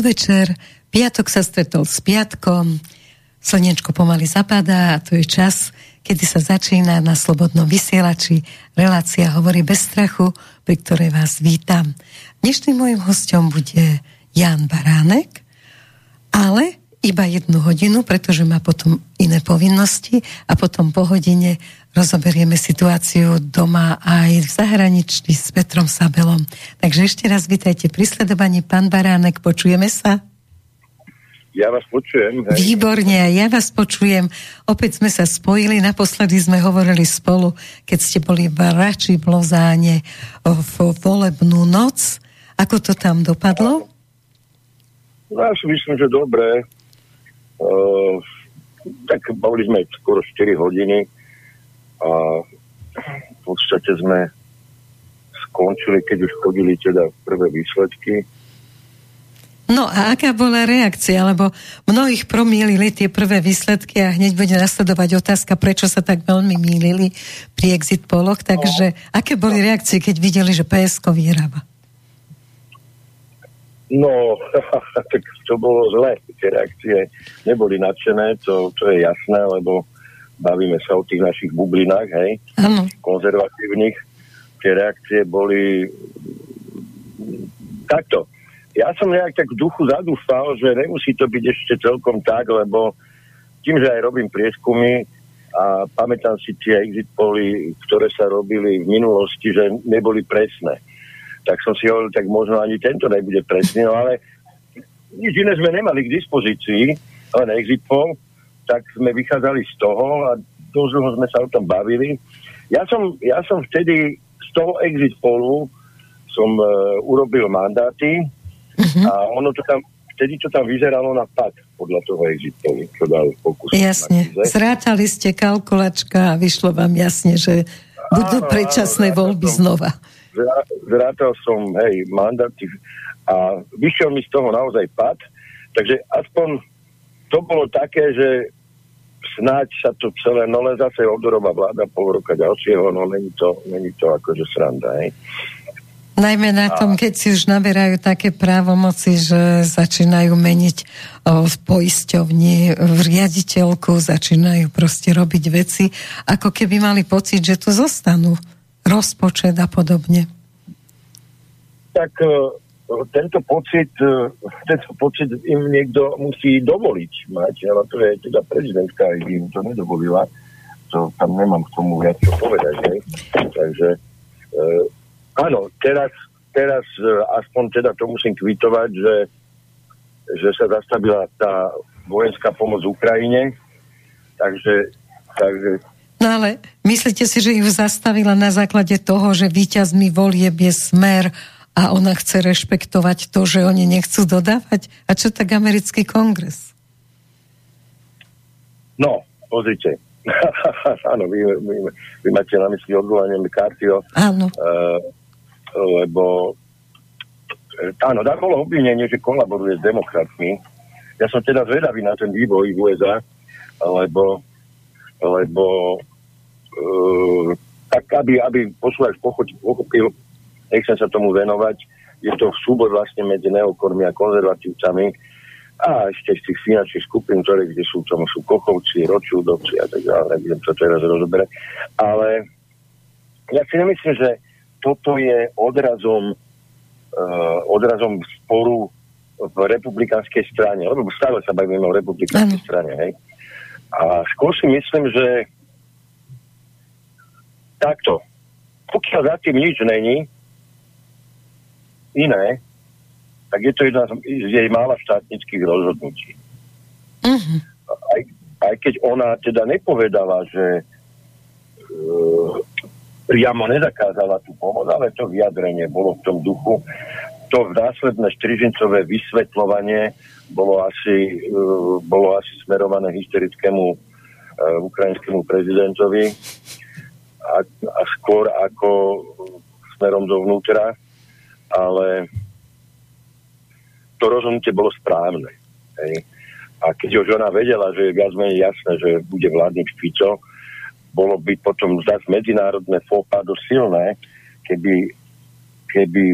podvečer. Piatok sa stretol s piatkom. Slnečko pomaly zapadá a to je čas, kedy sa začína na Slobodnom vysielači relácia Hovorí bez strachu, pri ktorej vás vítam. Dnešným môjim hostom bude Jan Baránek, ale iba jednu hodinu, pretože má potom iné povinnosti a potom po hodine rozoberieme situáciu doma aj v zahraničí s Petrom Sabelom. Takže ešte raz vítajte pri sledovaní. Pán Baránek, počujeme sa? Ja vás počujem. Hej. Výborne, ja vás počujem. Opäť sme sa spojili, naposledy sme hovorili spolu, keď ste boli v Rači v Lozáne v volebnú noc. Ako to tam dopadlo? No, ja si myslím, že dobre. Uh, tak boli sme skoro 4 hodiny a v podstate sme skončili, keď už chodili teda prvé výsledky No a aká bola reakcia? Lebo mnohých promýlili tie prvé výsledky a hneď bude nasledovať otázka, prečo sa tak veľmi mýlili pri exit poloch. Takže no. aké boli reakcie, keď videli, že PSK vyhráva? No, tak to bolo zle. Tie reakcie neboli nadšené, to, to je jasné, lebo bavíme sa o tých našich bublinách, hej, ano. konzervatívnych. Tie reakcie boli takto ja som nejak tak v duchu zadúfal, že nemusí to byť ešte celkom tak, lebo tým, že aj robím prieskumy a pamätám si tie exit poly, ktoré sa robili v minulosti, že neboli presné. Tak som si hovoril, tak možno ani tento nebude presný, no ale nič iné sme nemali k dispozícii, len exit poll, tak sme vychádzali z toho a dosť dlho sme sa o tom bavili. Ja som, ja som vtedy z toho exit pollu som uh, urobil mandáty, Uh-huh. A ono to tam, vtedy to tam vyzeralo na pad podľa toho exitu, čo dal pokus. Jasne. Zrátali ste kalkulačka a vyšlo vám jasne, že budú predčasné voľby som, znova. Zrátal som, hej, mandáty a vyšiel mi z toho naozaj pad, takže aspoň to bolo také, že snáď sa to celé, no len zase obdorová vláda pol roka ďalšieho, no není to, není to akože sranda, hej. Najmä na tom, keď si už naberajú také právomoci, že začínajú meniť o, v poisťovni v riaditeľku, začínajú proste robiť veci, ako keby mali pocit, že tu zostanú rozpočet a podobne. Tak e, tento pocit, e, tento pocit im niekto musí dovoliť mať, ale to je teda prezidentka, im to nedovolila. To tam nemám k tomu viac čo povedať. Ne? Takže e, Áno, teraz, teraz aspoň teda to musím kvitovať, že, že sa zastavila tá vojenská pomoc Ukrajine, takže, takže No ale myslíte si, že ju zastavila na základe toho, že víťazmi volieb je smer a ona chce rešpektovať to, že oni nechcú dodávať? A čo tak americký kongres? No, pozrite. Áno, vy, vy, vy máte na mysli odvolanie McCarthyho. Áno. Uh, lebo e, áno, tam bolo obvinenie, že kolaboruje s demokratmi. Ja som teda zvedavý na ten vývoj v USA, lebo, lebo tak, aby, aby posluchač pochopil, nechcem sa tomu venovať, je to súbor vlastne medzi neokormi a konzervatívcami a ešte z tých finančných skupín, ktoré kde sú, tam sú kochovci, ročúdovci a tak ďalej, nebudem sa teraz rozoberať. Ale ja si nemyslím, že toto je odrazom, uh, odrazom sporu v republikánskej strane, lebo stále sa bavíme o republikánskej strane, hej. A skôr si myslím, že takto, pokiaľ za tým nič není iné, tak je to jedna z jej mála štátnických rozhodnutí. Uh-huh. Aj, aj keď ona teda nepovedala, že uh, priamo nezakázala tú pomoc, ale to vyjadrenie bolo v tom duchu. To následné štrižincové vysvetľovanie bolo asi, uh, bolo asi smerované hysterickému uh, ukrajinskému prezidentovi a, a skôr ako smerom dovnútra, ale to rozhodnutie bolo správne. Hej. A keď už ona vedela, že je viac menej jasné, že bude vládniť Fico, bolo by potom zase medzinárodné fópa silné, keby, keby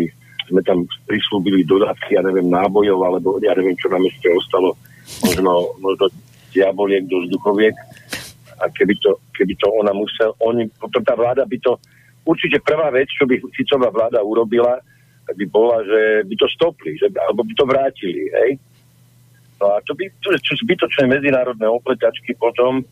sme tam prislúbili dodávky, ja neviem, nábojov, alebo ja neviem, čo nám ešte ostalo, možno, možno diaboliek do vzduchoviek. A keby to, keby to ona musel, oni, tá vláda by to, určite prvá vec, čo by Ficová vláda urobila, by bola, že by to stopli, že, alebo by to vrátili, hej. No a to by, to sú zbytočné medzinárodné opletačky potom,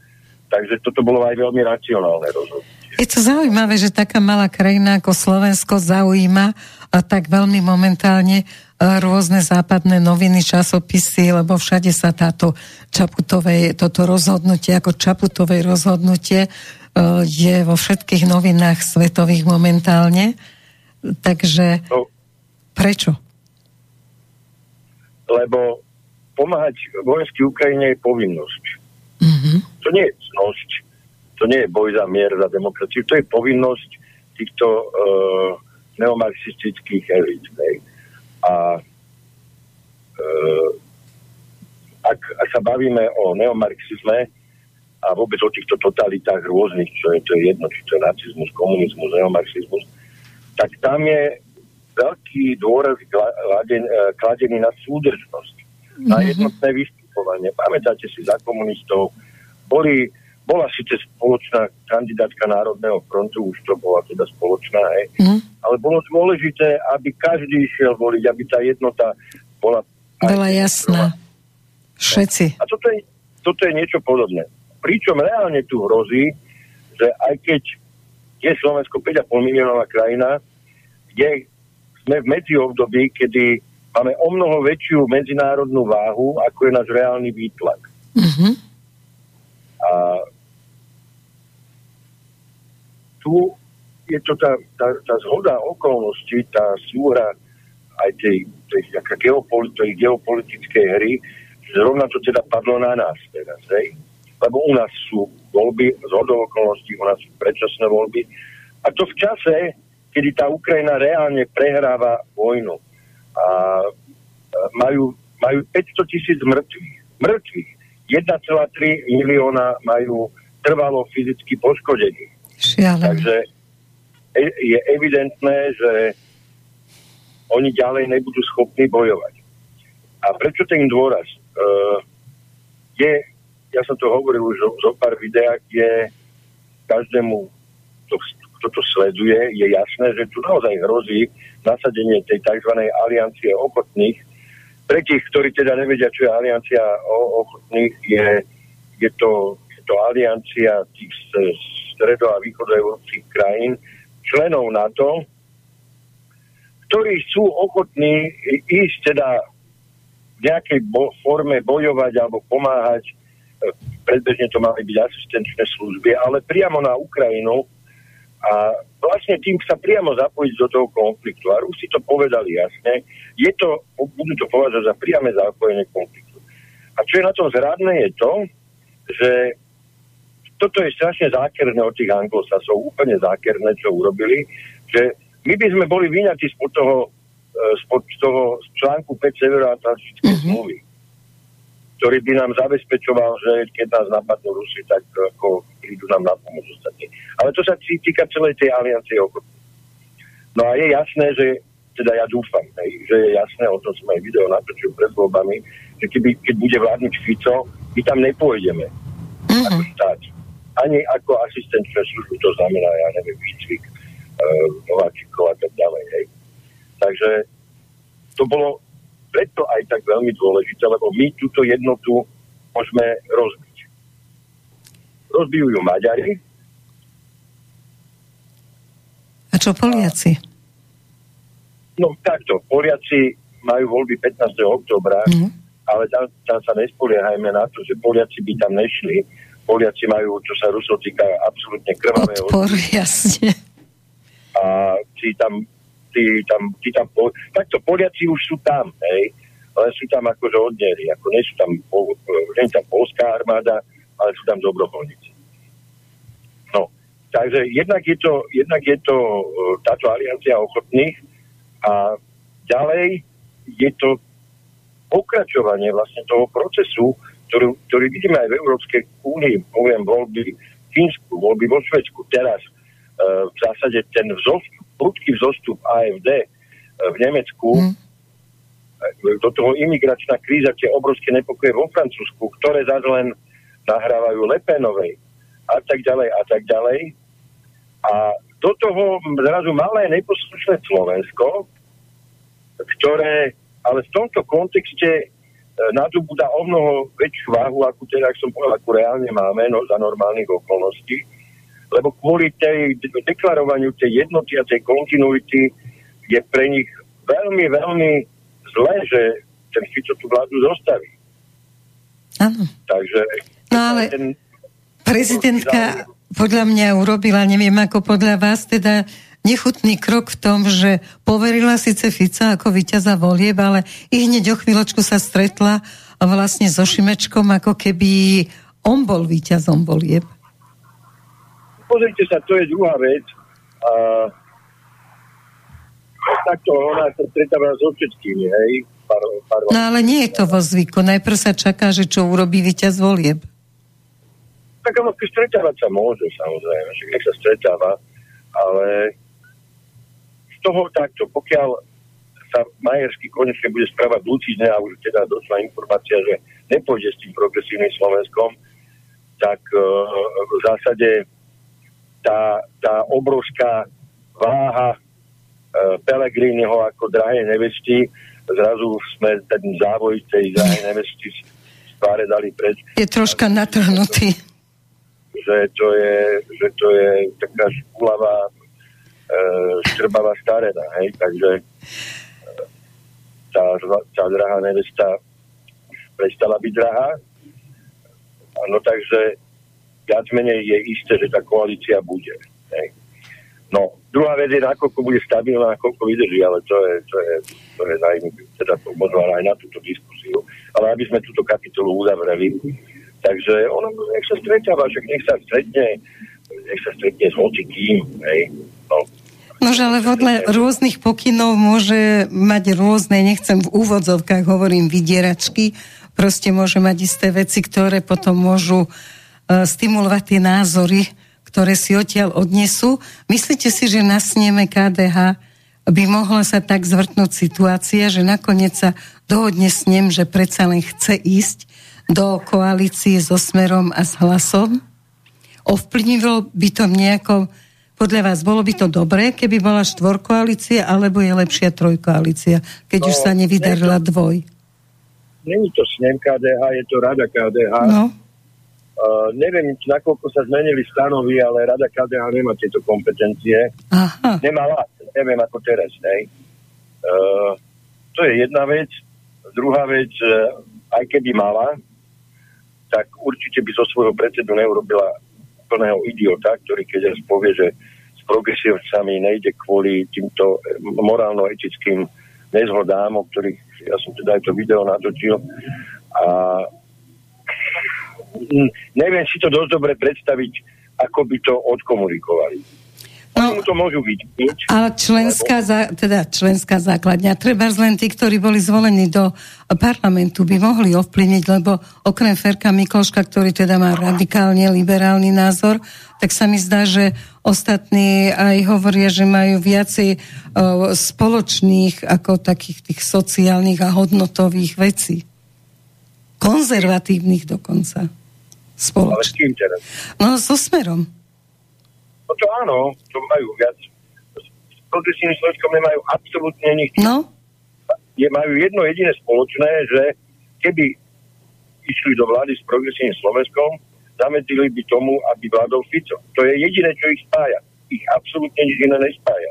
takže toto bolo aj veľmi racionálne rozhodnutie. Je to zaujímavé, že taká malá krajina ako Slovensko zaujíma a tak veľmi momentálne rôzne západné noviny, časopisy, lebo všade sa táto Čaputové, toto rozhodnutie ako Čaputové rozhodnutie e, je vo všetkých novinách svetových momentálne. Takže no, prečo? Lebo pomáhať vojenskej Ukrajine je povinnosť. Mm-hmm. To nie je cnosť to nie je boj za mier, za demokraciu, to je povinnosť týchto uh, neomarxistických elit. Ne? A uh, ak, ak sa bavíme o neomarxizme a vôbec o týchto totalitách rôznych, čo je, to je jedno, či to je nacizmus, komunizmus, neomarxizmus, tak tam je veľký dôraz kladený, e, kladený na súdržnosť, mm-hmm. na mhm. jednotné vystupovanie. Pamätáte si, za komunistov boli bola síce spoločná kandidátka Národného frontu, už to bola teda spoločná, hej, mm. ale bolo dôležité, aby každý išiel voliť, aby tá jednota bola... Bola jasná. Všetci. A toto je, toto je niečo podobné. Pričom reálne tu hrozí, že aj keď je Slovensko 5,5 miliónová krajina, je, sme v medziobdobí, kedy máme o mnoho väčšiu medzinárodnú váhu, ako je náš reálny výtlak. Mm-hmm. A tu je to tá, tá, tá zhoda okolností, tá súhra aj tej, tej, geopoli, tej geopolitickej hry, zrovna to teda padlo na nás teraz, hej? Lebo u nás sú voľby, z hodou okolností, u nás sú predčasné voľby. A to v čase, kedy tá Ukrajina reálne prehráva vojnu. A majú, majú 500 tisíc mŕtvych. Mŕtvych. 1,3 milióna majú trvalo fyzicky poškodených. Šialené. Takže je evidentné, že oni ďalej nebudú schopní bojovať. A prečo ten dôraz? Uh, je, ja som to hovoril už zo, zo pár videách, je každému, kto, kto to sleduje, je jasné, že tu naozaj hrozí nasadenie tej tzv. aliancie ochotných. Pre tých, ktorí teda nevedia, čo je aliancia ochotných, je, je, to, je to aliancia tých stredo- a východoeurópskych krajín, členov NATO, ktorí sú ochotní ísť teda v nejakej bo- forme bojovať alebo pomáhať, e, predbežne to mali byť asistenčné služby, ale priamo na Ukrajinu a vlastne tým sa priamo zapojiť do toho konfliktu. A Rusi to povedali jasne, je to, budú to považovať za priame zapojenie konfliktu. A čo je na tom zradné je to, že toto je strašne zákerné od tých anglosasov, úplne zákerné, čo urobili, že my by sme boli vyňatí spod toho, e, spod toho článku 5 Severoatlantickej mm-hmm. zmluvy, ktorý by nám zabezpečoval, že keď nás napadnú Rusy, tak ako prídu nám na pomoc ostatní. Ale to sa týka celej tej aliancie okolo. No a je jasné, že teda ja dúfam, hej, že je jasné, o tom som aj video natočil pred voľbami, že keby, keď bude vládnuť Fico, my tam nepôjdeme mm-hmm. ako štát ani ako asistenčné služby, to znamená, ja neviem, výcvik, e, nováčikov a tak ďalej. Hej. Takže to bolo preto aj tak veľmi dôležité, lebo my túto jednotu môžeme rozbiť. Rozbijú ju Maďari. A čo Poliaci? No takto, Poliaci majú voľby 15. oktobra, mm. ale tam, tam sa nespoliehajme na to, že Poliaci by tam nešli, Poliaci majú, čo sa Rusov týka, absolútne krvavé Odpor, jasne. A tí tam, tí tam, tí tam, takto Poliaci už sú tam, hej, ale sú tam akože odnieri, ako nie sú tam, nie tam polská armáda, ale sú tam dobrovoľníci. No, takže jednak je to, jednak je to e, táto aliancia ochotných a ďalej je to pokračovanie vlastne toho procesu, ktorý, ktorý vidíme aj v Európskej únii, poviem voľby v Fínsku, voľby vo Švedsku, teraz e, v zásade ten vzostup, prudký vzostup AFD v Nemecku, hmm. do toho imigračná kríza, tie obrovské nepokoje vo Francúzsku, ktoré zase len nahrávajú Lepenovej a tak ďalej a tak ďalej. A do toho zrazu malé neposlušné Slovensko, ktoré ale v tomto kontexte e, nadobúda o mnoho väčšiu váhu, ako teda, ak som povedal, ako reálne máme no, za normálnych okolností, lebo kvôli tej deklarovaniu tej jednoty a tej kontinuity je pre nich veľmi, veľmi zlé, že ten Fico tú vládu zostaví. Áno. Takže... No ale ten, prezidentka podľa mňa urobila, neviem ako podľa vás, teda nechutný krok v tom, že poverila síce Fica ako víťaza volieb, ale i hneď o chvíľočku sa stretla vlastne so Šimečkom, ako keby on bol víťazom volieb. Pozrite sa, to je druhá vec. A takto ona sa stretáva so všetkými, hej? Par, par, no ale nie je to vo zvyku. Najprv sa čaká, že čo urobí víťaz volieb. Tak ono stretávať sa môže, samozrejme, že nech sa stretáva, ale toho takto, pokiaľ sa Majersky konečne bude správať lucidne a už teda došla informácia, že nepôjde s tým progresívnym Slovenskom, tak uh, v zásade tá, tá obrovská váha uh, Pelegriniho ako drahej nevesti, zrazu sme ten závoj tej drahej nevesti z tváre dali preč. Je troška natrhnutý že to je, že to je taká e, štrbavá starena, hej, takže e, tá, tá drahá nevesta prestala byť drahá. No takže viac menej je isté, že tá koalícia bude. Hej. No, druhá vec je, nakoľko bude stabilná, nakoľko vydrží, ale to je, to je, to je najmä, teda to možno aj na túto diskusiu. Ale aby sme túto kapitolu uzavreli, Takže ono, nech sa stretáva, že nech sa stretne, nech sa stretne s hocikým, hej. No. Nože ale podľa rôznych pokynov môže mať rôzne, nechcem v úvodzovkách hovorím vydieračky, proste môže mať isté veci, ktoré potom môžu uh, stimulovať tie názory, ktoré si odtiaľ odnesú. Myslíte si, že na sneme KDH by mohla sa tak zvrtnúť situácia, že nakoniec sa dohodne s ním, že predsa len chce ísť do koalície so Smerom a s Hlasom? Ovplyvnilo by to nejako, podľa vás, bolo by to dobré, keby bola štvorkoalícia, alebo je lepšia trojkoalícia, keď no, už sa nevydarila to, dvoj? Není to snem KDH, je to rada KDH. No. Uh, neviem, nakoľko sa zmenili stanovy, ale rada KDH nemá tieto kompetencie. Aha. Nemala, neviem ako teraz, ne? Uh, to je jedna vec. Druhá vec, uh, aj keby mala, tak určite by zo svojho predsedu neurobila plného idiota, ktorý keď raz povie, že s progresívcami nejde kvôli týmto morálno-etickým nezhodám, o ktorých ja som teda aj to video natočil a neviem si to dosť dobre predstaviť, ako by to odkomunikovali. No, to môžu vidieť. Ale členská, zá, teda členská základňa, treba len tí, ktorí boli zvolení do parlamentu, by mohli ovplyvniť, lebo okrem Ferka Mikloška, ktorý teda má radikálne liberálny názor, tak sa mi zdá, že ostatní aj hovoria, že majú viacej o, spoločných ako takých tých sociálnych a hodnotových vecí. Konzervatívnych dokonca. Spoločných. No, so smerom. No to áno, to majú viac. S progresívnym Slovenskom nemajú absolútne nič. No? Je, majú jedno jediné spoločné, že keby išli do vlády s progresívnym Slovenskom, zamedzili by tomu, aby vládol Fico. To je jediné, čo ich spája. Ich absolútne nič iné nespája.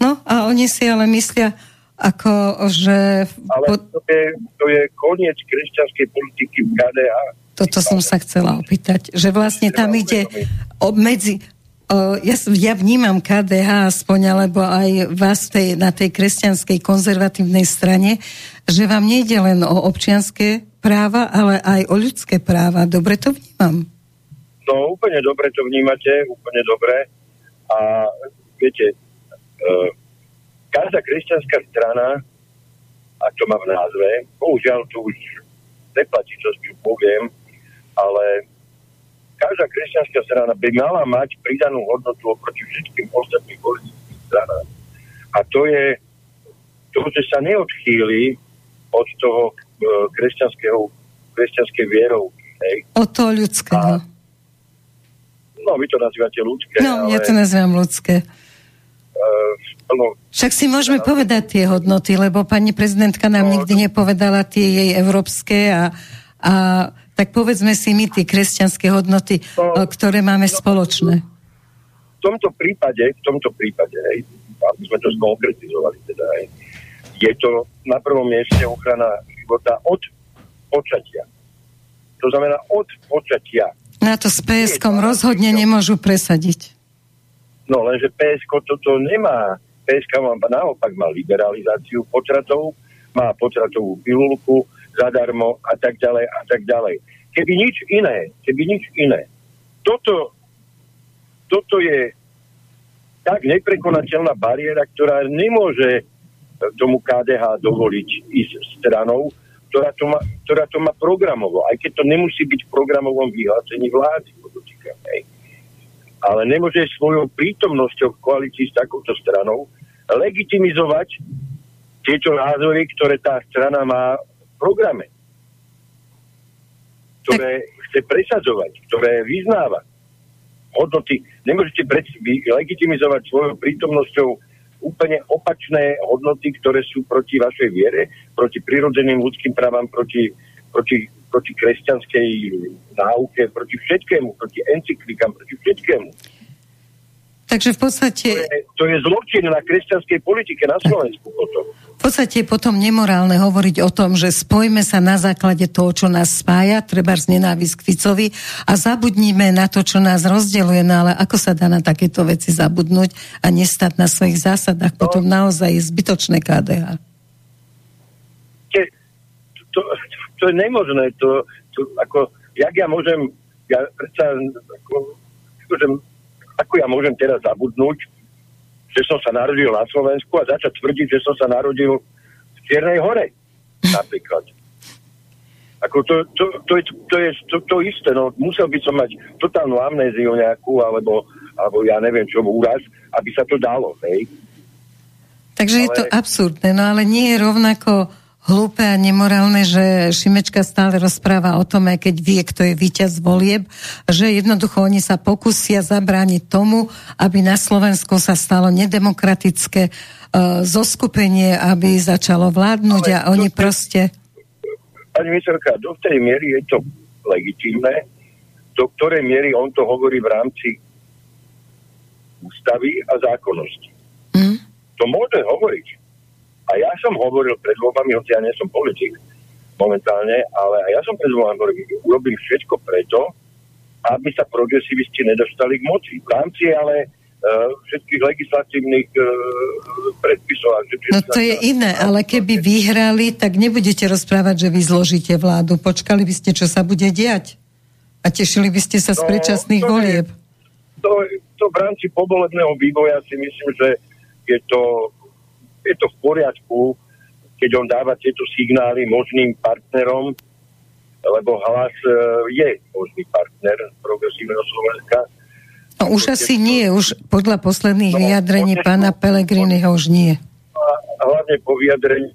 No a oni si ale myslia, ako, že... Ale to je, to je koniec kresťanskej politiky v KDH. Toto som sa chcela opýtať, že vlastne tam ide medzi ja, ja vnímam KDH aspoň, alebo aj vás tej, na tej kresťanskej konzervatívnej strane, že vám nejde len o občianské práva, ale aj o ľudské práva. Dobre to vnímam? No, úplne dobre to vnímate, úplne dobre. A viete, uh, každá kresťanská strana, a to má v názve, bohužiaľ to už neplatí, čo si poviem, ale každá kresťanská strana by mala mať pridanú hodnotu oproti všetkým ostatným politickým stranám. A to je to, že sa neodchýli od toho e, kresťanského, kresťanskej vierou. Hej. Od toho ľudského. A, no, vy to nazývate ľudské. No, ale, ja to nazývam ľudské. Uh, no, Však si môžeme no, povedať tie hodnoty, lebo pani prezidentka nám no, nikdy nepovedala tie jej európske a, a tak povedzme si my tie kresťanské hodnoty, no, ktoré máme no, spoločné. V tomto prípade, v tomto prípade, hej, aby sme to skonkretizovali, teda, hej, je to na prvom mieste ochrana života od počatia. To znamená od počatia. Na to s PSK rozhodne nemôžu presadiť. No lenže PSK toto nemá. PSK má naopak má liberalizáciu potratov, má potratovú pilulku zadarmo a tak ďalej a tak ďalej. Keby nič iné, keby nič iné. Toto, toto je tak neprekonateľná bariéra, ktorá nemôže tomu KDH dovoliť ísť stranou, ktorá to, má, ktorá to má programovo, aj keď to nemusí byť v programovom vyhlásení vlády, podotýkam, hej. Ale nemôže svojou prítomnosťou v koalícii s takouto stranou legitimizovať tieto názory, ktoré tá strana má programe. Ktoré chce presadzovať, ktoré vyznáva. Hodnoty. Nemôžete legitimizovať svojou prítomnosťou úplne opačné hodnoty, ktoré sú proti vašej viere, proti prirodzeným ľudským právam, proti, proti, proti kresťanskej náuke, proti všetkému, proti encyklikám, proti všetkému. Takže v podstate... To je, to je zločin na kresťanskej politike na Slovensku potom. V podstate je potom nemorálne hovoriť o tom, že spojme sa na základe toho, čo nás spája, treba z nenávisť k Ficovi a zabudníme na to, čo nás rozdeluje, no ale ako sa dá na takéto veci zabudnúť a nestať na svojich zásadách, no. potom naozaj je zbytočné KDH. To, to, to je nemožné, to, to ako, jak ja môžem, ja predsa, ako, akože ako ja môžem teraz zabudnúť, že som sa narodil na Slovensku a začať tvrdiť, že som sa narodil v Čiernej hore, napríklad. Ako to, to, to, je, to je to, to isté, no musel by som mať totálnu amnéziu nejakú, alebo, alebo ja neviem čo, úraz, aby sa to dalo, hej. Takže ale... je to absurdné, no ale nie je rovnako hlúpe a nemorálne, že Šimečka stále rozpráva o tom, aj keď vie, kto je víťaz volieb, že jednoducho oni sa pokusia zabrániť tomu, aby na Slovensku sa stalo nedemokratické uh, zoskupenie, aby začalo vládnuť Ale a oni to, proste... Pani ministerka, do tej miery je to legitímne, do ktorej miery on to hovorí v rámci ústavy a zákonnosti. Mm. To môže hovoriť a ja som hovoril pred voľbami, hoci ja nie som politik momentálne, ale aj ja som pred voľbami hovoril, urobím všetko preto, aby sa progresivisti nedostali k moci. V rámci ale uh, všetkých legislatívnych uh, predpisov. No to je iné, ale keby vyhrali, tak nebudete rozprávať, že vy zložíte vládu. Počkali by ste, čo sa bude diať. A tešili by ste sa z no, predčasných to volieb. Je, to, to v rámci povolebného vývoja si myslím, že je to je to v poriadku, keď on dáva tieto signály možným partnerom, lebo hlas e, je možný partner progresívneho Slovenska. No, už asi to... nie, už podľa posledných no, vyjadrení pána Pelegriniho už nie. A hlavne po vyjadrení,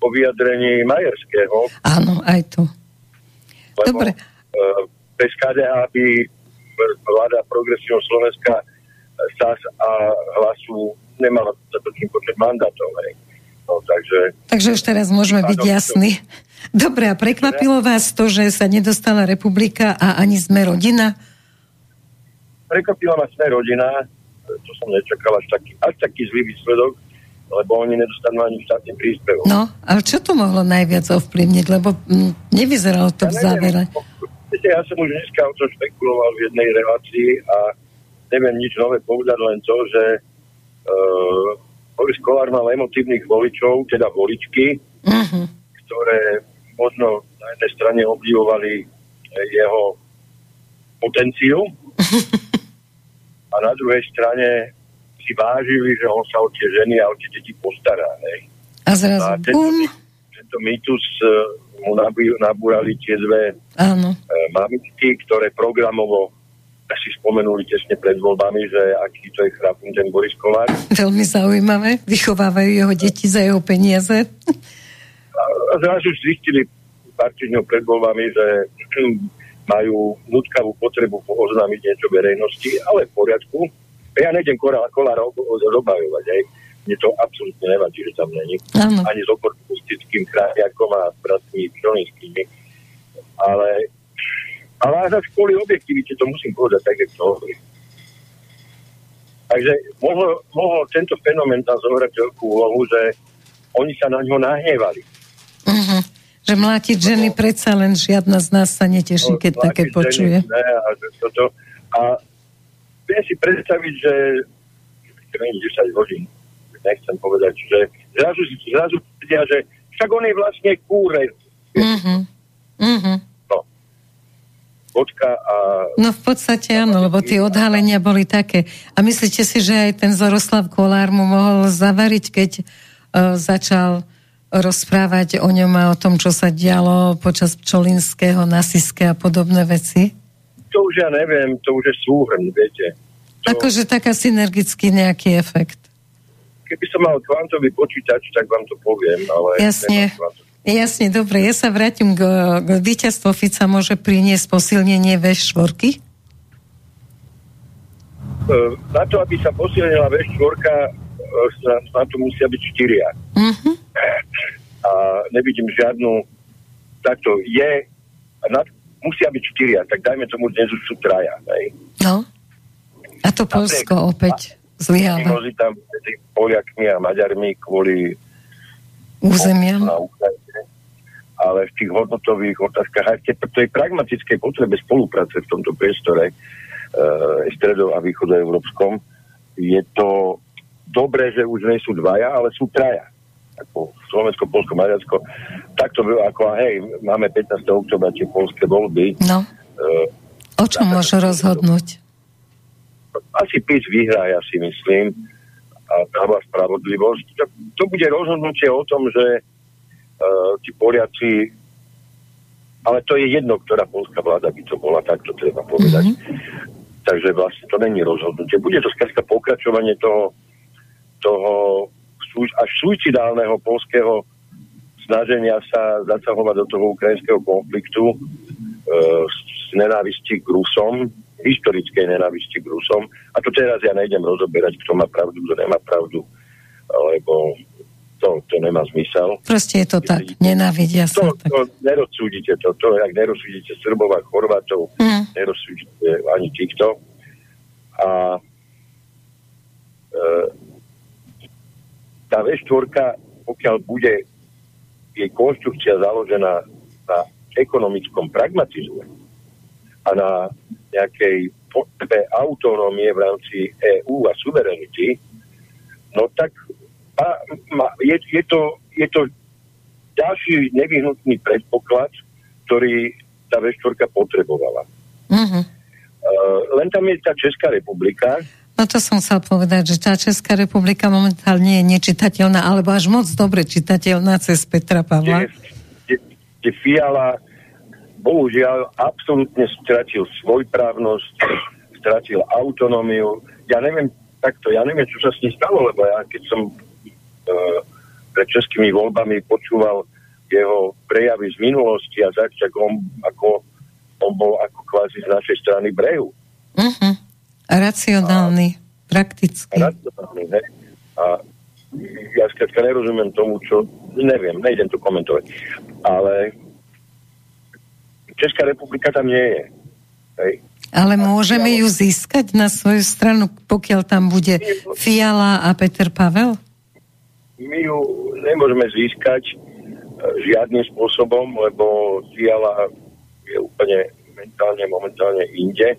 po vyjadrení Majerského. Áno, aj to. Lebo, Dobre. Uh, bez KDH by vláda progresívneho Slovenska SAS a hlasu nemala dostatočný počet mandátov. Hej. No, takže, takže už teraz môžeme byť jasní. Dobre, a prekvapilo vás to, že sa nedostala republika a ani sme rodina? Prekvapila ma sme rodina, to som nečakal až taký, až taký zlý výsledok, lebo oni nedostanú ani štátny príspevok. No, ale čo to mohlo najviac ovplyvniť, lebo m, nevyzeralo to ja v závere. Viete, ja som už dneska o tom špekuloval v jednej relácii a neviem nič nové povedať, len to, že uh, Boris Kolár mal emotívnych voličov, teda voličky, uh-huh. ktoré možno na jednej strane obdivovali jeho potenciu a na druhej strane si vážili, že on sa o tie ženy a o tie deti postará. Ne? A zrazu a tento, tento mýtus uh, mu nabúrali tie dve uh, mamičky, ktoré programovo si spomenuli tesne pred voľbami, že aký to je chrapný ten Boris Kolár. Veľmi zaujímavé. Vychovávajú jeho deti za jeho peniaze. A zrazu zistili pár týždňov pred voľbami, že majú nutkavú potrebu oznámiť niečo verejnosti, ale v poriadku. Ja nejdem Kolára obhajovať, aj. Mne to absolútne nevadí, že tam není. Áno. Ani s oportunistickým krajakom a bratmi Čolinskými. Ale ale za kvôli objektivite to musím povedať tak, jak to hovorí. Takže mohol, mohol tento fenomén tam zohrať veľkú úlohu, že oni sa na ňo nahnevali. Uh-huh. Že mlátiť ženy no, predsa len žiadna z nás sa neteší, no, keď také počuje. ne, a, toto, a viem si predstaviť, že 10 hodín, nechcem povedať, že zrazu, zrazu vedia, že však on je vlastne kúre. Uh-huh. Uh-huh počka a... No v podstate áno, lebo tie odhalenia boli také. A myslíte si, že aj ten Zoroslav Kolár mu mohol zavariť, keď uh, začal rozprávať o ňom a o tom, čo sa dialo počas Čolinského, Nasiske a podobné veci? To už ja neviem, to už je súhrn, viete. To... Akože taká synergický nejaký efekt. Keby som mal kvantový počítač, tak vám to poviem, ale... Jasne. Jasne, dobre, ja sa vrátim k, k víťazstvu Fica môže priniesť posilnenie V4? E, na to, aby sa posilnila V4, e, na to musia byť štyria. Uh-huh. A nevidím žiadnu, takto je, na, musia byť štyria, tak dajme tomu, dnes už sú traja. Hej. No. A to Polsko opäť zlyháva. tam medzi Poliakmi a Maďarmi kvôli územiam. Ale v tých hodnotových otázkach aj v tej, tej pragmatickej potrebe spolupráce v tomto priestore e, stredo- a východoeurópskom je to dobré, že už nie sú dvaja, ale sú traja. Ako Slovensko, Polsko, Maďarsko. Takto bylo ako, hej, máme 15. oktobra tie polské voľby. No. E, o čom môžu rozhodnúť? Asi PIS vyhrá, ja si myslím a práva spravodlivosť. To, to bude rozhodnutie o tom, že uh, tí Poliaci ale to je jedno, ktorá polská vláda by to bola, tak to treba povedať. Mm-hmm. Takže vlastne to není rozhodnutie. Bude to skrátka pokračovanie toho, toho až suicidálneho polského snaženia sa zasahovať do toho ukrajinského konfliktu e, z nenávisti k Rusom, historickej nenávisti k Rusom. A to teraz ja nejdem rozoberať, kto má pravdu, kto nemá pravdu, lebo to, to nemá zmysel. Proste je to tak, nenávidia sa. To, to nerozsúdite to, to, jak nerozsúdite Srbov a Chorvátov, mm. nerozsúdite ani týchto. A e, tá V4, pokiaľ bude jej konštrukcia založená na ekonomickom pragmatizme a na nejakej potrebe autonómie v rámci EÚ a suverenity, no tak je, je, to, je to ďalší nevyhnutný predpoklad, ktorý tá V4 potrebovala. Uh-huh. Uh, len tam je tá Česká republika. No to som chcel povedať, že tá Česká republika momentálne je nečitateľná, alebo až moc dobre čitateľná cez Petra Pavla. Kde, kde, Fiala bohužiaľ absolútne stratil svojprávnosť, stratil autonómiu. Ja neviem, takto, ja neviem, čo sa s ním stalo, lebo ja keď som pred českými voľbami počúval jeho prejavy z minulosti a tak, on, ako, on bol ako kvázi z našej strany brehu. Uh-huh. Racionálny, a, praktický. Racionálny, ne? A ja skrátka nerozumiem tomu, čo, neviem, nejdem to komentovať. Ale Česká republika tam nie je. Hej. Ale môžeme ju získať na svoju stranu, pokiaľ tam bude Fiala a Peter Pavel? My ju nemôžeme získať e, žiadnym spôsobom, lebo Fiala je úplne mentálne, momentálne inde.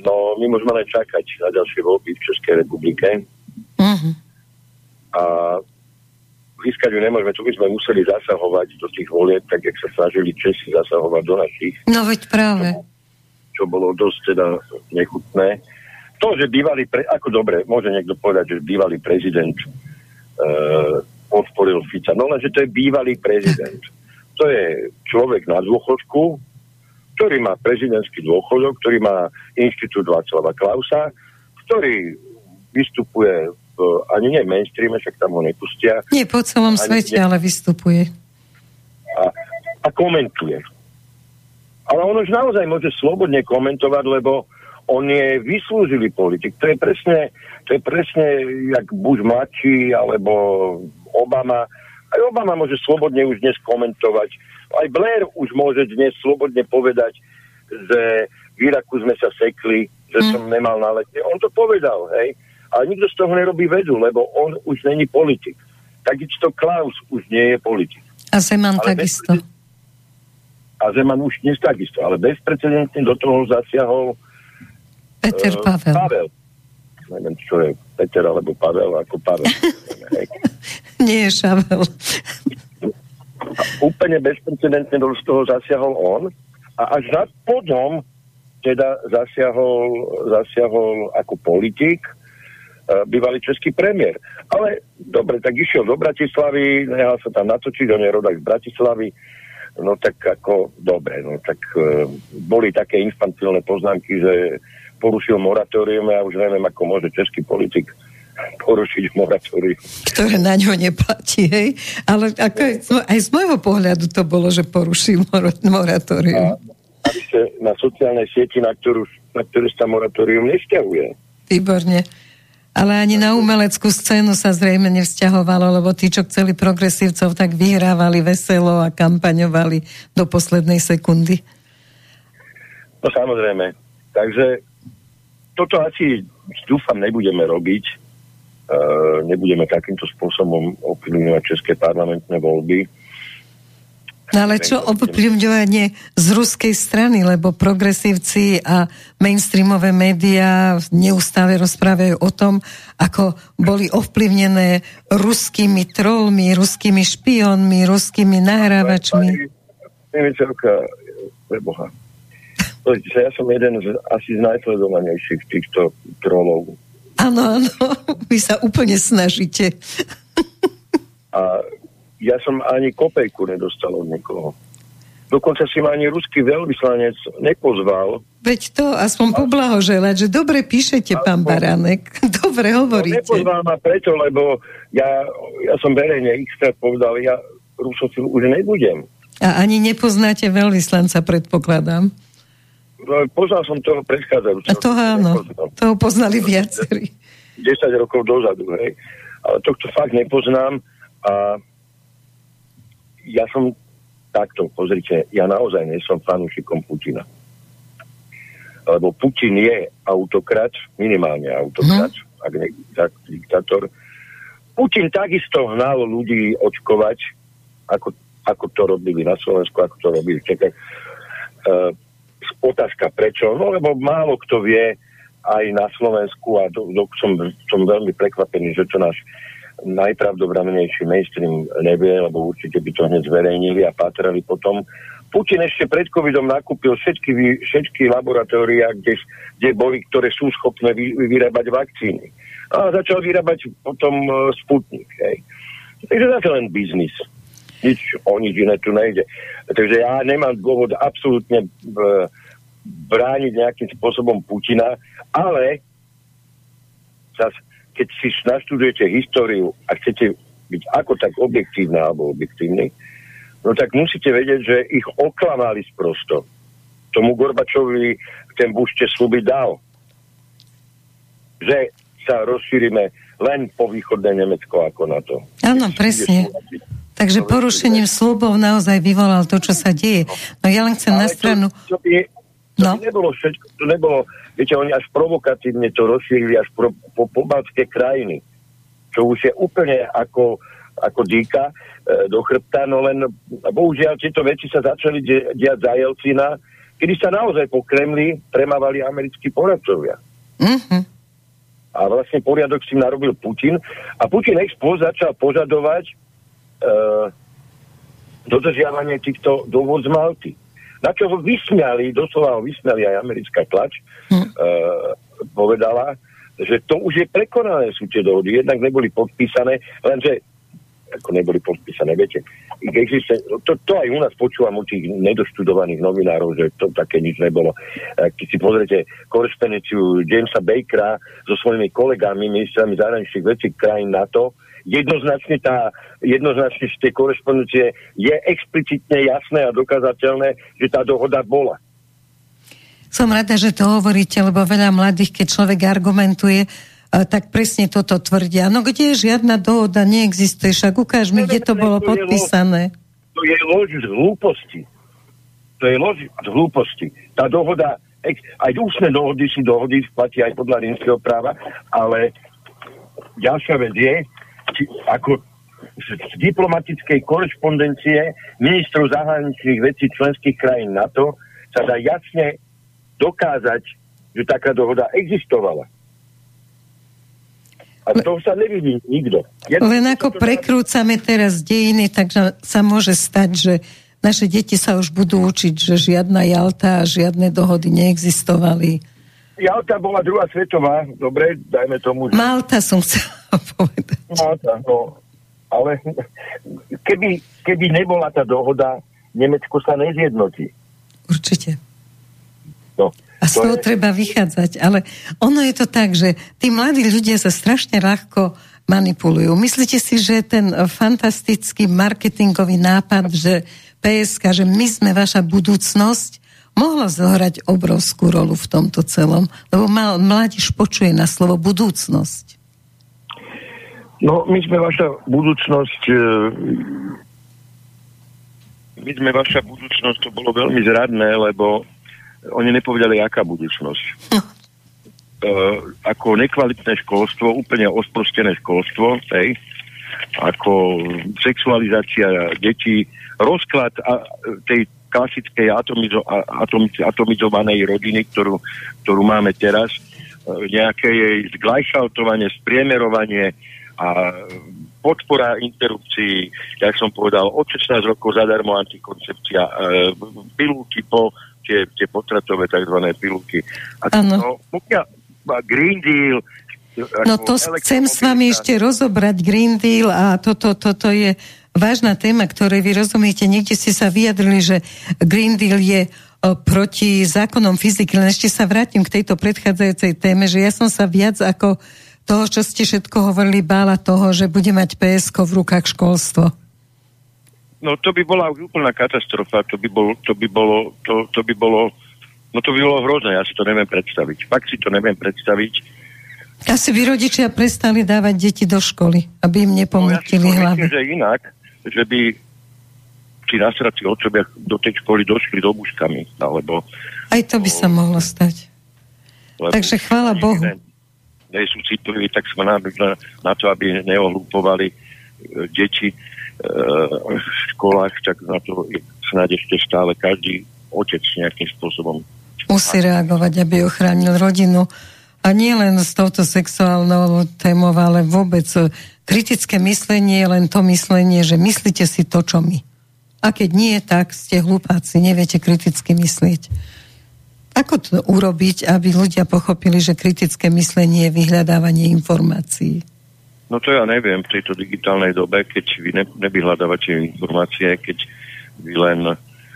No, my môžeme len čakať na ďalšie voľby v Českej republike. Uh-huh. A získať ju nemôžeme, tu by sme museli zasahovať do tých volieb, tak jak sa snažili Česi zasahovať do našich. No veď práve. Čo, čo bolo dosť teda nechutné. To, že bývalý, pre, ako dobre, môže niekto povedať, že bývalý prezident e, podporil Fica. No lenže to je bývalý prezident. To je človek na dôchodku, ktorý má prezidentský dôchodok, ktorý má inštitút Václava Klausa, ktorý vystupuje v, ani nie v mainstreame, však tam ho nepustia. Nie po celom svete, nie, ale vystupuje. A, a komentuje. Ale on už naozaj môže slobodne komentovať, lebo on je vyslúžilý politik. To je presne, to je presne jak Bush mladší, alebo Obama. Aj Obama môže slobodne už dnes komentovať aj Blair už môže dnes slobodne povedať, že v Iraku sme sa sekli, že mm. som nemal na lete. On to povedal, hej. Ale nikto z toho nerobí vedu, lebo on už není politik. Takisto Klaus už nie je politik. A Zeman ale takisto. Bez... A Zeman už dnes takisto, ale bezprecedentne do toho zasiahol Peter uh, Pavel. Pavel. Neviem, čo je Peter alebo Pavel, ako Pavel. nie je Šavel úplne bezprecedentne do toho zasiahol on a až na potom teda zasiahol, zasiahol ako politik uh, bývalý český premiér. Ale dobre, tak išiel do Bratislavy, nehal sa tam natočiť, on je rodak z Bratislavy, no tak ako, dobre, no tak uh, boli také infantilné poznámky, že porušil moratórium a ja už neviem, ako môže český politik porušiť moratórium. Ktoré na ňo neplatí, hej? Ale ako aj, aj z môjho pohľadu to bolo, že porušil moratórium. A, na sociálnej sieti, na ktorú, na ktorú sa moratórium nesťahuje. Výborne. Ale ani na umeleckú scénu sa zrejme nevzťahovalo, lebo tí, čo chceli progresívcov, tak vyhrávali veselo a kampaňovali do poslednej sekundy. No samozrejme. Takže toto asi dúfam nebudeme robiť Eh, nebudeme takýmto spôsobom ovplyvňovať české parlamentné voľby. No ale čo ovplyvňovanie z ruskej strany, lebo progresívci a mainstreamové médiá neustále rozprávajú o tom, ako boli ovplyvnené ruskými trolmi, ruskými špionmi, ruskými nahrávačmi. Nevietelka, Ja som jeden z asi z najsledovanejších týchto trolov Áno, áno, vy sa úplne snažíte. A ja som ani kopejku nedostal od nikoho. Dokonca si ma ani ruský veľvyslanec nepozval. Veď to aspoň poblahoželať, že dobre píšete, pán Baranek. Dobre no, hovoríte. No, nepozval ma preto, lebo ja, ja som verejne x povedal, ja rusofil už nebudem. A ani nepoznáte veľvyslanca, predpokladám. No, poznal som toho predchádzajúceho. To áno, toho poznali viacerí. 10 rokov dozadu, hej. Ale tohto fakt nepoznám a ja som takto, pozrite, ja naozaj nie som fanúšikom Putina. Lebo Putin je autokrat, minimálne autokrat, hmm. ak nie diktátor. Putin takisto hnal ľudí očkovať, ako, ako to robili na Slovensku, ako to robili v Čechách. Uh, otázka prečo? No lebo málo kto vie aj na Slovensku a do, do, som, som veľmi prekvapený, že to náš najpravdobramnejší mainstream nevie, lebo určite by to hneď zverejnili a patrali potom. Putin ešte pred covidom nakúpil všetky, všetky laboratória, kde, kde boli, ktoré sú schopné vy, vyrábať vakcíny. A začal vyrábať potom uh, Sputnik. Takže je len biznis. Nič, o nič iné tu nejde. Takže ja nemám dôvod absolútne uh, brániť nejakým spôsobom Putina, ale zas, keď si naštudujete históriu a chcete byť ako tak objektívne alebo objektívny, no tak musíte vedieť, že ich oklamali sprosto. Tomu Gorbačovi ten Bušte sluby dal, že sa rozšírime len po východné Nemecko ako na to. Áno, presne. Takže porušením slubov naozaj vyvolal to, čo sa deje. No ja len chcem Ale na stranu... To, to je, to no. nebolo všetko, to nebolo, viete, oni až provokatívne to rozšírili až pro, po pobaltské krajiny, čo už je úplne ako, ako dýka e, do chrbta, no len bohužiaľ tieto veci sa začali di- diať za Jelcina, kedy sa naozaj po Kremli premávali americkí poradcovia. Mm-hmm. A vlastne poriadok si narobil Putin a Putin expo začal požadovať dodržiavanie týchto dôvod z Malty. Na čo ho vysmiali, doslova ho vysmiali aj americká tlač, hm. uh, povedala, že to už je prekonané sú tie dohody, jednak neboli podpísané, lenže ako neboli podpísané. Viete, existe, to, to aj u nás počúvam u tých nedoštudovaných novinárov, že to také nič nebolo. Keď si pozrite korespondenciu Jamesa Bakera so svojimi kolegami, ministrami zahraničných vecí krajín NATO, jednoznačne, tá, jednoznačne z tej korespondencie je explicitne jasné a dokázateľné, že tá dohoda bola. Som rada, že to hovoríte, lebo veľa mladých, keď človek argumentuje, tak presne toto tvrdia. No kde žiadna dohoda neexistuje, však ukáž mi, kde to bolo podpísané. To je lož z hlúposti. To je lož z hlúposti. Tá dohoda, aj ústne dohody sú dohody, platí aj podľa rímskeho práva, ale ďalšia vec je, či, ako z diplomatickej korešpondencie ministrov zahraničných vecí členských krajín NATO sa dá jasne dokázať, že taká dohoda existovala. A to sa nevidí nikto. Jedno, Len ako prekrúcame teraz dejiny, takže sa môže stať, že naše deti sa už budú učiť, že žiadna Jalta a žiadne dohody neexistovali. Jalta bola druhá svetová, dobre, dajme tomu. Že... Malta som chcela povedať. Malta, no. Ale keby, keby nebola tá dohoda, Nemecko sa nezjednotí. Určite. No, a z toho je... treba vychádzať. Ale ono je to tak, že tí mladí ľudia sa strašne ľahko manipulujú. Myslíte si, že ten fantastický marketingový nápad, že PSK, že my sme vaša budúcnosť, mohlo zohrať obrovskú rolu v tomto celom? Lebo mladíž počuje na slovo budúcnosť. No, my sme vaša budúcnosť e, my sme vaša budúcnosť, to bolo veľmi zradné, lebo oni nepovedali, aká budúcnosť. uh, ako nekvalitné školstvo, úplne osprostené školstvo, hej, ako sexualizácia detí, rozklad a, tej klasickej atomizo, atomiz, atomizovanej rodiny, ktorú, ktorú máme teraz, nejaké jej zglajšaltovanie, spriemerovanie a podpora interrupcií, jak som povedal, od 16 rokov zadarmo antikoncepcia, e, pilulky po tie, tie potratové tzv. pilulky. A to, pokiaľ Green Deal No to chcem s vami ešte rozobrať Green Deal a toto, toto je vážna téma, ktorej vy rozumiete. Niekde ste sa vyjadrili, že Green Deal je o, proti zákonom fyziky, len ešte sa vrátim k tejto predchádzajúcej téme, že ja som sa viac ako toho, čo ste všetko hovorili, bála toho, že bude mať PSK v rukách školstvo. No to by bola úplná katastrofa, to by, bol, to by bolo, to, to by bolo, no to by bolo hrozné, ja si to neviem predstaviť. Fakt si to neviem predstaviť. Asi by rodičia prestali dávať deti do školy, aby im nepomútili no, ja hlavy. že inak, že by tí nasradci otcovia do tej školy došli do buškami, alebo... Aj to by o, sa mohlo stať. Takže chvála Bohu. Ne, nie sú citliví, tak sme na, na to, aby neohlúpovali e, deti v školách, tak na to snáď ešte stále každý otec nejakým spôsobom musí reagovať, aby ochránil rodinu. A nie len s touto sexuálnou témou, ale vôbec kritické myslenie je len to myslenie, že myslíte si to, čo my. A keď nie, tak ste hlupáci, neviete kriticky myslieť. Ako to urobiť, aby ľudia pochopili, že kritické myslenie je vyhľadávanie informácií? No to ja neviem v tejto digitálnej dobe, keď vy ne, nevyhľadávate informácie, keď vy len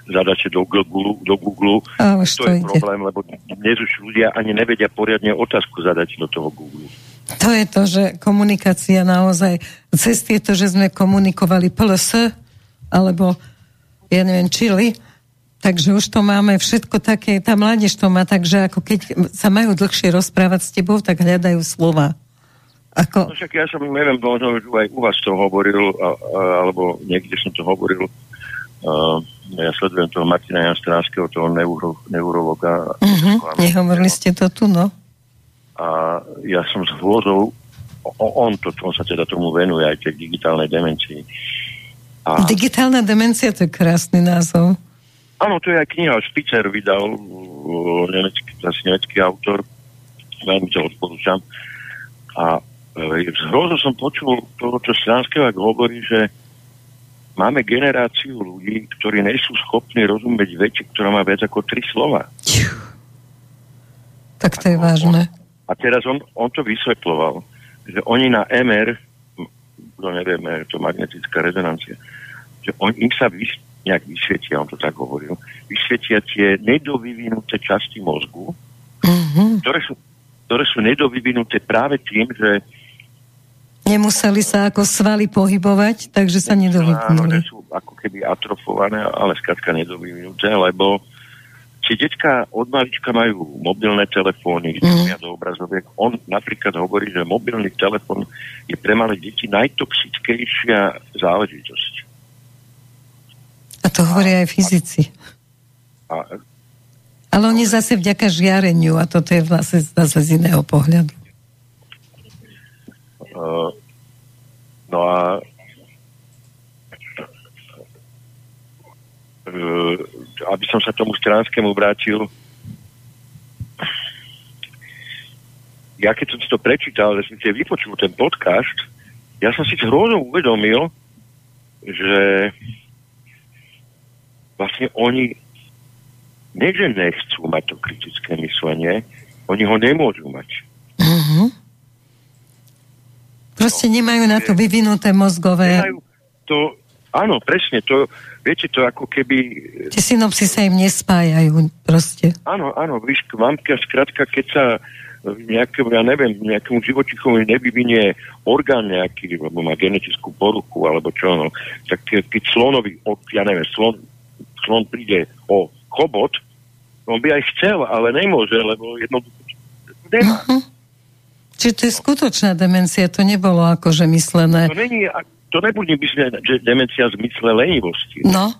zadáte do Google, do Google Ale to, je ide. problém, lebo dnes už ľudia ani nevedia poriadne otázku zadať do toho Google. To je to, že komunikácia naozaj, cez to, že sme komunikovali PLS, alebo ja neviem, čili, takže už to máme všetko také, tá mládež to má, takže ako keď sa majú dlhšie rozprávať s tebou, tak hľadajú slova. Ako... No však ja som, neviem, možno aj u vás to hovoril, a, a, alebo niekde som to hovoril. A, ja sledujem toho Martina Janstránskeho, toho neuro, neurologa. Uh-huh, nehovorili ste to tu, no? A ja som s hrôzou, on, to, on sa teda tomu venuje, aj tej digitálnej demencii. A... Digitálna demencia, to je krásny názov. Áno, to je aj kniha, Špicer vydal, nemecký, zase nemecký autor, veľmi to odporúčam. A Zhrozo som počul toho, čo Slanskevák hovorí, že máme generáciu ľudí, ktorí nie sú schopní rozumieť veci, ktorá má viac ako tri slova. Tak to je vážne. A teraz on, on to vysvetloval, že oni na MR to nevieme, to magnetická rezonancia, že on, im sa vys, nejak vysvietia, on to tak hovoril, vysvietia tie nedovyvinuté časti mozgu, mm-hmm. ktoré, sú, ktoré sú nedovyvinuté práve tým, že Nemuseli sa ako svaly pohybovať, takže sa nedovyvinuli. Áno, sú ako keby atrofované, ale skrátka nedovyvinuté, lebo tie detská od malička majú mobilné telefóny, mm. do obrazoviek. On napríklad hovorí, že mobilný telefón je pre malé deti najtoxickejšia záležitosť. A to hovoria aj fyzici. A, ale oni zase vďaka žiareniu, a toto je vlastne zase z iného pohľadu. Uh, no a uh, aby som sa tomu Stranskému vrátil, ja keď som si to prečítal, respektíve vypočul ten podcast, ja som si hrozno uvedomil, že vlastne oni nie, že nechcú mať to kritické myslenie, oni ho nemôžu mať. Uh-huh. Proste nemajú na to vyvinuté mozgové... Nemajú to, áno, presne, to, viete, to ako keby... Tie synopsy sa im nespájajú proste. Áno, áno, víš, mamka skrátka, keď sa nejakému, ja neviem, nejakému živočichovi nevyvinie orgán nejaký, alebo má genetickú poruchu, alebo čo, no, tak keď slonovi, ja neviem, slon, slon príde o chobot, on by aj chcel, ale nemôže, lebo jednoducho nemá. Uh-huh. Čiže to je skutočná demencia, to nebolo akože myslené. To, není, to nebude myslené, že demencia v zmysle lenivosti. No,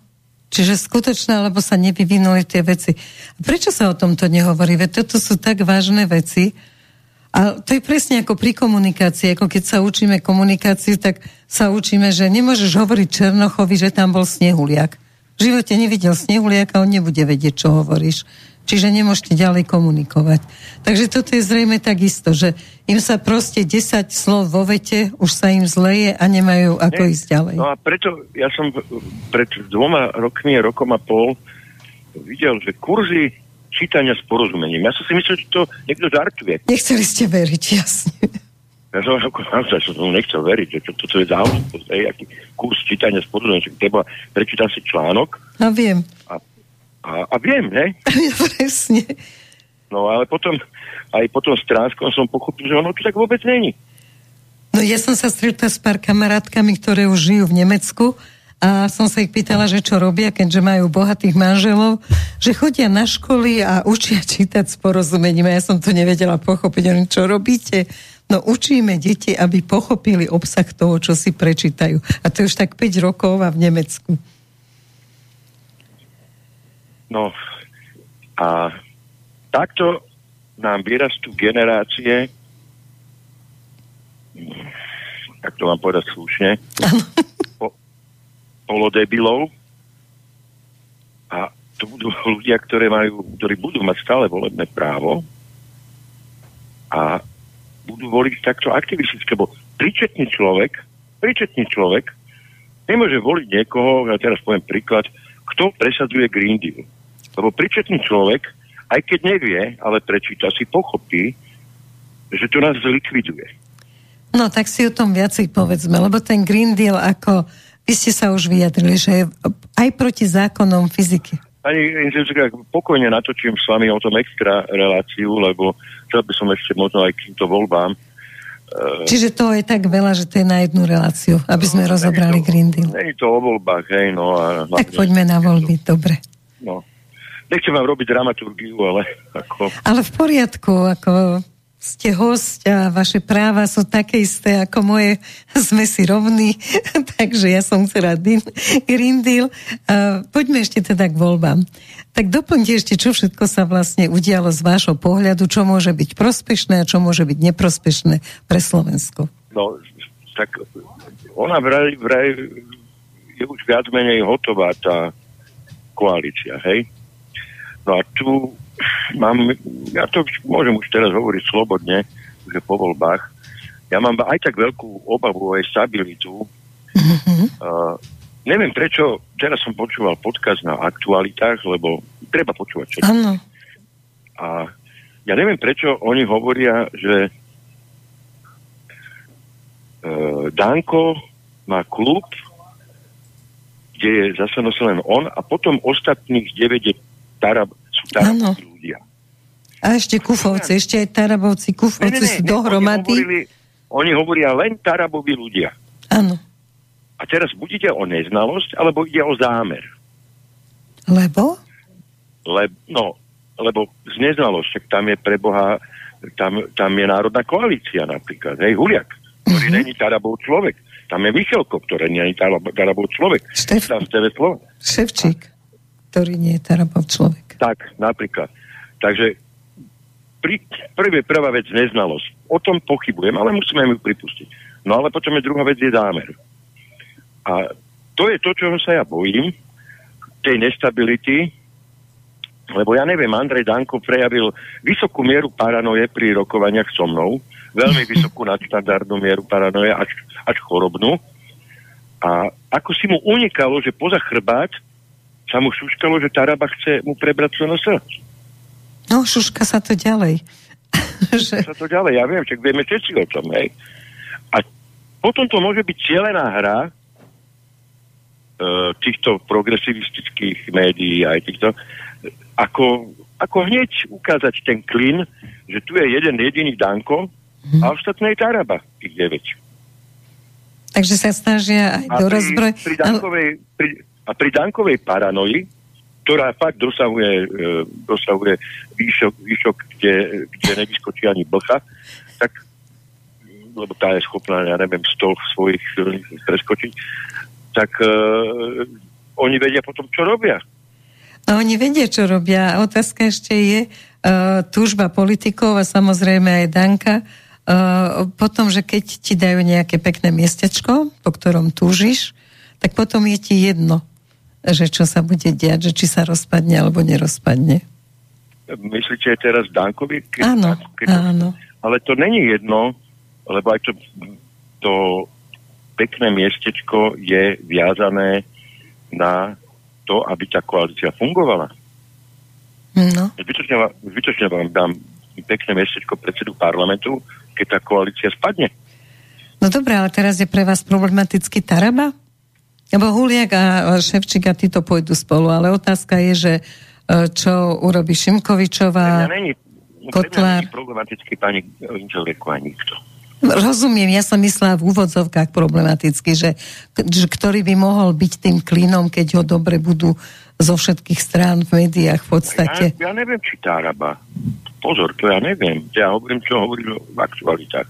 čiže skutočná, lebo sa nevyvinuli tie veci. Prečo sa o tomto nehovorí? Veď toto sú tak vážne veci. A to je presne ako pri komunikácii. Ako keď sa učíme komunikáciu, tak sa učíme, že nemôžeš hovoriť Černochovi, že tam bol snehuliak. V živote nevidel snehuliaka, on nebude vedieť, čo hovoríš. Čiže nemôžete ďalej komunikovať. Takže toto je zrejme takisto, že im sa proste 10 slov vo vete, už sa im zleje a nemajú ako ne, ísť ďalej. No a preto ja som pred dvoma rokmi, rokom a pol videl, že kurzy čítania s porozumením. Ja som si myslel, že to niekto žartuje. Nechceli ste veriť, jasne. Ja som ako naozaj som tomu nechcel veriť, že toto to je záležitosť, aký kurz čítania s porozumením. Teba prečítam si článok. No viem. A a, a viem, ne? Presne. No ale potom, aj potom s Tránskom som pochopil, že ono to tak vôbec není. No ja som sa stretla s pár kamarátkami, ktoré už žijú v Nemecku a som sa ich pýtala, že čo robia, keďže majú bohatých manželov, že chodia na školy a učia čítať s porozumením. A ja som to nevedela pochopiť. Oni, čo robíte? No učíme deti, aby pochopili obsah toho, čo si prečítajú. A to je už tak 5 rokov a v Nemecku. No a takto nám vyrastú generácie, tak to mám povedať slušne, po, polodebilov. A to budú ľudia, ktoré majú, ktorí budú mať stále volebné právo. A budú voliť takto aktivistické, lebo príčetný človek, príčetný človek nemôže voliť niekoho, ja teraz poviem príklad, kto presadzuje Green Deal. Lebo príčetný človek, aj keď nevie, ale prečíta si, pochopí, že to nás zlikviduje. No tak si o tom viacej povedzme, lebo ten Green Deal ako, vy ste sa už vyjadrili, že je aj proti zákonom fyziky. Pani inžinierka, pokojne natočím s vami o tom extra reláciu, lebo chcel by som ešte možno aj k týmto voľbám. Čiže to je tak veľa, že to je na jednu reláciu, aby sme no, rozobrali to, Green Deal. Nie je to o voľbách, hej, no. A tak poďme na voľby, dobre. No nechcem vám robiť dramaturgiu, ale ako... Ale v poriadku, ako ste host a vaše práva sú také isté ako moje, sme si rovní, takže ja som chcela Green Deal. Poďme ešte teda k voľbám. Tak doplňte ešte, čo všetko sa vlastne udialo z vášho pohľadu, čo môže byť prospešné a čo môže byť neprospešné pre Slovensko. No, tak ona vraj, vraj je už viac menej hotová tá koalícia, hej? No a tu mám, ja to môžem už teraz hovoriť slobodne, že po voľbách, ja mám aj tak veľkú obavu o jej stabilitu. Mm-hmm. Uh, neviem prečo, teraz som počúval podkaz na aktualitách, lebo treba počúvať všetko. Áno. A ja neviem prečo oni hovoria, že uh, Danko má klub, kde je zase len on a potom ostatných 9 je tarab, sú ľudia. A ešte Kufovci, ešte aj Tarabovci, Kufovci ne, ne, ne, sú dohromady. Oni, hovorili, oni hovoria len Tarabovi ľudia. Áno. A teraz buď ide o neznalosť, alebo ide o zámer. Lebo? Le, no, lebo z neznalosť, tam je pre Boha, tam, tam je národná koalícia napríklad, hej, Huliak, ktorý uh-huh. není Tarabov človek. Tam je Michalko, ktorý nie je Tarabov človek. Štef... Ševčík, ktorý nie je Tarabov človek. Tak, napríklad. Takže pri, prvý, prvá vec neznalosť. O tom pochybujem, ale musíme ju pripustiť. No ale potom je druhá vec, je zámer. A to je to, čoho sa ja bojím, tej nestability, lebo ja neviem, Andrej Danko prejavil vysokú mieru paranoje pri rokovaniach so mnou, veľmi vysokú nadštandardnú mieru paranoje, až, až chorobnú. A ako si mu unikalo, že poza chrbát sa mu šuškalo, že Taraba chce mu prebrať SNS. No, šuška sa to ďalej. že... Sa to ďalej, ja viem, čak vieme všetci o tom, hej. A potom to môže byť cielená hra e, týchto progresivistických médií aj týchto, ako, ako hneď ukázať ten klin, že tu je jeden jediný Danko hmm. a ostatné je Taraba, tých 9. Takže sa snažia aj do rozbroj... Pri, pri, Dankovej, pri, a pri Dankovej paranoji ktorá fakt dosahuje, e, dosahuje výšok, výšok kde, kde nevyskočí ani blcha, tak lebo tá je schopná, ja neviem, 100 svojich preskočiť, tak e, oni vedia potom, čo robia. A oni vedia, čo robia. Otázka ešte je uh, túžba politikov a samozrejme aj Danka uh, potom, že keď ti dajú nejaké pekné miestečko, po ktorom túžiš, tak potom je ti jedno, že čo sa bude diať, že či sa rozpadne alebo nerozpadne. Myslíte teraz Dankovi? Keď, áno, keď, áno. Ale to není jedno, lebo aj to, to pekné miestečko je viazané na to, aby tá koalícia fungovala. No. Zbytočne, zbytočne vám dám pekné miestečko predsedu parlamentu, keď tá koalícia spadne. No dobré, ale teraz je pre vás problematický Taraba? Lebo Huliak a Ševčík a títo pôjdu spolu, ale otázka je, že e, čo urobí Šimkovičová, není, Kotlár. problematický pani Inželieku aj nikto. Rozumiem, ja som myslela v úvodzovkách problematicky, že, že ktorý by mohol byť tým klínom, keď ho dobre budú zo všetkých strán v médiách v podstate. Ja, ja neviem, či tá raba. Pozor, to ja neviem. Ja hovorím, čo hovorím v aktualitách.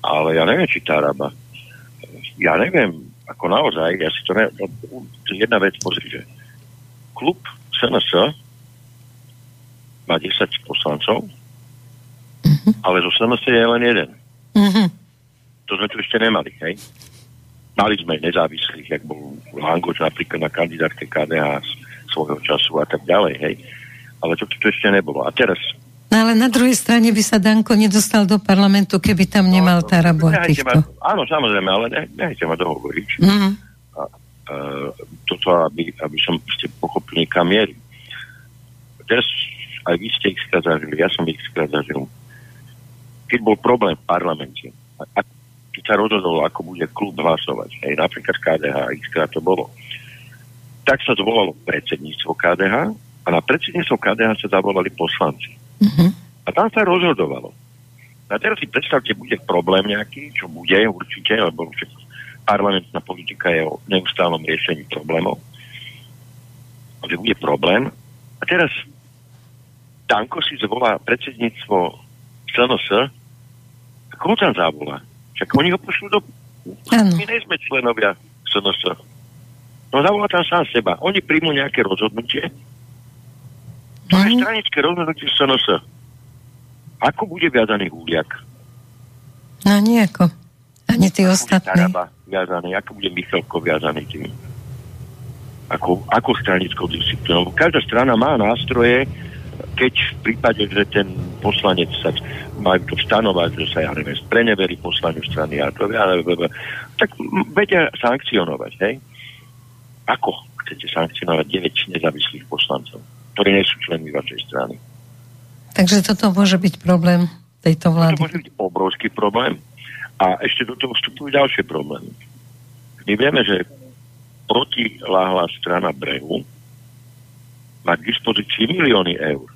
Ale ja neviem, či tá raba. Ja neviem, ako naozaj, ja si to ne... Jedna vec, pozri, že klub SNS má 10 poslancov, uh-huh. ale zo SNS je len jeden. Uh-huh. To sme tu ešte nemali, hej? Mali sme nezávislých, jak bol Langoč napríklad na kandidátke KDH svojho času a tak ďalej, hej? Ale to tu ešte nebolo. A teraz No ale na druhej strane by sa Danko nedostal do parlamentu, keby tam nemal no, Tarabu a týchto. Ma, áno, samozrejme, ale ne, nechajte ma dohovoriť. Mm. A, a, toto, aby, aby som ste pochopil kam mierí. Teraz aj vy ste ich zažili, ja som ich zažil. Keď bol problém v parlamente, a, a keď sa rozhodol, ako bude klub hlasovať, aj napríklad KDH, x to bolo, tak sa zvolalo predsedníctvo KDH a na predsedníctvo KDH sa zavolali poslanci. Uh-huh. A tam sa rozhodovalo. A teraz si predstavte, bude problém nejaký, čo bude určite, lebo parlamentná politika je o neustálom riešení problémov. Že bude problém. A teraz Danko si zvolá predsedníctvo SNS a koho tam zavolá? Však oni ho pošlú do... Ano. My nie sme členovia SNS. No zavolá tam sám seba. Oni príjmu nejaké rozhodnutie to je mhm. stranické rozhodnutie SNS. Ako bude viazaný Huliak? No nejako. Ani tí ostatní. Taraba viazaný, ako bude Michalko viazaný tým? Ako, ako stranickou disciplínou? Každá strana má nástroje, keď v prípade, že ten poslanec sa majú to stanovať, že sa, ja neviem, spreneverí poslaniu strany, ja to, ja neviem, tak vedia sankcionovať, hej? Ako chcete sankcionovať 9 nezávislých poslancov? Ktorí nie sú členmi vašej strany. Takže toto môže byť problém tejto vlády. To môže byť obrovský problém. A ešte do toho vstupujú ďalšie problémy. My vieme, že protiláhla strana brehu má k dispozícii milióny eur.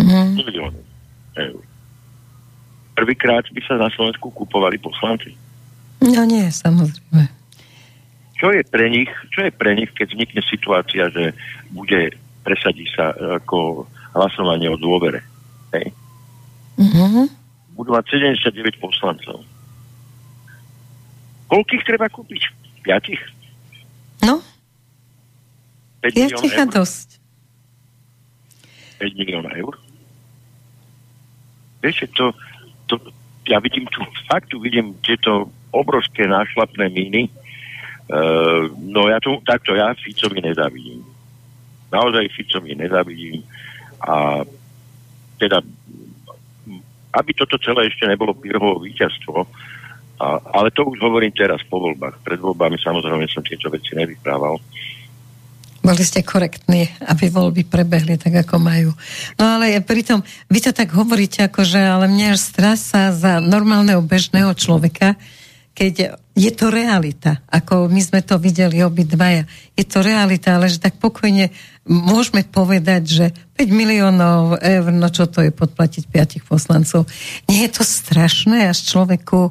Mm. Milióny eur. Prvýkrát by sa na Slovensku kupovali poslanci. No nie, samozrejme. Čo je pre nich, čo je pre nich, keď vznikne situácia, že bude presadí sa ako hlasovanie o dôvere. Hej? Mm-hmm. Budú mať 79 poslancov. Koľkých treba kúpiť? Piatich? No. 5 Piatich a dosť. 5 miliónov eur? Vieš, to, to, ja vidím tu, fakt tu vidím tieto obrovské nášlapné míny, Uh, no ja tu, takto ja Ficovi nezávidím. Naozaj Ficovi nezávidím a teda aby toto celé ešte nebolo Pirhovo víťazstvo, a, ale to už hovorím teraz po voľbách. Pred voľbami samozrejme som tieto veci nevyprával. Boli ste korektní, aby voľby prebehli tak, ako majú. No ale pritom, vy to tak hovoríte, akože, ale mne až strasa za normálneho bežného človeka, keď je to realita, ako my sme to videli obidvaja. Je to realita, ale že tak pokojne môžeme povedať, že 5 miliónov eur, no čo to je podplatiť piatich poslancov. Nie je to strašné až človeku...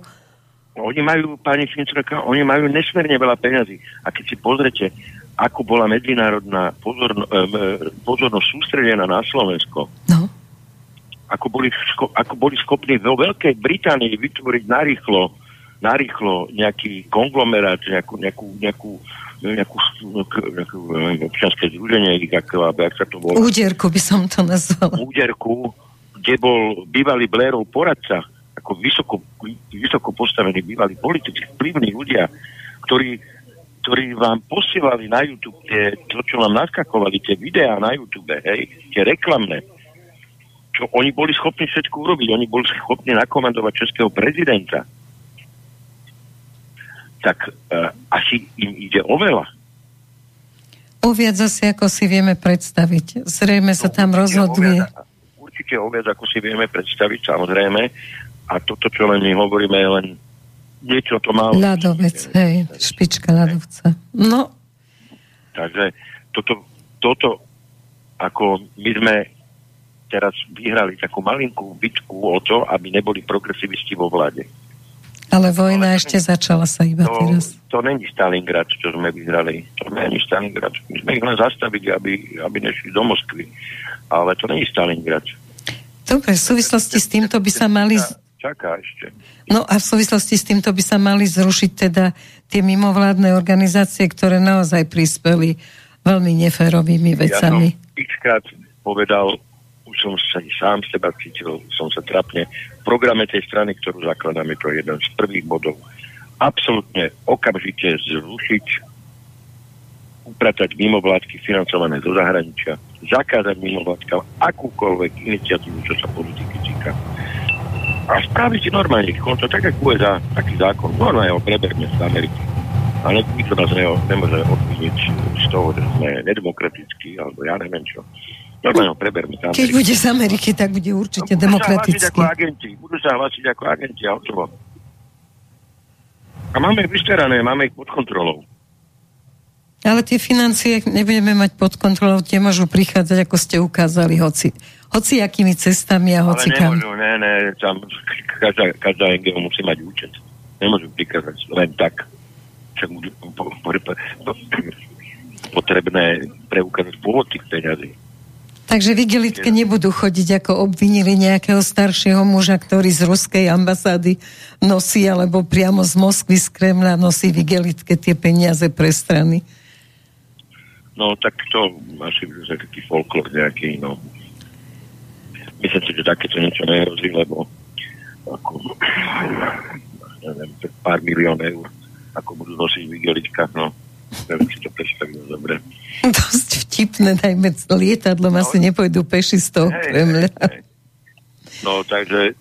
Oni majú, pani Finčraka, oni majú nesmierne veľa peňazí. A keď si pozrete, ako bola medzinárodná pozorno, eh, pozornosť sústredená na Slovensko, no. ako, boli, ako boli schopní vo Veľkej Británii vytvoriť narýchlo narýchlo nejaký konglomerát, nejakú, nejakú, nejakú nejakú, nejakú občianské združenie, ako, ak sa to volá. Úderku by som to nazvala. Úderku, kde bol bývalý Blairov poradca, ako vysoko, vysoko postavený bývalý politici, vplyvní ľudia, ktorí, ktorí vám posielali na YouTube tie, to, čo vám naskakovali, tie videá na YouTube, hej, tie reklamné, čo oni boli schopní všetko urobiť. Oni boli schopní nakomandovať českého prezidenta tak uh, asi im ide o veľa. O viac asi, ako si vieme predstaviť. Zrejme sa no, tam rozhodli. určite o viac, ako si vieme predstaviť, samozrejme. A toto, čo len my hovoríme, je len niečo to malo. Ľadovec, hej, špička ľadovca. No. Takže toto, toto, ako my sme teraz vyhrali takú malinkú bitku o to, aby neboli progresivisti vo vláde. Ale vojna Ale ešte začala sa iba to, teraz. To není Stalingrad, čo sme vyhrali. To není Stalingrad. My sme ich len zastavili, aby, aby nešli do Moskvy. Ale to není Stalingrad. Dobre, v súvislosti s týmto by sa mali... Čaká ešte. No a v súvislosti s týmto by sa mali zrušiť teda tie mimovládne organizácie, ktoré naozaj prispeli veľmi neférovými vecami. Ja som povedal, už som sa sám seba cítil, som sa trapne programe tej strany, ktorú zakladáme, to je jeden z prvých bodov, absolútne okamžite zrušiť, upratať mimovládky financované zo zahraničia, zakázať mimovládkam akúkoľvek iniciatívu, čo sa politiky týka. A spraviť normálne konto, tak ako USA, taký zákon, normálne ho preberme z Ameriky. Ale nikto nás nemôže obviniť z toho, že sme nedemokratickí, alebo ja neviem čo. Normálne preberme tam. Keď bude z Ameriky, tak bude určite no, demokratický. Budú sa ako agenti, budú sa hlasiť ako agenti a A máme ich vystarané, máme ich pod kontrolou. Ale tie financie nebudeme mať pod kontrolou, tie môžu prichádzať, ako ste ukázali, hoci, hoci akými cestami a hoci Ale nemôžu, ne, ne, tam každá, každá NGO musí mať účet. Nemôžu prikázať len tak. Však budú potrebné preukázať pôvod tých peňazí. Takže v igelitke nebudú chodiť, ako obvinili nejakého staršieho muža, ktorý z ruskej ambasády nosí, alebo priamo z Moskvy, z Kremla nosí v igelitke tie peniaze pre strany. No tak to asi je taký folklor nejaký, no. Myslím si, že takéto niečo nehrozí, lebo ako, neviem, pár milión eur, ako budú nosiť v igelitkách, no Neviem si to predstaviť dobre. Dosť vtipné, najmä lietadlom no, asi nepôjdu peši z toho hej, Kremľa. Hej, hej. No takže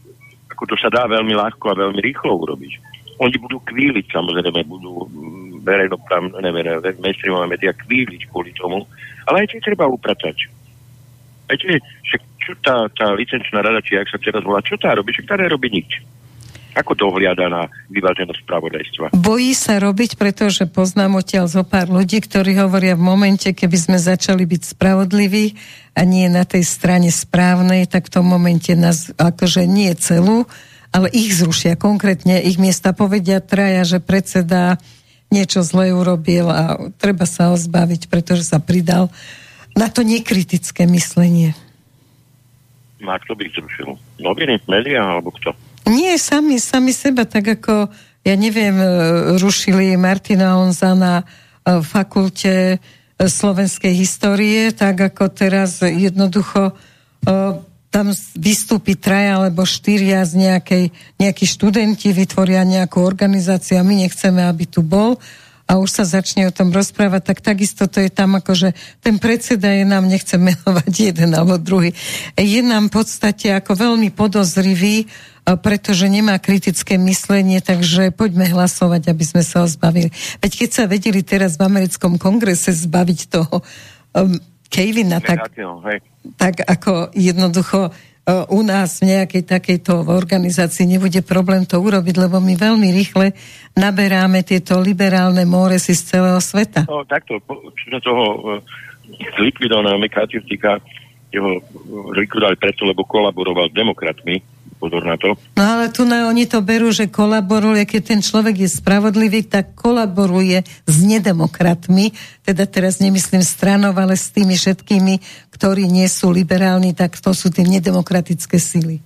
ako to sa dá veľmi ľahko a veľmi rýchlo urobiť. Oni budú kvíliť, samozrejme, budú mm, verejnoprávne, neviem, mainstreamové médiá kvíliť kvôli tomu, ale aj tie treba upratať. Aj tie, čo tá, tá licenčná rada, či ak sa teraz volá, čo tá robí? Však tá nerobí nič. Ako to ohliada na vyváženosť spravodajstva? Bojí sa robiť, pretože poznám odtiaľ zo pár ľudí, ktorí hovoria v momente, keby sme začali byť spravodliví a nie na tej strane správnej, tak v tom momente nás akože nie celú, ale ich zrušia. Konkrétne ich miesta povedia traja, že predseda niečo zle urobil a treba sa ho zbaviť, pretože sa pridal na to nekritické myslenie. Má kto by zrušil? Noviny, médiá alebo kto? Nie, sami, sami seba, tak ako, ja neviem, e, rušili Martina Onza na e, fakulte e, slovenskej histórie, tak ako teraz jednoducho tam vystúpi traja alebo štyria z nejakej, nejakí študenti, vytvoria nejakú organizáciu a my nechceme, aby tu bol. A už sa začne o tom rozprávať, tak takisto to je tam ako, že ten predseda je nám, nechcem menovať jeden alebo druhý, je nám v podstate ako veľmi podozrivý, pretože nemá kritické myslenie, takže poďme hlasovať, aby sme sa ho zbavili. Veď keď sa vedeli teraz v americkom kongrese zbaviť toho um, Kejvina, tak, tak ako jednoducho uh, u nás v nejakej takejto organizácii nebude problém to urobiť, lebo my veľmi rýchle naberáme tieto liberálne móresy z celého sveta. No takto, sa toho uh, likvidovaného Kačivtika, jeho likvidovali preto, lebo kolaboroval s demokratmi, pozor na to. No ale tu na, oni to berú, že kolaboruje, keď ten človek je spravodlivý, tak kolaboruje s nedemokratmi, teda teraz nemyslím stranov, ale s tými všetkými, ktorí nie sú liberálni, tak to sú tie nedemokratické sily.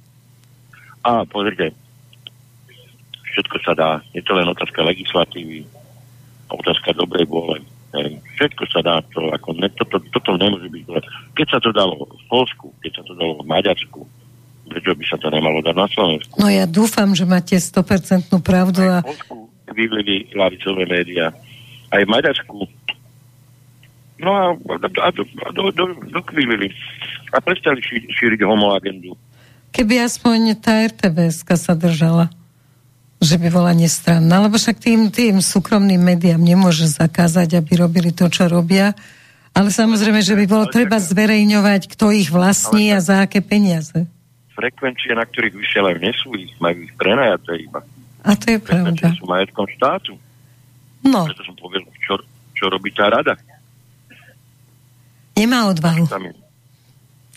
A pozrite, všetko sa dá, je to len otázka legislatívy, otázka dobrej vôle. Všetko sa dá, to, ako ne, to, to, toto nemôže byť. Keď sa to dalo v Polsku, keď sa to dalo v Maďarsku, prečo by sa to nemalo dať na Slovensku? No ja dúfam, že máte 100% pravdu. A... Aj v Polsku vyvlili lavicové médiá. Aj v Maďarsku. No a, a, do, do, do, dokvílili. A prestali ší, šíriť homoagendu. Keby aspoň tá RTVS sa držala že by bola nestranná, lebo však tým, tým súkromným médiám nemôže zakázať, aby robili to, čo robia. Ale samozrejme, že by bolo treba zverejňovať, kto ich vlastní a za aké peniaze frekvencie, na ktorých vysielajú, nie sú ich, majú ich prenajaté iba. A to je pravda. sú majetkom štátu. No. Preto som povedal, čo, čo robí tá rada. Nemá odvahu.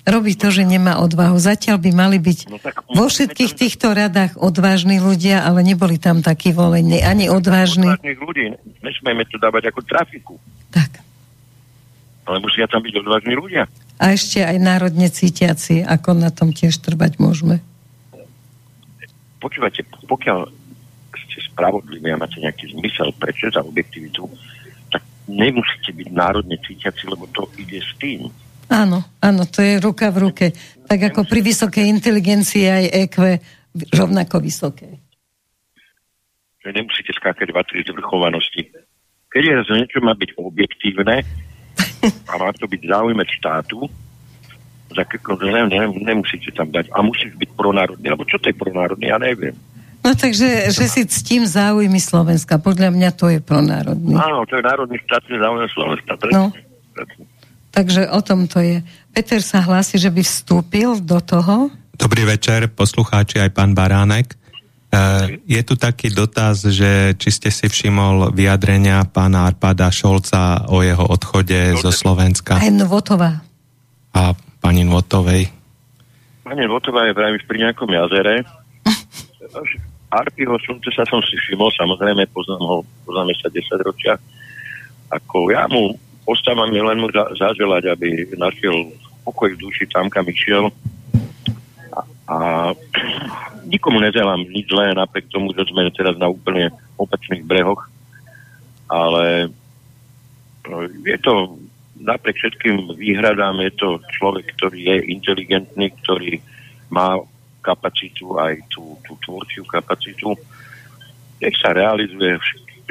Robí to, že nemá odvahu. Zatiaľ by mali byť no tak, vo všetkých týchto radách odvážni ľudia, ale neboli tam takí volení, ani odvážni. Odvážnych ľudí, nesmieme to dávať ako trafiku. Tak. Ale musia tam byť odvážni ľudia a ešte aj národne cítiaci, ako na tom tiež trvať môžeme. Počúvate, pokiaľ ste spravodliví a máte nejaký zmysel prečo za objektivitu, tak nemusíte byť národne cítiaci, lebo to ide s tým. Áno, áno, to je ruka v ruke. Tak ako pri vysokej inteligencii aj EQ rovnako vysoké. Že nemusíte skákať vatry z vrchovanosti. Keď je niečo má byť objektívne, a má to byť záujme štátu, za ne, ne, nemusíte tam dať. A musíš byť pronárodný. Lebo čo to je pronárodný, ja neviem. No takže, že si ctím záujmy Slovenska. Podľa mňa to je pronárodný. Áno, to je národný štátny záujem Slovenska. No. Takže o tom to je. Peter sa hlási, že by vstúpil do toho. Dobrý večer, poslucháči aj pán Baránek. Je tu taký dotaz, že či ste si všimol vyjadrenia pána Arpada Šolca o jeho odchode zo Slovenska. Aj Nvotová. A pani Nvotovej. Pani Nvotová je práve pri nejakom jazere. Arpiho Šolca sa som si všimol, samozrejme poznám ho, poznáme sa 10 ročia. Ako ja mu ostávam len mu za, zaželať, aby našiel pokoj v duši tam, kam išiel a nikomu nezelám nič zlé, napriek tomu, že sme teraz na úplne opačných brehoch, ale no, je to napriek všetkým výhradám, je to človek, ktorý je inteligentný, ktorý má kapacitu, aj tú, tú tvorčiu kapacitu. Nech sa realizuje.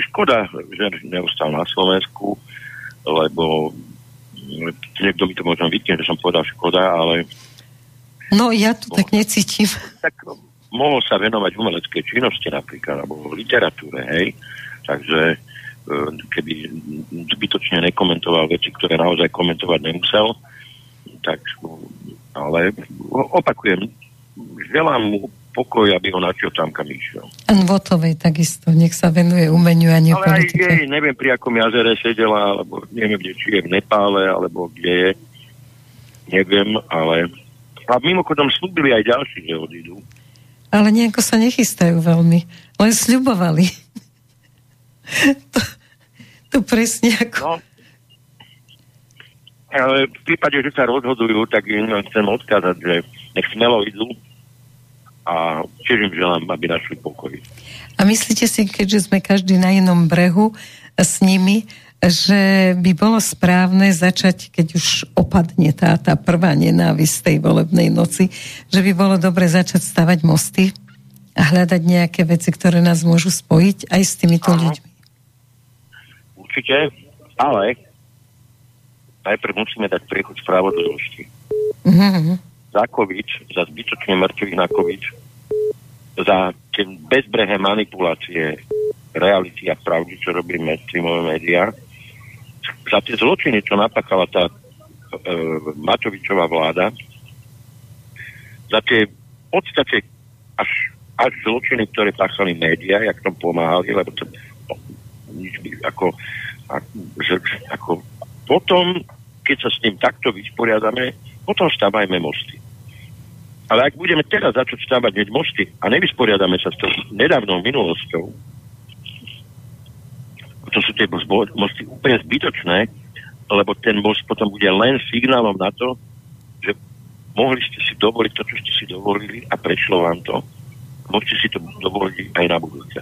Škoda, že neostal na Slovensku, lebo niekto mi to možno vytkne, že som povedal škoda, ale No ja to tak necítim. Tak mohol sa venovať umeleckej činnosti napríklad, alebo literatúre, hej. Takže e, keby zbytočne nekomentoval veci, ktoré naozaj komentovať nemusel, tak ale opakujem, želám mu pokoj, aby ho načiel tam, kam išiel. A Votovej takisto, nech sa venuje umeniu a nie Ale aj jej, neviem pri akom jazere sedela, alebo neviem, kde, či je v Nepále, alebo kde je. Neviem, ale... A mimochodom slúbili aj ďalší, že odídu. Ale nejako sa nechystajú veľmi, len sľubovali. to, to presne ako... No, ale v prípade, že sa rozhodujú, tak im chcem odkázať, že nech smelo idú a tiež im želám, aby našli pokoj. A myslíte si, keďže sme každý na inom brehu s nimi, že by bolo správne začať, keď už opadne tá, tá prvá nenávisť tej volebnej noci, že by bolo dobre začať stavať mosty a hľadať nejaké veci, ktoré nás môžu spojiť aj s týmito Áno. ľuďmi. Určite, ale najprv musíme dať priechod spravodlivosti. Mhm. Za COVID, za zbytočne mŕtvych na COVID, za bezbrehé manipulácie reality a pravdy, čo robí mainstreamové médiá, za tie zločiny, čo napákala tá e, Matovičová vláda, za tie podstate až, až zločiny, ktoré páchali médiá, jak tom pomáhali, lebo to no, nič by, ako, ako, ako potom, keď sa s tým takto vysporiadame, potom stávajme mosty. Ale ak budeme teraz začať stavať hneď mosty a nevysporiadame sa s tou nedávnou minulosťou, to sú tie mosty úplne zbytočné, lebo ten most potom bude len signálom na to, že mohli ste si dovoliť to, čo ste si dovolili a prešlo vám to. Môžete si to dovoliť aj na budúce.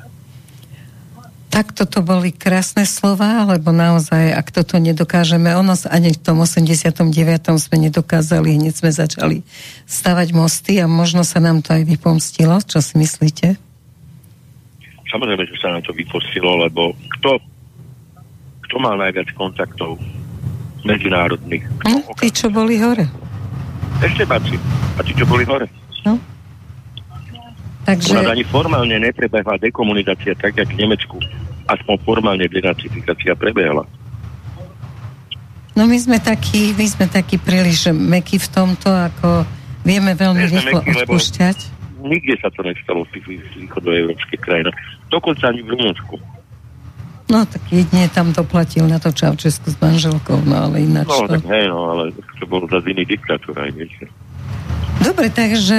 Tak toto boli krásne slova, lebo naozaj, ak toto nedokážeme, ono ani v tom 89. sme nedokázali, hneď sme začali stavať mosty a možno sa nám to aj vypomstilo. Čo si myslíte? Samozrejme, že sa nám to vypostilo, lebo kto, kto mal najviac kontaktov medzinárodných? No, tí, čo boli hore. Ešte baci. A tí, čo boli hore. No. U nás Takže, ani formálne neprebehla dekomunizácia tak, jak v Nemecku. Aspoň formálne denacifikácia prebehla. no my sme takí, my sme takí príliš mekí v tomto, ako vieme veľmi sme rýchlo lebo- odpúšťať. Nikde sa to nestalo v tých východoeurópskych krajinách. Dokonca ani v Rumunsku. No tak jedine tam doplatil na to Čaučesku s manželkou, no ale ináč No, to... tak hej, no, ale to bol zase iný diktatúr aj, viete. Dobre, takže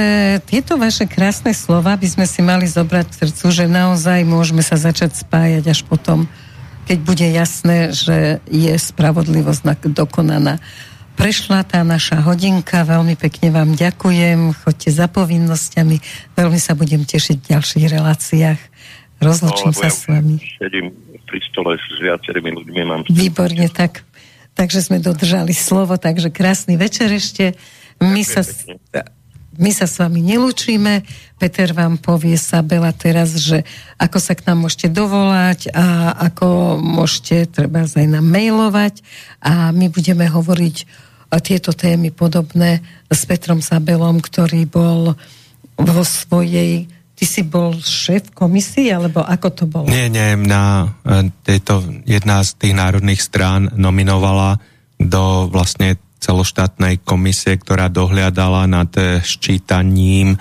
tieto vaše krásne slova by sme si mali zobrať k srdcu, že naozaj môžeme sa začať spájať až potom, keď bude jasné, že je spravodlivosť na- dokonaná. Prešla tá naša hodinka, veľmi pekne vám ďakujem, choďte za povinnosťami, veľmi sa budem tešiť v ďalších reláciách. Rozlučím No, sa ja s vami. Sedím pri stole s viacerými ľuďmi, mám... Výborne, tak. Takže sme dodržali slovo, takže krásny večer ešte. My sa, my sa s vami nelúčime. Peter vám povie Sabela teraz, že ako sa k nám môžete dovolať a ako môžete treba aj nám mailovať a my budeme hovoriť o tieto témy podobné s Petrom Sabelom, ktorý bol vo svojej Ty si bol šéf komisie, alebo ako to bolo? Nie, nie, na e, tejto jedna z tých národných strán nominovala do vlastne celoštátnej komisie, ktorá dohliadala nad e, ščítaním e,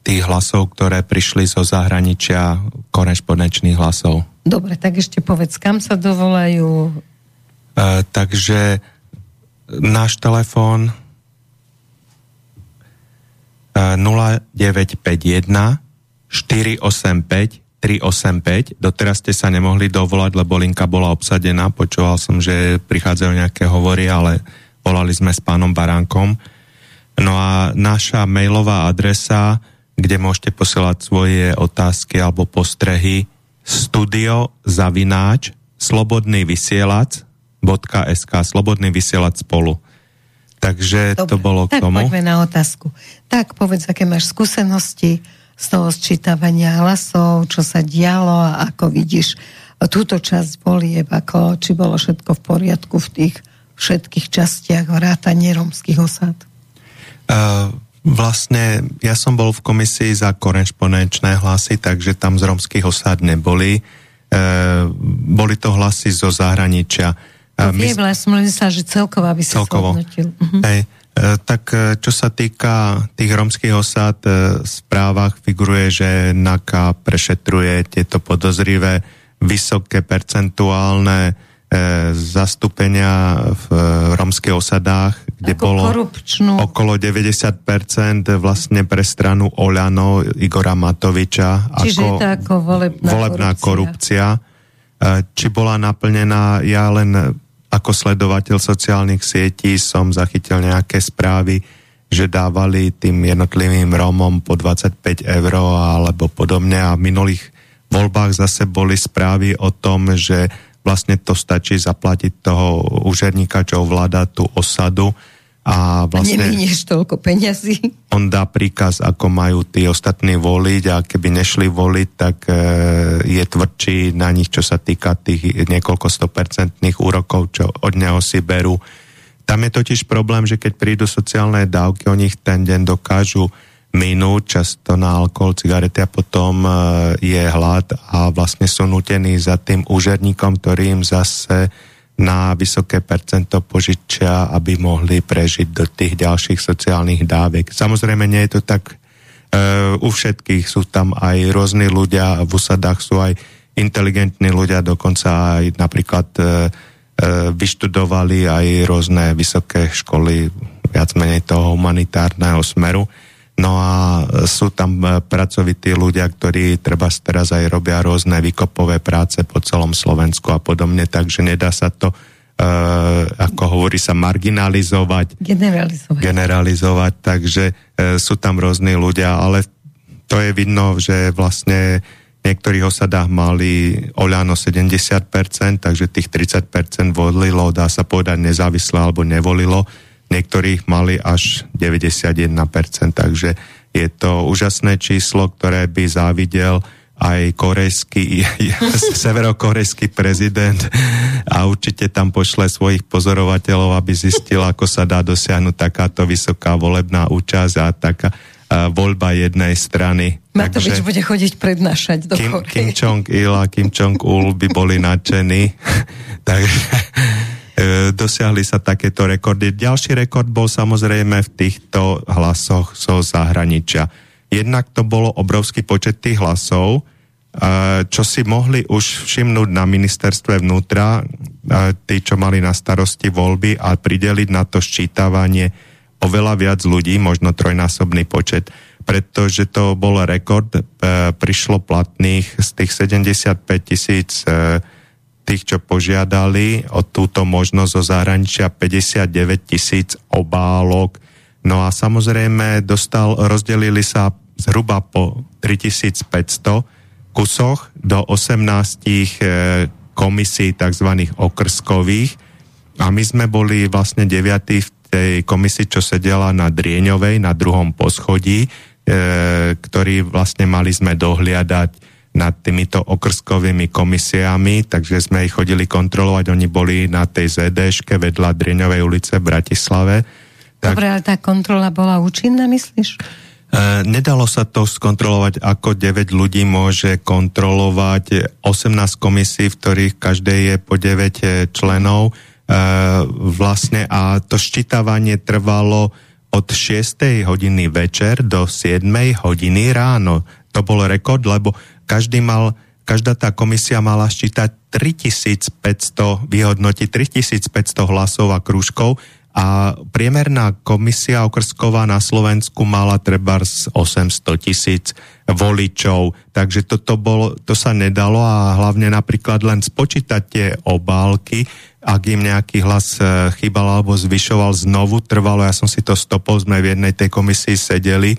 tých hlasov, ktoré prišli zo zahraničia, korešpondenčných hlasov. Dobre, tak ešte povedz, kam sa dovolajú? E, takže náš telefón e, 0951 485 385. Doteraz ste sa nemohli dovolať, lebo linka bola obsadená. Počúval som, že prichádzajú nejaké hovory, ale volali sme s pánom Baránkom. No a naša mailová adresa, kde môžete posielať svoje otázky alebo postrehy, studio zavináč slobodný vysielač .sk, slobodný vysielač spolu. Takže Dobre, to bolo k tak tomu. poďme na otázku. Tak povedz, aké máš skúsenosti z toho sčítavania hlasov, čo sa dialo a ako vidíš túto časť volieb, ako, či bolo všetko v poriadku v tých všetkých častiach vrátanie rómskych osad. Uh, vlastne ja som bol v komisii za korešpondenčné hlasy, takže tam z romských osád neboli. Uh, boli to hlasy zo zahraničia. To Uh, vie, vlastne som len myslela, že celkovo by si celkovo. zhodnotil. Hej, tak e, čo sa týka tých romských osad, v správach figuruje, že NAKA prešetruje tieto podozrivé vysoké percentuálne zastúpenia v romských osadách, kde Ako bolo korupčnú. okolo 90% vlastne pre stranu Oľano Igora Matoviča. Čiže ako je to ako volebná, volebná korupcia. korupcia. Či bola naplnená, ja len ako sledovateľ sociálnych sietí som zachytil nejaké správy, že dávali tým jednotlivým Rómom po 25 eur alebo podobne a v minulých voľbách zase boli správy o tom, že vlastne to stačí zaplatiť toho úžerníka, čo ovláda tú osadu a vlastne... Neminieš toľko peňazí. On dá príkaz, ako majú tí ostatní voliť a keby nešli voliť, tak e, je tvrdší na nich, čo sa týka tých niekoľko stopercentných úrokov, čo od neho si berú. Tam je totiž problém, že keď prídu sociálne dávky, oni ich ten deň dokážu minúť často na alkohol, cigarety a potom e, je hlad a vlastne sú nutení za tým úžerníkom, ktorý im zase na vysoké percento požičia, aby mohli prežiť do tých ďalších sociálnych dávek. Samozrejme, nie je to tak e, u všetkých, sú tam aj rôzni ľudia, v usadách sú aj inteligentní ľudia, dokonca aj napríklad e, e, vyštudovali aj rôzne vysoké školy, viac menej toho humanitárneho smeru No a sú tam e, pracovití ľudia, ktorí treba teraz aj robia rôzne výkopové práce po celom Slovensku a podobne, takže nedá sa to, e, ako hovorí sa, marginalizovať. Generalizovať. Generalizovať, takže e, sú tam rôzni ľudia, ale to je vidno, že vlastne v niektorých osadách mali Oľano 70%, takže tých 30% volilo, dá sa povedať nezávisle alebo nevolilo niektorých mali až 91%, takže je to úžasné číslo, ktoré by závidel aj korejský, severokorejský prezident a určite tam pošle svojich pozorovateľov, aby zistil, ako sa dá dosiahnuť takáto vysoká volebná účasť a taká a voľba jednej strany. Matovič Takže bude chodiť prednášať do Kim, Kim Jong-il a Kim Jong-ul by boli nadšení. Takže dosiahli sa takéto rekordy. Ďalší rekord bol samozrejme v týchto hlasoch zo zahraničia. Jednak to bolo obrovský počet tých hlasov, e, čo si mohli už všimnúť na ministerstve vnútra, e, tí, čo mali na starosti voľby a prideliť na to ščítavanie oveľa viac ľudí, možno trojnásobný počet, pretože to bol rekord, prišlo platných z tých 75 tisíc 000 tých, čo požiadali o túto možnosť zo zahraničia 59 tisíc obálok. No a samozrejme dostal, rozdelili sa zhruba po 3500 kusoch do 18 e, komisí tzv. okrskových a my sme boli vlastne deviatí v tej komisii, čo sedela na Drieňovej, na druhom poschodí, e, ktorý vlastne mali sme dohliadať nad týmito okrskovými komisiami, takže sme ich chodili kontrolovať. Oni boli na tej ZDŠke vedľa Dreňovej ulice v Bratislave. Tak... Dobre, ale tá kontrola bola účinná, myslíš? E, nedalo sa to skontrolovať, ako 9 ľudí môže kontrolovať 18 komisí, v ktorých každé je po 9 e, členov. E, vlastne a to ščítavanie trvalo od 6. hodiny večer do 7. hodiny ráno. To bol rekord, lebo každý mal, každá tá komisia mala ščítať 3500, vyhodnotiť 3500 hlasov a krúžkov a priemerná komisia okrsková na Slovensku mala treba z 800 tisíc voličov, takže toto bolo, to sa nedalo a hlavne napríklad len spočítať tie obálky, ak im nejaký hlas e, chýbal alebo zvyšoval znovu, trvalo, ja som si to stopol, sme v jednej tej komisii sedeli, e,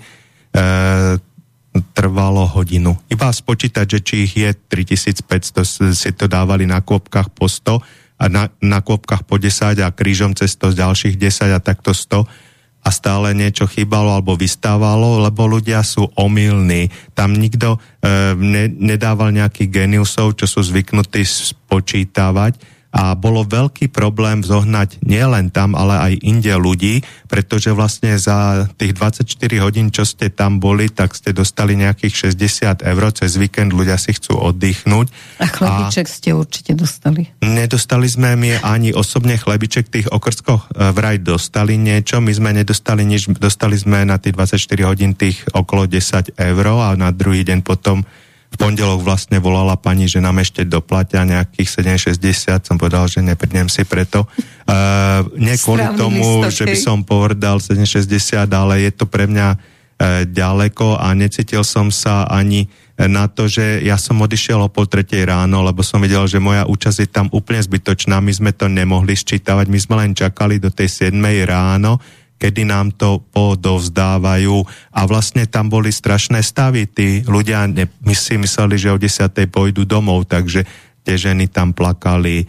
trvalo hodinu. Iba spočítať, že či ich je 3500, si to dávali na kôpkach po 100 a na, na kôpkach po 10 a krížom cez to z ďalších 10 a takto 100 a stále niečo chýbalo alebo vystávalo, lebo ľudia sú omylní. Tam nikto e, ne, nedával nejakých geniusov, čo sú zvyknutí spočítavať, a bolo veľký problém zohnať nielen tam, ale aj inde ľudí, pretože vlastne za tých 24 hodín, čo ste tam boli, tak ste dostali nejakých 60 eur, cez víkend ľudia si chcú oddychnúť. A chlebiček a ste určite dostali? Nedostali sme mi ani osobne chlebiček, tých okrskoch e, vraj dostali niečo, my sme nedostali nič, dostali sme na tých 24 hodín tých okolo 10 eur a na druhý deň potom v pondelok vlastne volala pani, že nám ešte doplatia nejakých 760, som povedal, že neprídem si preto. Uh, nie kvôli Správny tomu, listok, že by som povedal 760, ale je to pre mňa uh, ďaleko a necítil som sa ani na to, že ja som odišiel o pol tretej ráno, lebo som videl, že moja účasť je tam úplne zbytočná, my sme to nemohli sčítavať, my sme len čakali do tej 7 ráno, kedy nám to podovzdávajú a vlastne tam boli strašné stavy. Tí ľudia ne, my si mysleli, že o 10. pôjdu domov, takže tie ženy tam plakali, e,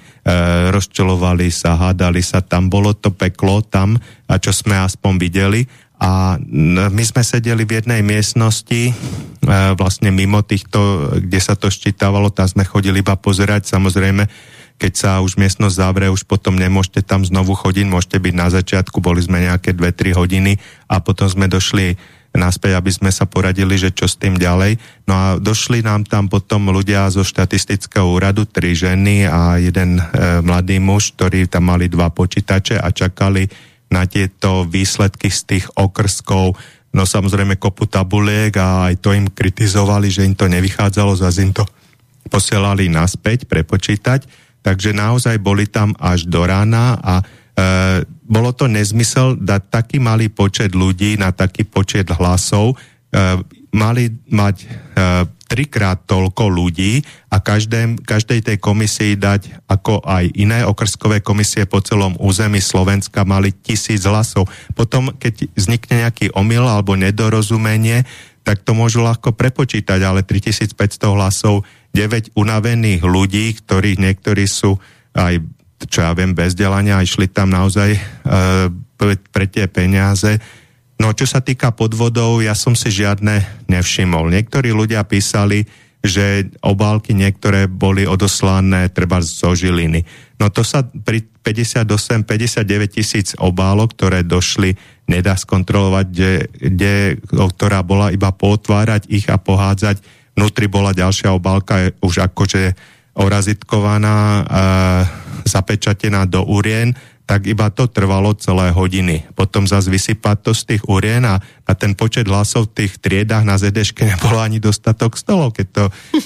rozčelovali sa, hádali sa, tam bolo to peklo tam, a čo sme aspoň videli. A my sme sedeli v jednej miestnosti, e, vlastne mimo týchto, kde sa to ščítavalo, tam sme chodili iba pozerať, samozrejme, keď sa už miestnosť zavrie, už potom nemôžete tam znovu chodiť, môžete byť na začiatku, boli sme nejaké 2-3 hodiny a potom sme došli naspäť, aby sme sa poradili, že čo s tým ďalej. No a došli nám tam potom ľudia zo štatistického úradu, tri ženy a jeden e, mladý muž, ktorí tam mali dva počítače a čakali na tieto výsledky z tých okrskov. No samozrejme kopu tabuliek a aj to im kritizovali, že im to nevychádzalo, zase im to posielali naspäť prepočítať takže naozaj boli tam až do rána a e, bolo to nezmysel dať taký malý počet ľudí na taký počet hlasov. E, mali mať e, trikrát toľko ľudí a každém, každej tej komisii dať, ako aj iné okrskové komisie po celom území Slovenska mali tisíc hlasov. Potom, keď vznikne nejaký omyl alebo nedorozumenie, tak to môžu ľahko prepočítať, ale 3500 hlasov 9 unavených ľudí, ktorých niektorí sú aj, čo ja viem, bez delania a išli tam naozaj e, pre tie peniaze. No čo sa týka podvodov, ja som si žiadne nevšimol. Niektorí ľudia písali, že obálky niektoré boli odoslané treba zo Žiliny. No to sa pri 58-59 tisíc obálok, ktoré došli, nedá skontrolovať, kde, kde, ktorá bola iba potvárať ich a pohádzať vnútri bola ďalšia obálka už akože orazitkovaná, e, zapečatená do urien, tak iba to trvalo celé hodiny. Potom zase vysypať to z tých urien a na ten počet hlasov v tých triedách na ZDŠ nebolo ani dostatok stolov. Keď, to,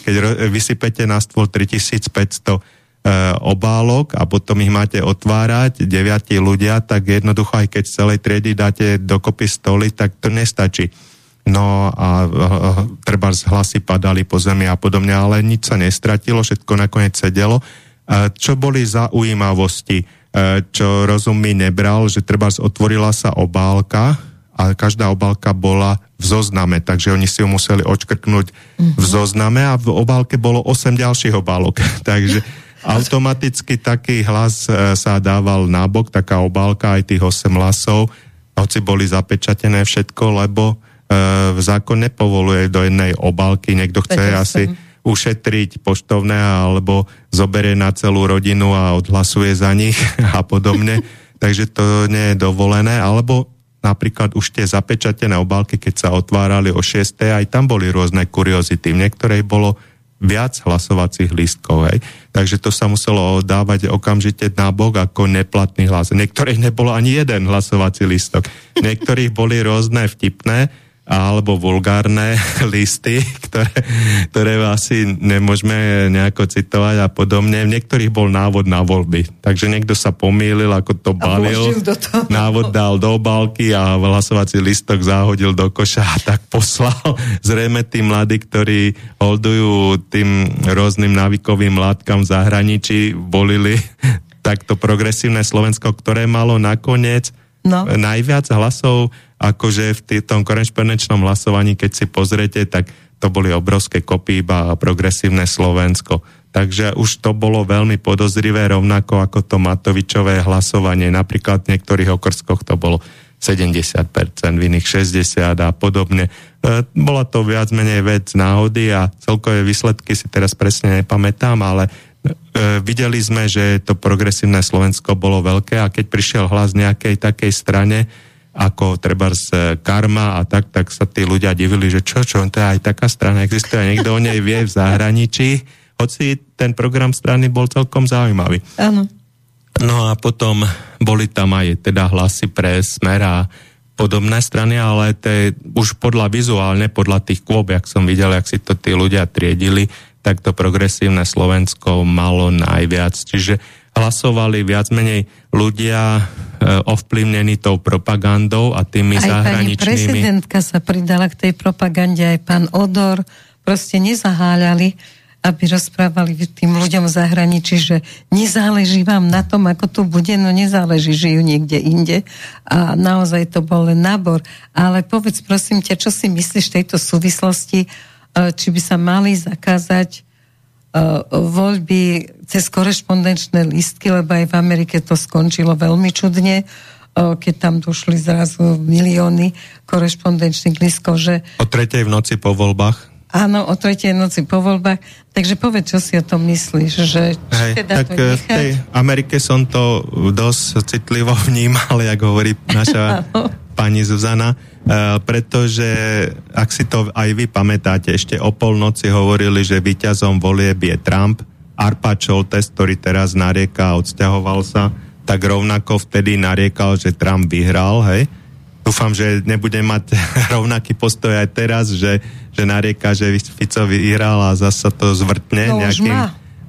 keď vysypete na stôl 3500 e, obálok a potom ich máte otvárať, deviatí ľudia, tak jednoducho aj keď z celej triedy dáte dokopy stoly, tak to nestačí no a treba z hlasy padali po zemi a podobne, ale nič sa nestratilo, všetko nakoniec sedelo. Čo boli zaujímavosti, čo rozum mi nebral, že treba otvorila sa obálka a každá obálka bola v zozname, takže oni si ju museli odškrknúť mm-hmm. v mhm. zozname a v obálke bolo 8 ďalších obálok. takže automaticky taký hlas e, sa dával nabok, taká obálka aj tých 8 hlasov, hoci boli zapečatené všetko, lebo v zákon nepovoluje do jednej obálky, niekto chce asi ušetriť poštovné alebo zoberie na celú rodinu a odhlasuje za nich a podobne. Takže to nie je dovolené. Alebo napríklad už tie zapečatené obálky, keď sa otvárali o 6. aj tam boli rôzne kuriozity. V niektorej bolo viac hlasovacích lístkov. Hej. Takže to sa muselo dávať okamžite na bok ako neplatný hlas. Niektorých nebolo ani jeden hlasovací lístok. Niektorých boli rôzne vtipné, alebo vulgárne listy, ktoré, ktoré asi nemôžeme nejako citovať a podobne. V niektorých bol návod na voľby. Takže niekto sa pomýlil, ako to balil. Návod dal do obálky a hlasovací listok zahodil do koša a tak poslal. Zrejme tí mladí, ktorí holdujú tým rôznym návykovým látkam v zahraničí, volili takto progresívne Slovensko, ktoré malo nakoniec no. najviac hlasov akože v tom korešpondenčnom hlasovaní, keď si pozriete, tak to boli obrovské kopy iba progresívne Slovensko. Takže už to bolo veľmi podozrivé, rovnako ako to Matovičové hlasovanie. Napríklad v niektorých okrskoch to bolo 70%, v iných 60% a podobne. E, bola to viac menej vec náhody a celkové výsledky si teraz presne nepamätám, ale videli sme, že to progresívne Slovensko bolo veľké a keď prišiel hlas nejakej takej strane, ako treba z Karma a tak, tak sa tí ľudia divili, že čo, čo, to je aj taká strana, existuje, niekto o nej vie v zahraničí, hoci ten program strany bol celkom zaujímavý. Áno. No a potom boli tam aj teda hlasy pre Smer a podobné strany, ale to je už podľa vizuálne, podľa tých kôb, jak som videl, jak si to tí ľudia triedili, tak to progresívne Slovensko malo najviac. Čiže hlasovali viac menej ľudia e, ovplyvnení tou propagandou a tými aj zahraničnými... Aj pani prezidentka sa pridala k tej propagande, aj pán Odor, proste nezaháľali, aby rozprávali tým ľuďom v zahraničí, že nezáleží vám na tom, ako to bude, no nezáleží, žijú niekde inde a naozaj to bol len nábor. Ale povedz prosím ťa, čo si myslíš v tejto súvislosti, e, či by sa mali zakázať voľby cez korešpondenčné listky, lebo aj v Amerike to skončilo veľmi čudne, keď tam došli zrazu milióny korešpondenčných listkov, že... O tretej v noci po voľbách? Áno, o tretej noci po voľbách. Takže povedz, čo si o tom myslíš, že Hej, teda tak to e, v tej Amerike som to dosť citlivo vnímal, jak hovorí naša pani Zuzana, uh, pretože ak si to aj vy pamätáte, ešte o polnoci hovorili, že víťazom volieb je Trump, Arpa test, ktorý teraz narieka a odsťahoval sa, tak rovnako vtedy nariekal, že Trump vyhral, hej. Dúfam, že nebude mať rovnaký postoj aj teraz, že, že narieka, že Fico vyhral a zase to zvrtne no, nejakým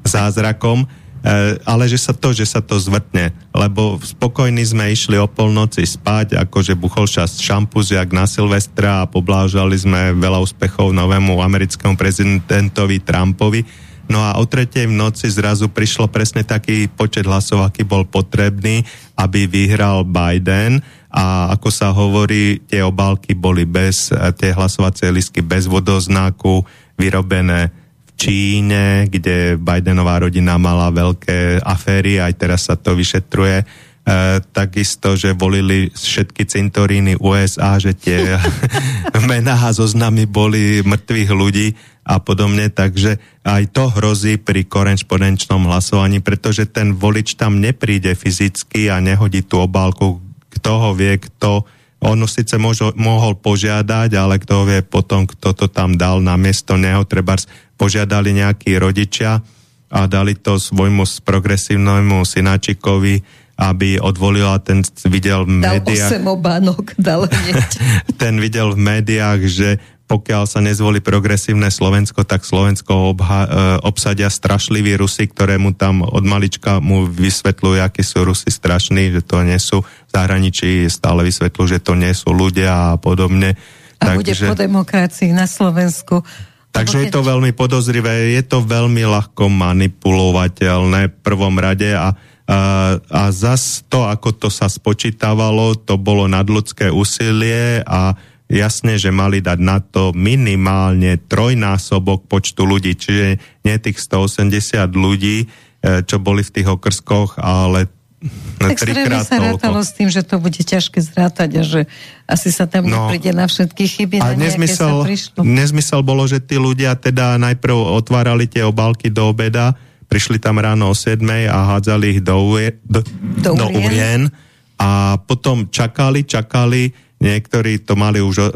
zázrakom. E, ale že sa to, že sa to zvrtne, lebo spokojní sme išli o polnoci spať, akože buchol čas šampuziak na Silvestra a poblážali sme veľa úspechov novému americkému prezidentovi Trumpovi. No a o tretej v noci zrazu prišlo presne taký počet hlasov, aký bol potrebný, aby vyhral Biden a ako sa hovorí, tie obálky boli bez, tie hlasovacie listky bez vodoznaku, vyrobené Číne, kde Bidenová rodina mala veľké aféry, aj teraz sa to vyšetruje. E, takisto, že volili všetky cintoríny USA, že tie mená a zoznamy boli mŕtvych ľudí a podobne, takže aj to hrozí pri korenšponenčnom hlasovaní, pretože ten volič tam nepríde fyzicky a nehodí tú obálku, kto ho vie, kto on síce môžo, mohol požiadať, ale kto vie potom, kto to tam dal na miesto neho, treba požiadali nejakí rodičia a dali to svojmu progresívnemu synáčikovi, aby odvolila ten videl v médiách... Dal 8 obánok, dal ten videl v médiách, že pokiaľ sa nezvolí progresívne Slovensko, tak Slovensko obha, e, obsadia strašliví Rusy, ktoré mu tam od malička mu vysvetľujú, akí sú Rusy strašní, že to nie sú v zahraničí, stále vysvetľujú, že to nie sú ľudia a podobne. A Takže, bude po demokracii na Slovensku Takže je to veľmi podozrivé, je to veľmi ľahko manipulovateľné v prvom rade a, a, a zas to, ako to sa spočítavalo, to bolo nadľudské úsilie a jasne, že mali dať na to minimálne trojnásobok počtu ľudí, čiže nie tých 180 ľudí, e, čo boli v tých okrskoch, ale tak zrejme sa rátalo s tým, že to bude ťažké zrátať a že asi sa tam no, nepríde na všetky chyby, na nezmysel, sa. Nezmysel bolo, že tí ľudia teda najprv otvárali tie obálky do obeda, prišli tam ráno o 7 a hádzali ich do, do, do, do urien a potom čakali, čakali, niektorí to mali už o,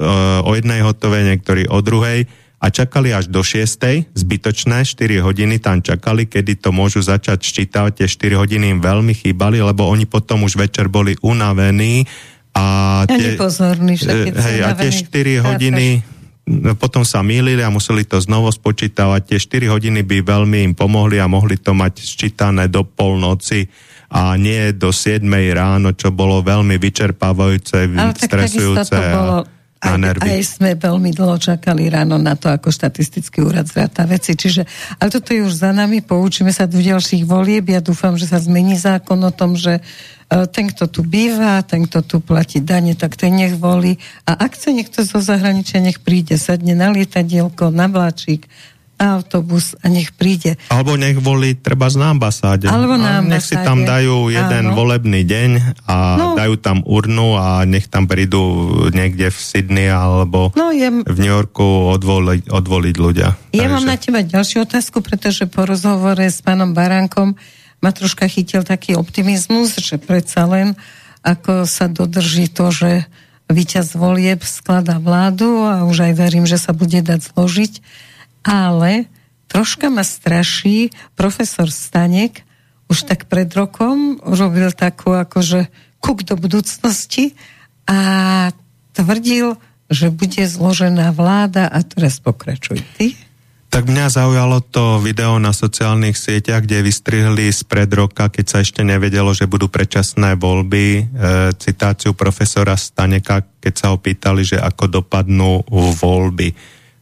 o jednej hotové, niektorí o druhej a čakali až do 6. zbytočné 4 hodiny tam čakali, kedy to môžu začať ščítať. Tie 4 hodiny im veľmi chýbali, lebo oni potom už večer boli unavení a tie, nepozorný, eh, hej, a tie 4 hodiny no, potom sa mýlili a museli to znovu spočítavať. Tie 4 hodiny by veľmi im pomohli a mohli to mať sčítané do polnoci a nie do 7 ráno, čo bolo veľmi vyčerpávajúce, Ale stresujúce. Tak to bolo na nervy. Aj, aj sme veľmi dlho čakali ráno na to, ako štatistický úrad zráta veci. Čiže, ale toto je už za nami, poučíme sa do ďalších volieb. Ja dúfam, že sa zmení zákon o tom, že uh, ten, kto tu býva, ten, kto tu platí dane, tak ten nech volí. A ak chce niekto zo zahraničia, nech príde, sadne na lietadielko, na vláčik na autobus a nech príde. Alebo nech volí treba z ambasáde. Alebo na ambasáde. Nech si tam dajú jeden Áno. volebný deň a no. dajú tam urnu a nech tam prídu niekde v Sydney alebo no, je... v New Yorku odvoliť, odvoliť ľudia. Ja Takže... mám na teba ďalšiu otázku, pretože po rozhovore s pánom Baránkom ma troška chytil taký optimizmus, že predsa len ako sa dodrží to, že víťaz volieb skladá vládu a už aj verím, že sa bude dať zložiť ale troška ma straší profesor Stanek, už tak pred rokom robil takú akože kuk do budúcnosti a tvrdil, že bude zložená vláda a teraz pokračuj ty. Tak mňa zaujalo to video na sociálnych sieťach, kde vystrihli spred roka, keď sa ešte nevedelo, že budú predčasné voľby, e, citáciu profesora Staneka, keď sa ho pýtali, že ako dopadnú voľby.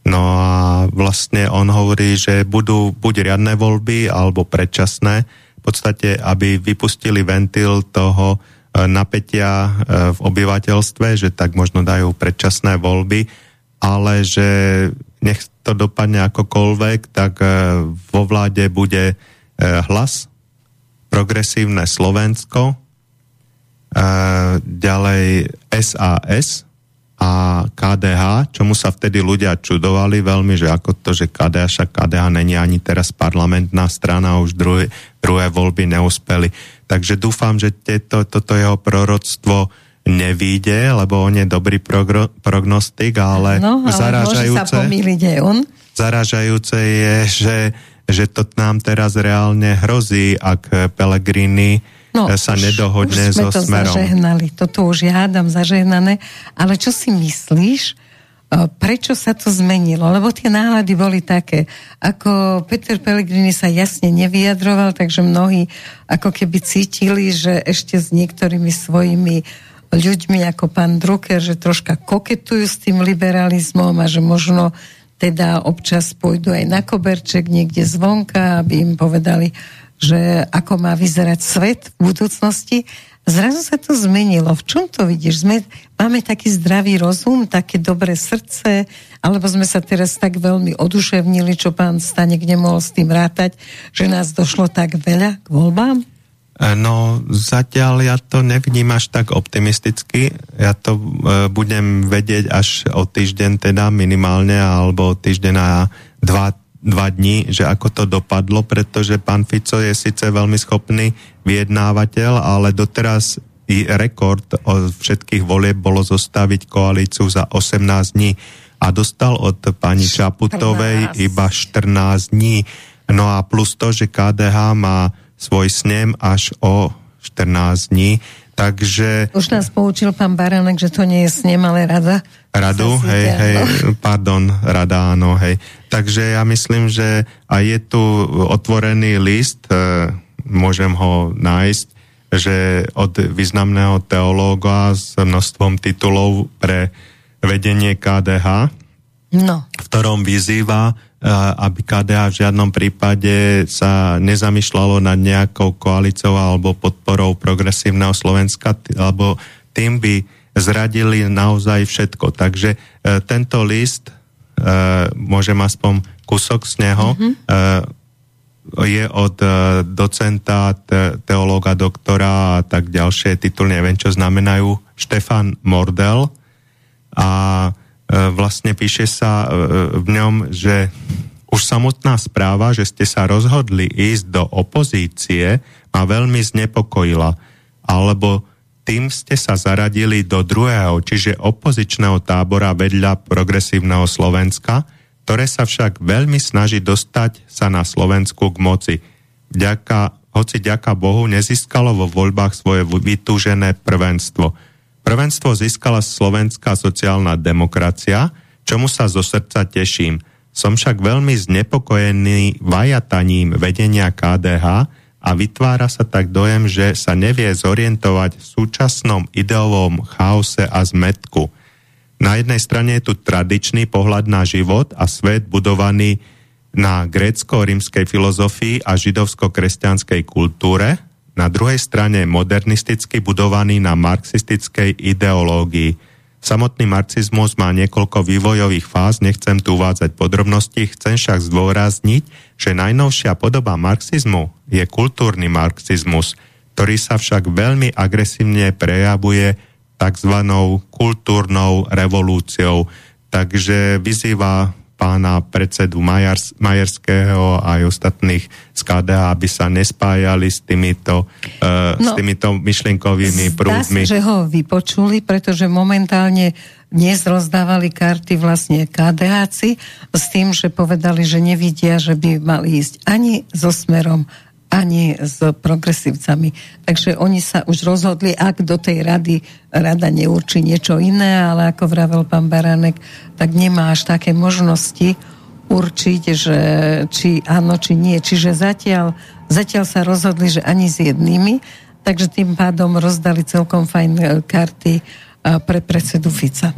No a vlastne on hovorí, že budú buď riadne voľby alebo predčasné, v podstate, aby vypustili ventil toho e, napätia e, v obyvateľstve, že tak možno dajú predčasné voľby, ale že nech to dopadne akokoľvek, tak e, vo vláde bude hlas, progresívne Slovensko, ďalej SAS, a KDH, čomu sa vtedy ľudia čudovali veľmi, že ako to, že KDH, však KDH není ani teraz parlamentná strana, už druhé, druhé voľby neúspeli. Takže dúfam, že tieto, toto jeho proroctvo nevíde, lebo on je dobrý progro, prognostik, ale, no, ale zaražajúce, sa aj on. zaražajúce je, že, že to nám teraz reálne hrozí, ak Pelegrini no, sa už, nedohodne už sme so to smerom. zažehnali, toto už ja hádam zažehnané, ale čo si myslíš, e, prečo sa to zmenilo? Lebo tie nálady boli také, ako Peter Pellegrini sa jasne nevyjadroval, takže mnohí ako keby cítili, že ešte s niektorými svojimi ľuďmi ako pán Drucker, že troška koketujú s tým liberalizmom a že možno teda občas pôjdu aj na koberček niekde zvonka, aby im povedali, že ako má vyzerať svet v budúcnosti. Zrazu sa to zmenilo. V čom to vidíš? Sme, máme taký zdravý rozum, také dobré srdce, alebo sme sa teraz tak veľmi oduševnili, čo pán Stanek nemohol s tým rátať, že nás došlo tak veľa k voľbám? E, no, zatiaľ ja to nevnímam až tak optimisticky. Ja to e, budem vedieť až o týždeň teda minimálne, alebo týždeň a dva dva dní, že ako to dopadlo, pretože pán Fico je síce veľmi schopný vyjednávateľ, ale doteraz i rekord od všetkých volieb bolo zostaviť koalíciu za 18 dní a dostal od pani Čaputovej 14. iba 14 dní. No a plus to, že KDH má svoj snem až o 14 dní, takže... Už nás poučil pán Baranek, že to nie je snem, ale rada. Radu, hej, hej, pardon, rada, áno, hej. Takže ja myslím, že aj je tu otvorený list, e, môžem ho nájsť, že od významného teológa s množstvom titulov pre vedenie KDH, no. v ktorom vyzýva, aby KDH v žiadnom prípade sa nezamýšľalo nad nejakou koalíciou alebo podporou progresívneho Slovenska, alebo tým by zradili naozaj všetko. Takže e, tento list, e, môžem aspoň kusok z neho, mm-hmm. je od docenta, te, teológa, doktora a tak ďalšie tituly, neviem čo znamenajú, Štefan Mordel a vlastne píše sa e, v ňom, že už samotná správa, že ste sa rozhodli ísť do opozície, ma veľmi znepokojila. Alebo tým ste sa zaradili do druhého, čiže opozičného tábora vedľa progresívneho Slovenska, ktoré sa však veľmi snaží dostať sa na Slovensku k moci. Ďaka, hoci ďaka Bohu nezískalo vo voľbách svoje vytúžené prvenstvo. Prvenstvo získala slovenská sociálna demokracia, čomu sa zo srdca teším. Som však veľmi znepokojený vajataním vedenia KDH, a vytvára sa tak dojem, že sa nevie zorientovať v súčasnom ideovom chaose a zmetku. Na jednej strane je tu tradičný pohľad na život a svet budovaný na grécko-rímskej filozofii a židovsko-kresťanskej kultúre, na druhej strane modernisticky budovaný na marxistickej ideológii. Samotný marxizmus má niekoľko vývojových fáz, nechcem tu uvádzať podrobnosti, chcem však zdôrazniť, že najnovšia podoba marxizmu je kultúrny marxizmus, ktorý sa však veľmi agresívne prejavuje tzv. kultúrnou revolúciou. Takže vyzýva pána predsedu Majars, Majerského a aj ostatných z KDA, aby sa nespájali s týmito, uh, no, s týmito myšlienkovými prúdmi. Sa, že ho vypočuli, pretože momentálne dnes rozdávali karty vlastne KDHci s tým, že povedali, že nevidia, že by mali ísť ani so smerom, ani s progresívcami. Takže oni sa už rozhodli, ak do tej rady rada neurčí niečo iné, ale ako vravel pán Baranek, tak nemá až také možnosti určiť, že či áno, či nie. Čiže zatiaľ, zatiaľ sa rozhodli, že ani s jednými, takže tým pádom rozdali celkom fajn e, karty e, pre predsedu Fica.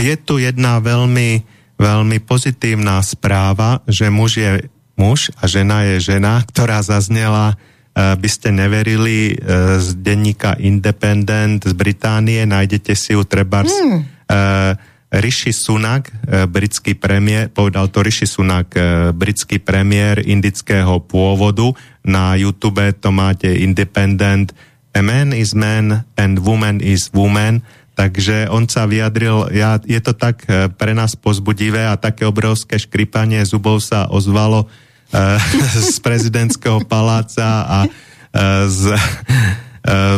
Je tu jedna veľmi, veľmi pozitívna správa, že muž je muž a žena je žena, ktorá zaznela, by ste neverili, uh, z denníka Independent z Británie, nájdete si ju treba hmm. uh, Rishi Sunak, britský premiér, povedal to Rishi Sunak, britský premiér indického pôvodu. Na YouTube to máte Independent. A man is man and woman is woman. Takže on sa vyjadril, ja, je to tak pre nás pozbudivé a také obrovské škripanie zubov sa ozvalo z prezidentského paláca a eh, z eh,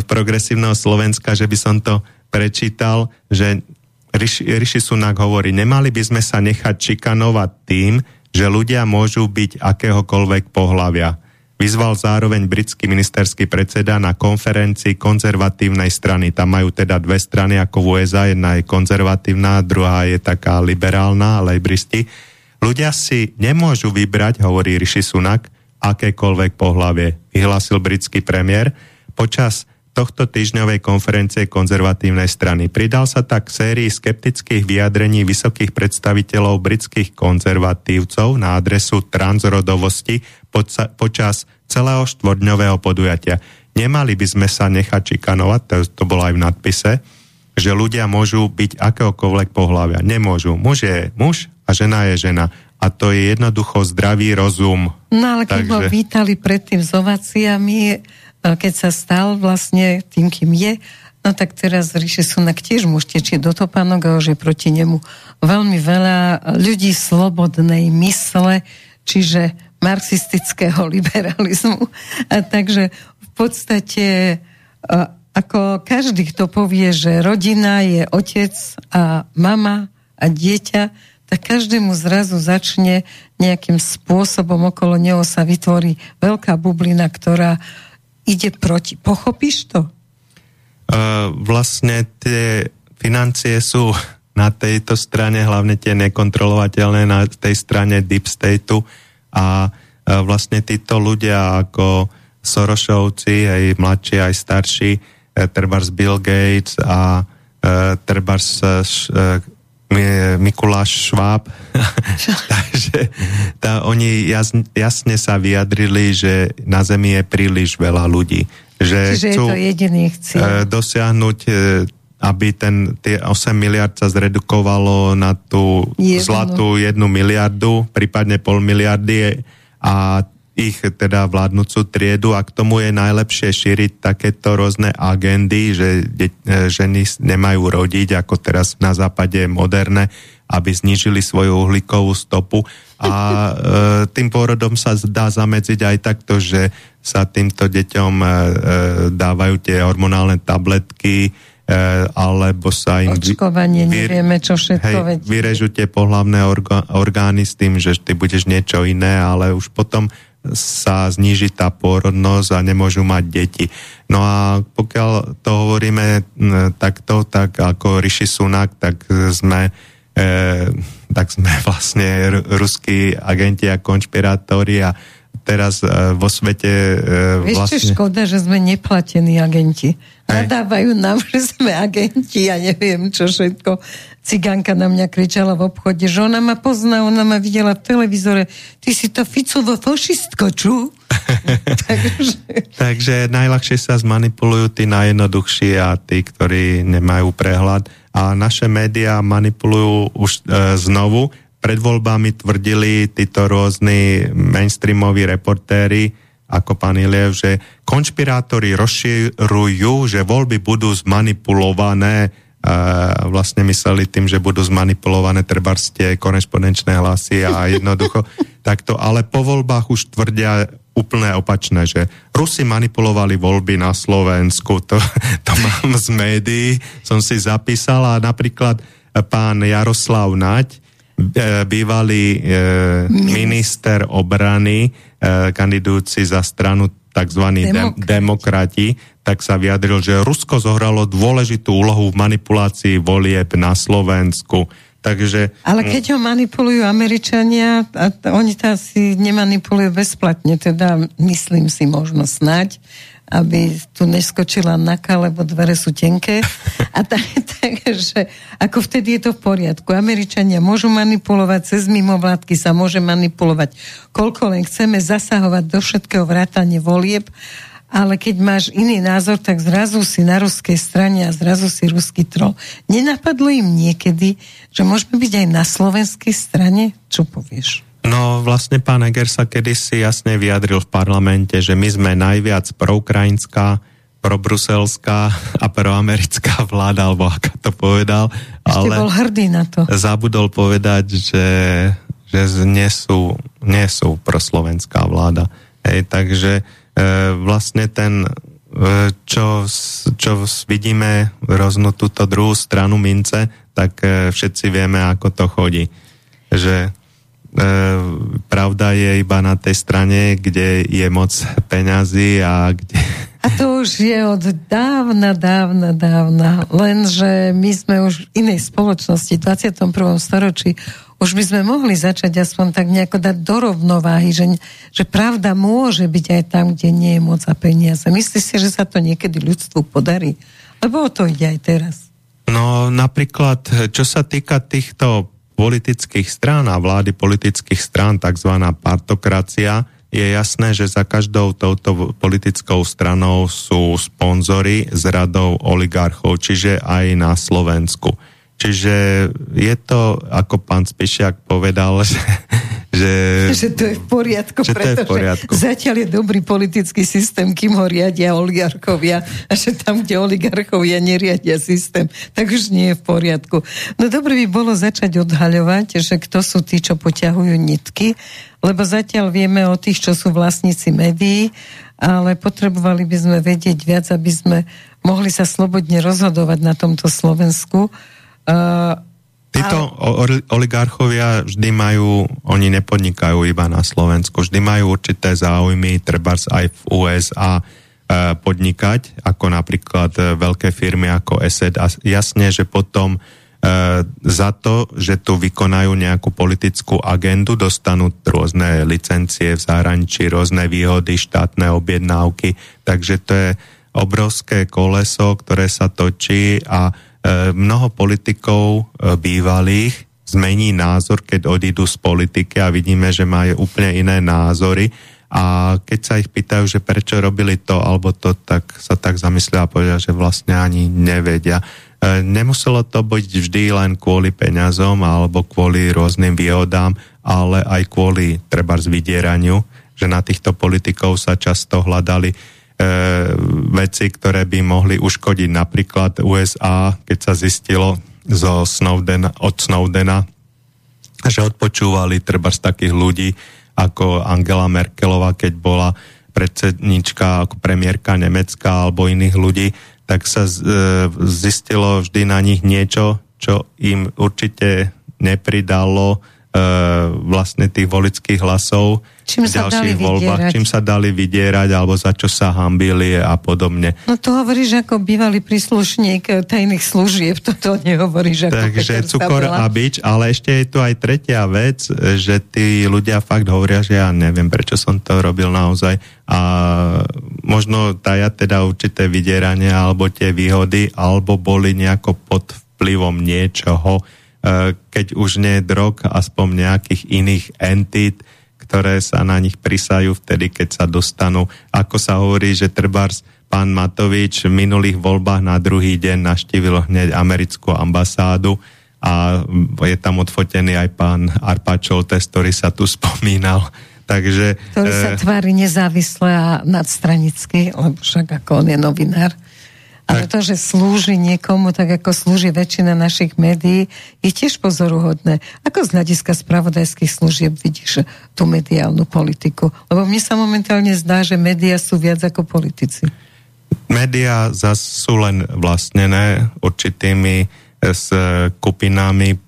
progresívneho Slovenska, že by som to prečítal, že Rishi, Rishi Sunak hovorí, nemali by sme sa nechať čikanovať tým, že ľudia môžu byť akéhokoľvek pohľavia. Vyzval zároveň britský ministerský predseda na konferencii konzervatívnej strany. Tam majú teda dve strany ako v USA, jedna je konzervatívna, druhá je taká liberálna, lejbristi Ľudia si nemôžu vybrať, hovorí Rishi Sunak, akékoľvek pohlavie, vyhlásil britský premiér počas tohto týždňovej konferencie konzervatívnej strany. Pridal sa tak k sérii skeptických vyjadrení vysokých predstaviteľov britských konzervatívcov na adresu transrodovosti počas celého štvordňového podujatia. Nemali by sme sa nechať čikanovať, to, to bolo aj v nadpise, že ľudia môžu byť akéhokoľvek pohľavia. Nemôžu. Muž je muž a žena je žena. A to je jednoducho zdravý rozum. No ale keď Takže... ho vítali predtým s ovaciami, e, keď sa stal vlastne tým, kým je, no tak teraz Ríše Sunak tiež muž tečie do topánok a už je proti nemu veľmi veľa ľudí slobodnej mysle, čiže marxistického liberalizmu. A takže v podstate e, ako každý, kto povie, že rodina je otec a mama a dieťa, tak každému zrazu začne nejakým spôsobom okolo neho sa vytvorí veľká bublina, ktorá ide proti. Pochopíš to? Uh, vlastne tie financie sú na tejto strane, hlavne tie nekontrolovateľné na tej strane Deep Stateu a uh, vlastne títo ľudia ako Sorošovci, aj mladší, aj starší, E, trebárs Bill Gates a trebárs e, Mikuláš Šváb. Takže tá, oni jasne, jasne sa vyjadrili, že na Zemi je príliš veľa ľudí. Že Čiže chcú je to jediný dosiahnuť aby ten, tie 8 miliard sa zredukovalo na tú Jednu. zlatú 1 miliardu, prípadne pol miliardy a ich teda vládnúcu triedu a k tomu je najlepšie šíriť takéto rôzne agendy, že de- e, ženy nemajú rodiť, ako teraz na západe je moderné, aby znížili svoju uhlíkovú stopu a e, tým pôrodom sa dá zamedziť aj takto, že sa týmto deťom e, e, dávajú tie hormonálne tabletky, e, alebo sa im... Očkovanie, vy, nevieme čo všetko. Hej, vyrežu tie pohlavné orgány s tým, že ty budeš niečo iné, ale už potom sa zníži tá pôrodnosť a nemôžu mať deti. No a pokiaľ to hovoríme takto, tak ako Rishi Sunak, tak sme e, tak sme vlastne ruskí agenti a konšpirátori a teraz e, vo svete e, Vieš, vlastne... Vieš, škoda, že sme neplatení agenti. Nadávajú nám, že sme agenti a ja neviem čo všetko cigánka na mňa kričala v obchode, že ona ma pozná, ona ma videla v televízore. Ty si to Ficovo fašistko, ču? Takže... Takže najľahšie sa zmanipulujú tí najjednoduchší a tí, ktorí nemajú prehľad. a naše médiá manipulujú už e, znovu. Pred voľbami tvrdili títo rôzni mainstreamoví reportéri, ako pán Iliev, že konšpirátori rozširujú, že voľby budú zmanipulované vlastne mysleli tým, že budú zmanipulované treba tie korešpondenčné hlasy a jednoducho takto, ale po voľbách už tvrdia úplne opačné, že Rusi manipulovali voľby na Slovensku, to, to mám z médií, som si zapísal a napríklad pán Jaroslav Naď, e, bývalý e, minister obrany, e, kandidujúci za stranu tzv. Demokrati. demokrati, tak sa vyjadril, že Rusko zohralo dôležitú úlohu v manipulácii volieb na Slovensku. Takže, Ale keď ho manipulujú Američania, a t- oni to asi nemanipulujú bezplatne, teda myslím si možno snať, aby tu neskočila naka, lebo dvere sú tenké. A tak, takže ako vtedy je to v poriadku. Američania môžu manipulovať, cez mimovládky sa môže manipulovať, koľko len chceme zasahovať do všetkého vrátane volieb, ale keď máš iný názor, tak zrazu si na ruskej strane a zrazu si ruský trol. Nenapadlo im niekedy, že môžeme byť aj na slovenskej strane? Čo povieš? No vlastne pán Eger sa kedysi jasne vyjadril v parlamente, že my sme najviac proukrajinská, probruselská a proamerická vláda, alebo ako to povedal. Ešte ale bol hrdý na to. Zabudol povedať, že, že nie, sú, nie sú proslovenská vláda. Hej, takže e, vlastne ten, e, čo, čo vidíme roznú túto druhú stranu mince, tak e, všetci vieme, ako to chodí. Že pravda je iba na tej strane, kde je moc peňazí a kde... A to už je od dávna, dávna, dávna. Lenže my sme už v inej spoločnosti, v 21. storočí, už by sme mohli začať aspoň tak nejako dať do rovnováhy, že, že pravda môže byť aj tam, kde nie je moc a peniaze. Myslíš si, že sa to niekedy ľudstvu podarí? Lebo o to ide aj teraz. No napríklad, čo sa týka týchto politických strán a vlády politických strán, tzv. partokracia, je jasné, že za každou touto politickou stranou sú sponzory z radou oligarchov, čiže aj na Slovensku. Čiže je to, ako pán Spišiak povedal, že, že, že to je v poriadku, že pretože to je v poriadku. zatiaľ je dobrý politický systém, kým ho riadia oligarchovia a že tam, kde oligarchovia neriadia systém, tak už nie je v poriadku. No dobre by bolo začať odhaľovať, že kto sú tí, čo poťahujú nitky, lebo zatiaľ vieme o tých, čo sú vlastníci médií, ale potrebovali by sme vedieť viac, aby sme mohli sa slobodne rozhodovať na tomto Slovensku Uh, Títo ale... oligarchovia vždy majú, oni nepodnikajú iba na Slovensku, vždy majú určité záujmy, treba aj v USA e, podnikať, ako napríklad e, veľké firmy ako ESET a jasne, že potom e, za to, že tu vykonajú nejakú politickú agendu, dostanú rôzne licencie v zahraničí, rôzne výhody, štátne objednávky, takže to je obrovské koleso, ktoré sa točí a mnoho politikov e, bývalých zmení názor, keď odídu z politiky a vidíme, že majú úplne iné názory a keď sa ich pýtajú, že prečo robili to alebo to, tak sa tak zamyslia a povedia, že vlastne ani nevedia. E, nemuselo to byť vždy len kvôli peňazom alebo kvôli rôznym výhodám, ale aj kvôli treba vydieraniu, že na týchto politikov sa často hľadali e, veci, ktoré by mohli uškodiť. Napríklad USA, keď sa zistilo zo Snowdena, od Snowdena, že odpočúvali treba z takých ľudí ako Angela Merkelová, keď bola predsednička, ako premiérka Nemecka alebo iných ľudí, tak sa e, zistilo vždy na nich niečo, čo im určite nepridalo e, vlastne tých volických hlasov čím v ďalších voľbách, čím sa dali vydierať alebo za čo sa hambili a podobne. No to hovoríš ako bývalý príslušník tajných služieb, toto nehovoríš ako Takže cukor a bič, ale ešte je tu aj tretia vec, že tí ľudia fakt hovoria, že ja neviem, prečo som to robil naozaj. A možno daja teda určité vydieranie alebo tie výhody, alebo boli nejako pod vplyvom niečoho, e, keď už nie drog, aspoň nejakých iných entít, ktoré sa na nich prisajú vtedy, keď sa dostanú. Ako sa hovorí, že trebárs pán Matovič v minulých voľbách na druhý deň naštívil hneď americkú ambasádu a je tam odfotený aj pán Arpačoltes, ktorý sa tu spomínal. Takže, ktorý sa e... tvári nezávisle a nadstranicky, lebo však ako on je novinár. Ale to, že slúži niekomu, tak ako slúži väčšina našich médií, je tiež pozoruhodné. Ako z hľadiska spravodajských služieb vidíš tú mediálnu politiku? Lebo mne sa momentálne zdá, že médiá sú viac ako politici. Média zase sú len vlastnené určitými s kupinami, e,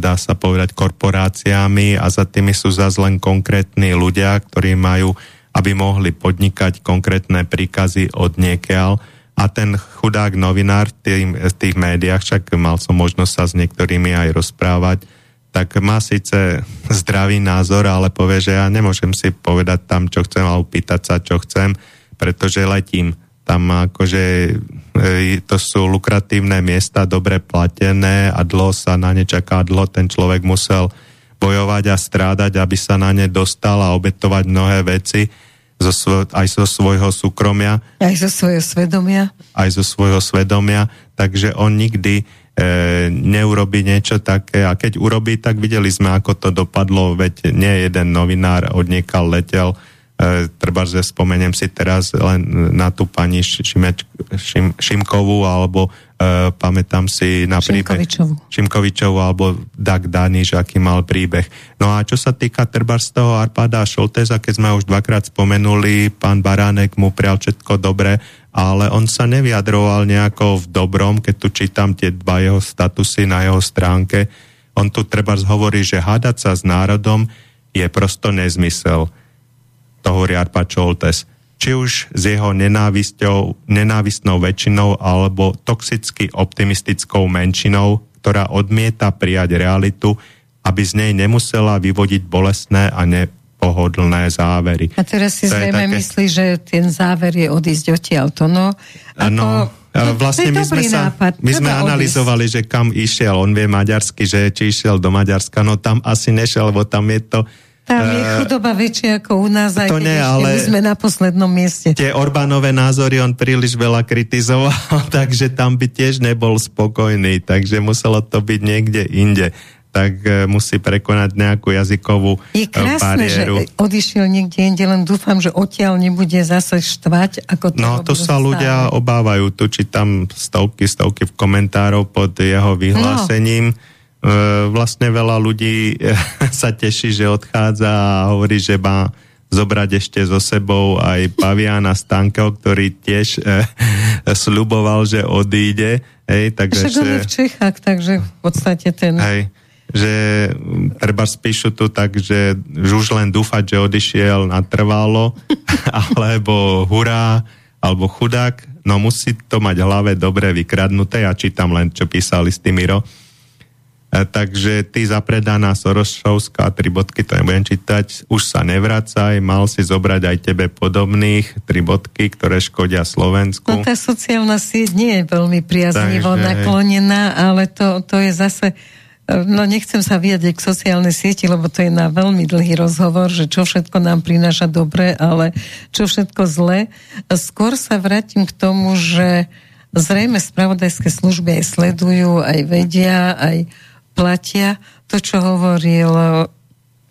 dá sa povedať, korporáciami a za tými sú zase len konkrétni ľudia, ktorí majú, aby mohli podnikať konkrétne príkazy od niekiaľ a ten chudák novinár tým, v tých médiách, však mal som možnosť sa s niektorými aj rozprávať, tak má síce zdravý názor, ale povie, že ja nemôžem si povedať tam, čo chcem, alebo pýtať sa, čo chcem, pretože letím. Tam akože e, to sú lukratívne miesta, dobre platené a dlho sa na ne čaká, dlho ten človek musel bojovať a strádať, aby sa na ne dostal a obetovať mnohé veci zo svo, aj zo svojho súkromia. Aj zo svojho svedomia. Aj zo svojho svedomia, takže on nikdy e, neurobi niečo také a keď urobí, tak videli sme, ako to dopadlo, veď nie jeden novinár odniekal letel treba, že spomeniem si teraz len na tú pani Šimeč, Šim, Šimkovú, alebo e, pamätám si na príbeh Šimkovičovú. Alebo Dag Daniš, aký mal príbeh. No a čo sa týka treba z toho Arpada Šolteza, keď sme už dvakrát spomenuli, pán Baránek mu prial všetko dobre, ale on sa nevyjadroval nejako v dobrom, keď tu čítam tie dva jeho statusy na jeho stránke. On tu treba hovorí, že hádať sa s národom je prosto nezmysel to hovorí Arpa Čoltes, či už s jeho nenávisťou, nenávistnou väčšinou alebo toxicky optimistickou menšinou, ktorá odmieta prijať realitu, aby z nej nemusela vyvodiť bolestné a nepohodlné závery. A teraz si to zrejme také... myslí, že ten záver je odísť odtiaľto. No, ako... no vlastne my sme, sa, nápad. my sme analyzovali, že kam išiel. On vie maďarsky, že či išiel do Maďarska. No tam asi nešiel, lebo tam je to tam je eh, chudoba väčšia ako u nás, aj to nie, ale my sme na poslednom mieste. Tie Orbánové názory on príliš veľa kritizoval, takže tam by tiež nebol spokojný, takže muselo to byť niekde inde tak uh, musí prekonať nejakú jazykovú Je eh, krásne, bariéru. že odišiel niekde inde, len dúfam, že odtiaľ nebude zase štvať, ako to No to sa stále. ľudia obávajú, tu či tam stovky, stovky v komentárov pod jeho vyhlásením. No vlastne veľa ľudí sa teší, že odchádza a hovorí, že má zobrať ešte so sebou aj Paviana Stanko, ktorý tiež e, sluboval, že odíde. Hej, takže, Však on je v Čechách, takže v podstate ten... Hej, že treba spíšu tu tak, že už len dúfať, že odišiel natrvalo, alebo hurá, alebo chudák, no musí to mať hlave dobre vykradnuté. Ja čítam len, čo písali s Timiro E, takže ty zapredaná Sorošovská, tri bodky, to nebudem čítať, už sa nevracaj, mal si zobrať aj tebe podobných, tri bodky, ktoré škodia Slovensku. No tá sociálna sieť nie je veľmi priaznivo Takže... naklonená, ale to, to je zase e, no nechcem sa vyjadriť k sociálnej sieti, lebo to je na veľmi dlhý rozhovor, že čo všetko nám prináša dobre, ale čo všetko zle. Skôr sa vrátim k tomu, že zrejme spravodajské služby aj sledujú, aj vedia, aj platia to, čo hovoril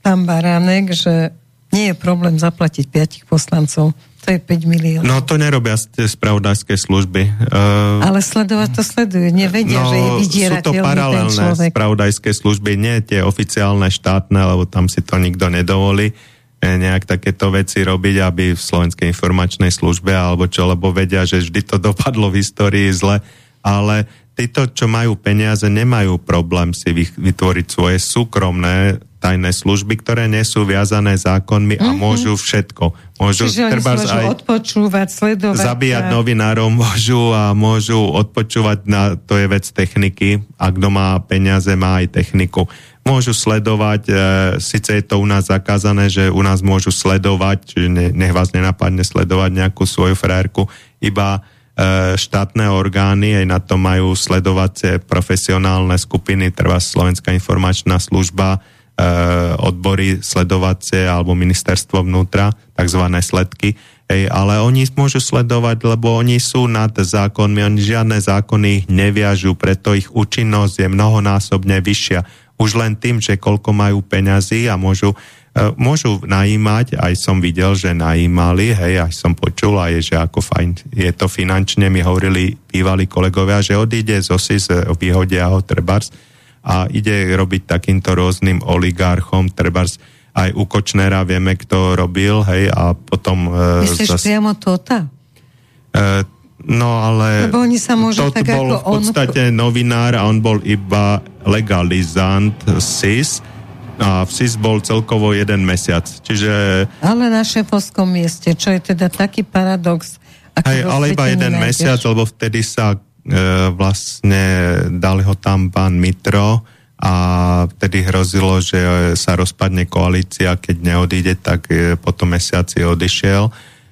pán Baránek, že nie je problém zaplatiť piatich poslancov. To je 5 miliónov. No to nerobia spravodajské služby. Uh, Ale sledovať to sledujú. Nevedia, no, že je vydierateľný sú to paralelné spravodajské služby, nie tie oficiálne štátne, lebo tam si to nikto nedovolí eh, nejak takéto veci robiť, aby v Slovenskej informačnej službe alebo čo, lebo vedia, že vždy to dopadlo v histórii zle, ale títo, čo majú peniaze, nemajú problém si vytvoriť svoje súkromné tajné služby, ktoré nie sú viazané zákonmi mm-hmm. a mhm. môžu všetko. Môžu, Čiže môžu aj odpočúvať, sledovať. Zabíjať a... novinárov môžu a môžu odpočúvať, na, to je vec techniky. A kto má peniaze, má aj techniku. Môžu sledovať, e, síce je to u nás zakázané, že u nás môžu sledovať, čiže ne, nech vás nenapadne sledovať nejakú svoju frérku, iba štátne orgány aj na to majú sledovacie profesionálne skupiny, trvá Slovenská informačná služba, e, odbory sledovacie alebo ministerstvo vnútra, tzv. sledky, Hej, ale oni môžu sledovať, lebo oni sú nad zákonmi, oni žiadne zákony ich neviažu, preto ich účinnosť je mnohonásobne vyššia. Už len tým, že koľko majú peňazí a môžu, e, môžu najímať, aj som videl, že najímali, hej, aj som počul, aj že ako fajn je to finančne, mi hovorili bývalí kolegovia, že odíde z OSIS, vyhodia ho trebárs a ide robiť takýmto rôznym oligarchom, trebárs aj u Kočnera vieme, kto robil, hej, a potom... E, Myslíš zas... priamo Tota? E, no ale... Lebo oni sa môžu tak bol ako v podstate on... novinár a on bol iba legalizant SIS a v SIS bol celkovo jeden mesiac, čiže... Ale na šefovskom mieste, čo je teda taký paradox. Hej, ale iba jeden nenájdeš. mesiac, lebo vtedy sa e, vlastne dali ho tam pán Mitro, a vtedy hrozilo, že sa rozpadne koalícia, keď neodíde, tak e, potom mesiaci odišiel.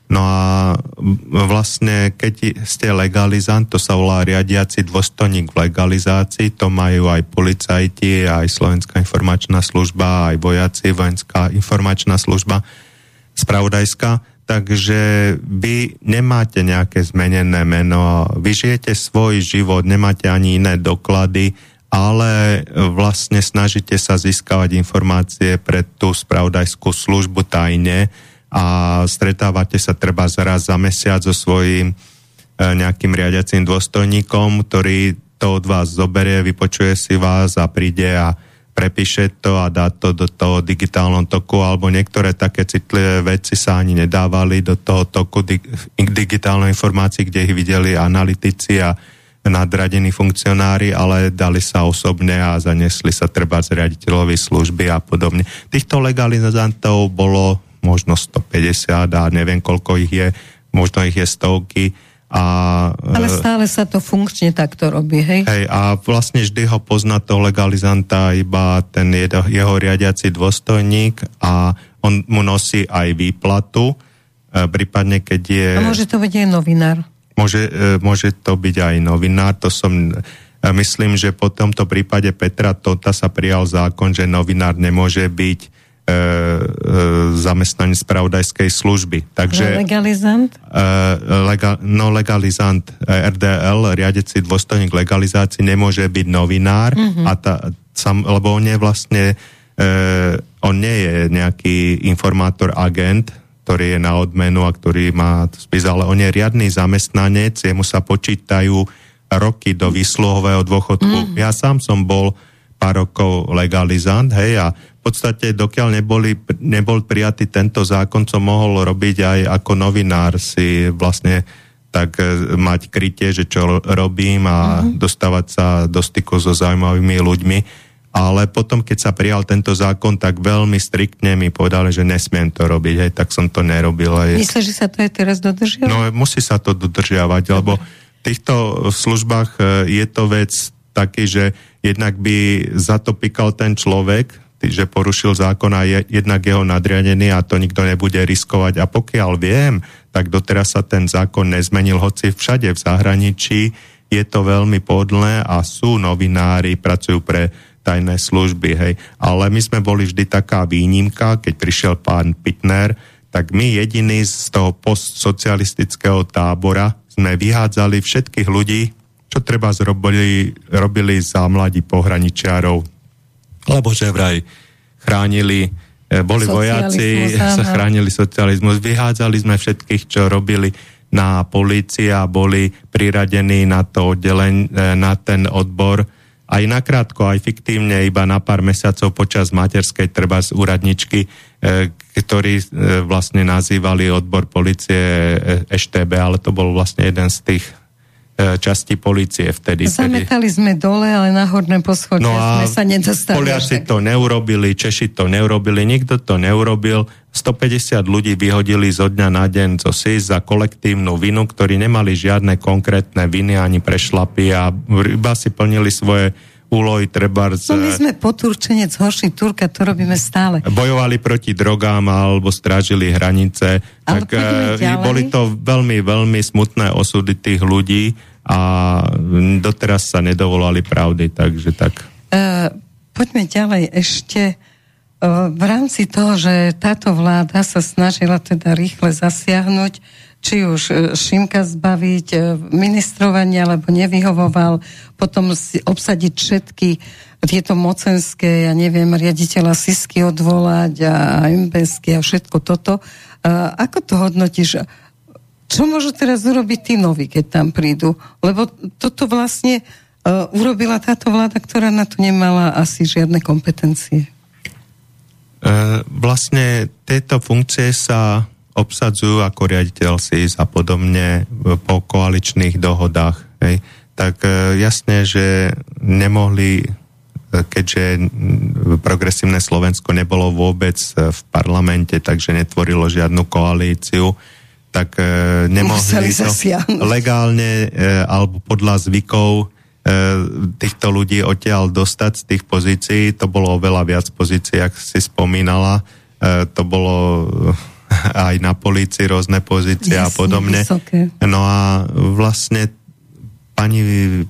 No a vlastne, keď ste legalizant, to sa volá riadiaci dôstojník v legalizácii, to majú aj policajti, aj Slovenská informačná služba, aj vojaci, vojenská informačná služba, spravodajská, takže vy nemáte nejaké zmenené meno, vy žijete svoj život, nemáte ani iné doklady, ale vlastne snažíte sa získavať informácie pre tú spravodajskú službu tajne a stretávate sa treba raz za mesiac so svojím e, nejakým riadiacím dôstojníkom, ktorý to od vás zoberie, vypočuje si vás a príde a prepíše to a dá to do toho digitálnom toku, alebo niektoré také citlivé veci sa ani nedávali do toho toku dig- digitálnej informácií, kde ich videli analytici a nadradení funkcionári, ale dali sa osobne a zanesli sa treba z riaditeľovi služby a podobne. Týchto legalizantov bolo možno 150 a neviem koľko ich je, možno ich je stovky. A, ale stále sa to funkčne takto robí, hej? Hej, a vlastne vždy ho pozná toho legalizanta iba ten jeho, jeho riadiaci dôstojník a on mu nosí aj výplatu, e, prípadne keď je... A môže to byť aj novinár. Môže, e, môže to byť aj novinár, to som e, myslím, že po tomto prípade Petra Tota sa prijal zákon, že novinár nemôže byť e, e, zamestnanec spravodajskej služby. Takže, no, legalizant? E, lega, no legalizant e, RDL, riadeci dôstojník legalizácii nemôže byť novinár, mm-hmm. a ta, sam, lebo on je vlastne e, on nie je nejaký informátor, agent, ktorý je na odmenu a ktorý má spis, ale on je riadny zamestnanec, jemu sa počítajú roky do výsluhového dôchodku. Mm. Ja sám som bol pár rokov legalizant, hej, a podstate dokiaľ neboli, nebol prijatý tento zákon, som mohol robiť aj ako novinár si vlastne tak e, mať krytie, že čo robím a mm-hmm. dostávať sa do styku so zaujímavými ľuďmi ale potom, keď sa prijal tento zákon, tak veľmi striktne mi povedali, že nesmiem to robiť, hej, tak som to nerobil. Hej. Myslíš, že sa to aj teraz dodržiava? No, musí sa to dodržiavať, Dobre. lebo v týchto službách e, je to vec taký, že jednak by za to pikal ten človek, že porušil zákon a je jednak jeho nadriadený a to nikto nebude riskovať. A pokiaľ viem, tak doteraz sa ten zákon nezmenil, hoci všade v zahraničí je to veľmi podlé a sú novinári, pracujú pre tajné služby, hej. Ale my sme boli vždy taká výnimka, keď prišiel pán Pitner, tak my jediní z toho postsocialistického tábora sme vyhádzali všetkých ľudí, čo treba zrobili, robili za mladí pohraničiarov. Lebo že vraj chránili, e, boli vojaci, sa chránili socializmus. Vyhádzali sme všetkých, čo robili na polícii a boli priradení na to oddelenie, na ten odbor aj nakrátko, aj fiktívne, iba na pár mesiacov počas materskej treba z úradničky, e, ktorí e, vlastne nazývali odbor policie EŠTB, ale to bol vlastne jeden z tých e, časti policie vtedy. Zametali sme dole, ale na horné poschodie no sme sa nedostali. Poliaci to neurobili, Češi to neurobili, nikto to neurobil. 150 ľudí vyhodili zo dňa na deň zo SIS za kolektívnu vinu, ktorí nemali žiadne konkrétne viny ani prešlapy a iba si plnili svoje úlohy treba... Z... No my sme poturčenec horší Turka, to robíme stále. Bojovali proti drogám alebo strážili hranice. Ale tak uh, boli to veľmi, veľmi smutné osudy tých ľudí a doteraz sa nedovolali pravdy, takže tak. Uh, poďme ďalej ešte v rámci toho, že táto vláda sa snažila teda rýchle zasiahnuť, či už e, Šimka zbaviť e, ministrovania, alebo nevyhovoval, potom si obsadiť všetky tieto mocenské, ja neviem, riaditeľa Sisky odvolať a MBSky a všetko toto. Ako to hodnotíš? Čo môžu teraz urobiť tí noví, keď tam prídu? Lebo toto vlastne uh, urobila táto vláda, ktorá na to nemala asi žiadne kompetencie. Uh, vlastne tieto funkcie sa obsadzujú ako riaditeľ SIS a podobne po koaličných dohodách. Hej. Tak uh, jasne, že nemohli keďže progresívne Slovensko nebolo vôbec v parlamente, takže netvorilo žiadnu koalíciu, tak e, nemohli to legálne e, alebo podľa zvykov e, týchto ľudí odtiaľ dostať z tých pozícií. To bolo oveľa viac pozícií, ak si spomínala. E, to bolo aj na polícii rôzne pozície Jasne, a podobne. Vysoké. No a vlastne pani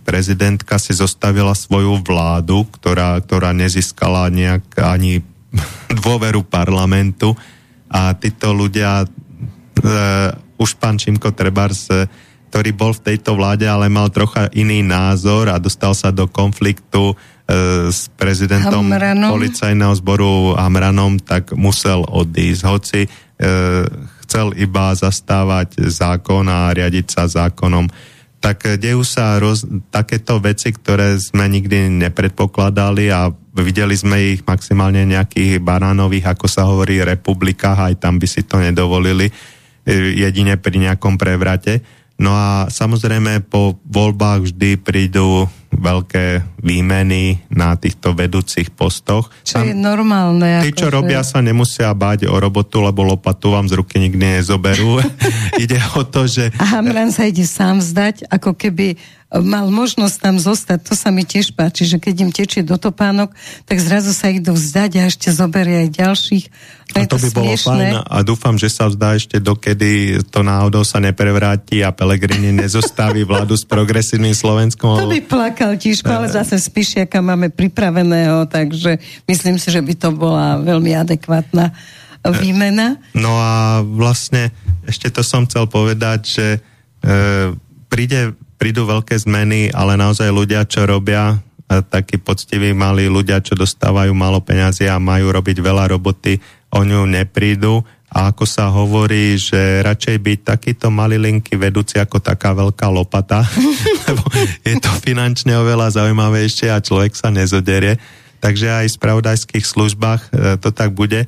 prezidentka si zostavila svoju vládu, ktorá, ktorá nezískala nejak ani dôveru parlamentu a títo ľudia, e, už pán Čimko Trebars, e, ktorý bol v tejto vláde, ale mal trocha iný názor a dostal sa do konfliktu e, s prezidentom Hamranom. policajného zboru Hamranom, tak musel odísť. Hoci e, chcel iba zastávať zákon a riadiť sa zákonom tak dejú sa roz, takéto veci, ktoré sme nikdy nepredpokladali a videli sme ich maximálne nejakých banánových, ako sa hovorí, republikách, aj tam by si to nedovolili, jedine pri nejakom prevrate. No a samozrejme po voľbách vždy prídu veľké výmeny na týchto vedúcich postoch. Čo Tam, je normálne. Tí, čo že... robia, sa nemusia báť o robotu, lebo lopatu vám z ruky nikdy nezoberú. ide o to, že... A Hamran sa ide sám zdať, ako keby mal možnosť tam zostať, to sa mi tiež páči, že keď im tečie do topánok, tak zrazu sa idú vzdať a ešte zoberie aj ďalších. A to, to by bolo fajn a dúfam, že sa vzdá ešte dokedy to náhodou sa neprevráti a Pelegrini nezostaví vládu s progresívnym Slovenskom. To by plakal tiež, ale zase Spišiaka máme pripraveného, takže myslím si, že by to bola veľmi adekvátna výmena. No a vlastne ešte to som chcel povedať, že e, príde prídu veľké zmeny, ale naozaj ľudia, čo robia, takí poctiví malí ľudia, čo dostávajú málo peňazí a majú robiť veľa roboty, o ňu neprídu. A ako sa hovorí, že radšej byť takýto malilinky vedúci ako taká veľká lopata, lebo je to finančne oveľa zaujímavejšie a človek sa nezoderie. Takže aj v spravodajských službách e, to tak bude. E,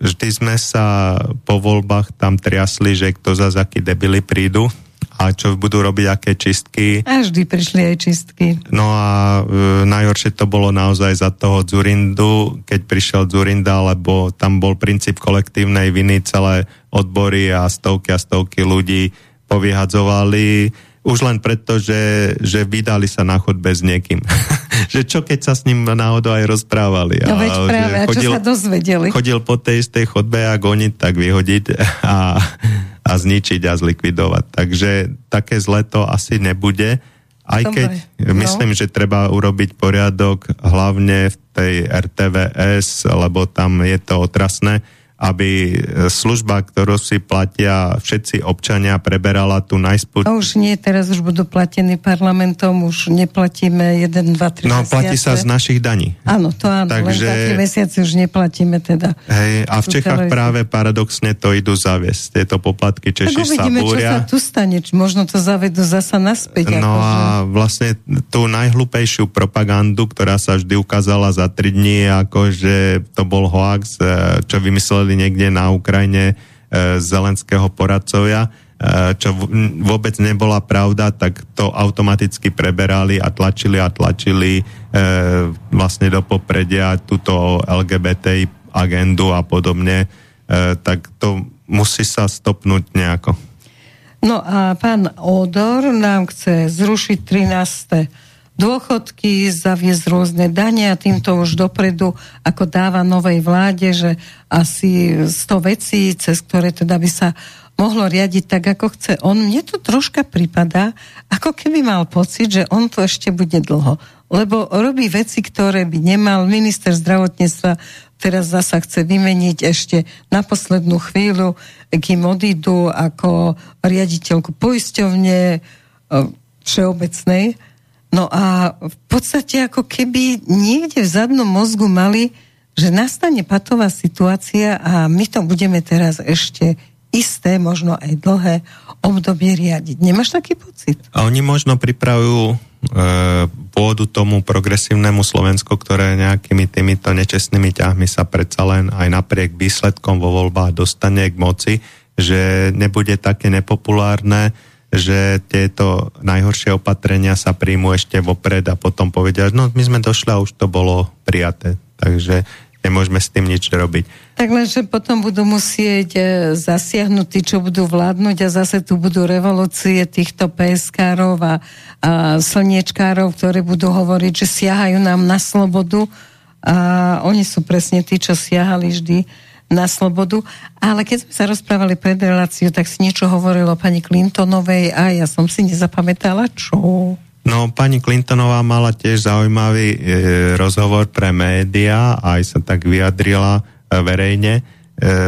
vždy sme sa po voľbách tam triasli, že kto za akí debily prídu, a čo budú robiť aké čistky. A vždy prišli aj čistky. No a e, najhoršie to bolo naozaj za toho Zurindu, keď prišiel Zurinda, lebo tam bol princíp kolektívnej viny, celé odbory a stovky a stovky ľudí povyhadzovali už len preto, že, že vydali sa na chodbe s niekým. že čo keď sa s ním náhodou aj rozprávali. No veď práve, a chodil, čo sa dozvedeli? Chodil po tej istej chodbe a goniť, tak vyhodiť a a zničiť a zlikvidovať. Takže také zle to asi nebude. Aj keď no. myslím, že treba urobiť poriadok hlavne v tej RTVS, lebo tam je to otrasné aby služba, ktorú si platia všetci občania, preberala tu najspôsob. A už nie, teraz už budú platení parlamentom, už neplatíme 1, 2, 3 No, mesiace. platí sa z našich daní. Áno, to áno, Takže, len 2, 3 mesiace už neplatíme teda. Hej, a v Čechách televíziu. práve paradoxne to idú zaviesť, tieto poplatky Češi sa búria. čo sa tu stane, možno to zavedú zasa naspäť. No akože. a vlastne tú najhlupejšiu propagandu, ktorá sa vždy ukázala za 3 dní, ako že to bol hoax, e, čo vymysleli dostali niekde na Ukrajine e, zelenského poradcovia, e, čo vôbec nebola pravda, tak to automaticky preberali a tlačili a tlačili e, vlastne do popredia túto LGBT agendu a podobne, tak to musí sa stopnúť nejako. No a pán Odor nám chce zrušiť 13 dôchodky, zaviesť rôzne dane a týmto už dopredu, ako dáva novej vláde, že asi 100 vecí, cez ktoré teda by sa mohlo riadiť tak, ako chce on. Mne to troška pripadá, ako keby mal pocit, že on to ešte bude dlho. Lebo robí veci, ktoré by nemal. Minister zdravotníctva teraz zasa chce vymeniť ešte na poslednú chvíľu, kým odídu ako riaditeľku poisťovne e, všeobecnej. No a v podstate ako keby niekde v zadnom mozgu mali, že nastane patová situácia a my to budeme teraz ešte isté, možno aj dlhé obdobie riadiť. Nemáš taký pocit? A oni možno pripravujú e, pôdu tomu progresívnemu Slovensku, ktoré nejakými týmito nečestnými ťahmi sa predsa len aj napriek výsledkom vo voľbách dostane k moci, že nebude také nepopulárne, že tieto najhoršie opatrenia sa príjmu ešte vopred a potom povedia, no my sme došli a už to bolo prijaté. Takže nemôžeme s tým nič robiť. Tak lenže potom budú musieť e, zasiahnuť tí, čo budú vládnuť a zase tu budú revolúcie týchto PSK-rov a, a slniečkárov, ktorí budú hovoriť, že siahajú nám na slobodu a oni sú presne tí, čo siahali vždy na slobodu. Ale keď sme sa rozprávali pred reláciou, tak si niečo hovorilo pani Clintonovej a ja som si nezapamätala, čo? No, pani Clintonová mala tiež zaujímavý e, rozhovor pre média a aj sa tak vyjadrila e, verejne, e,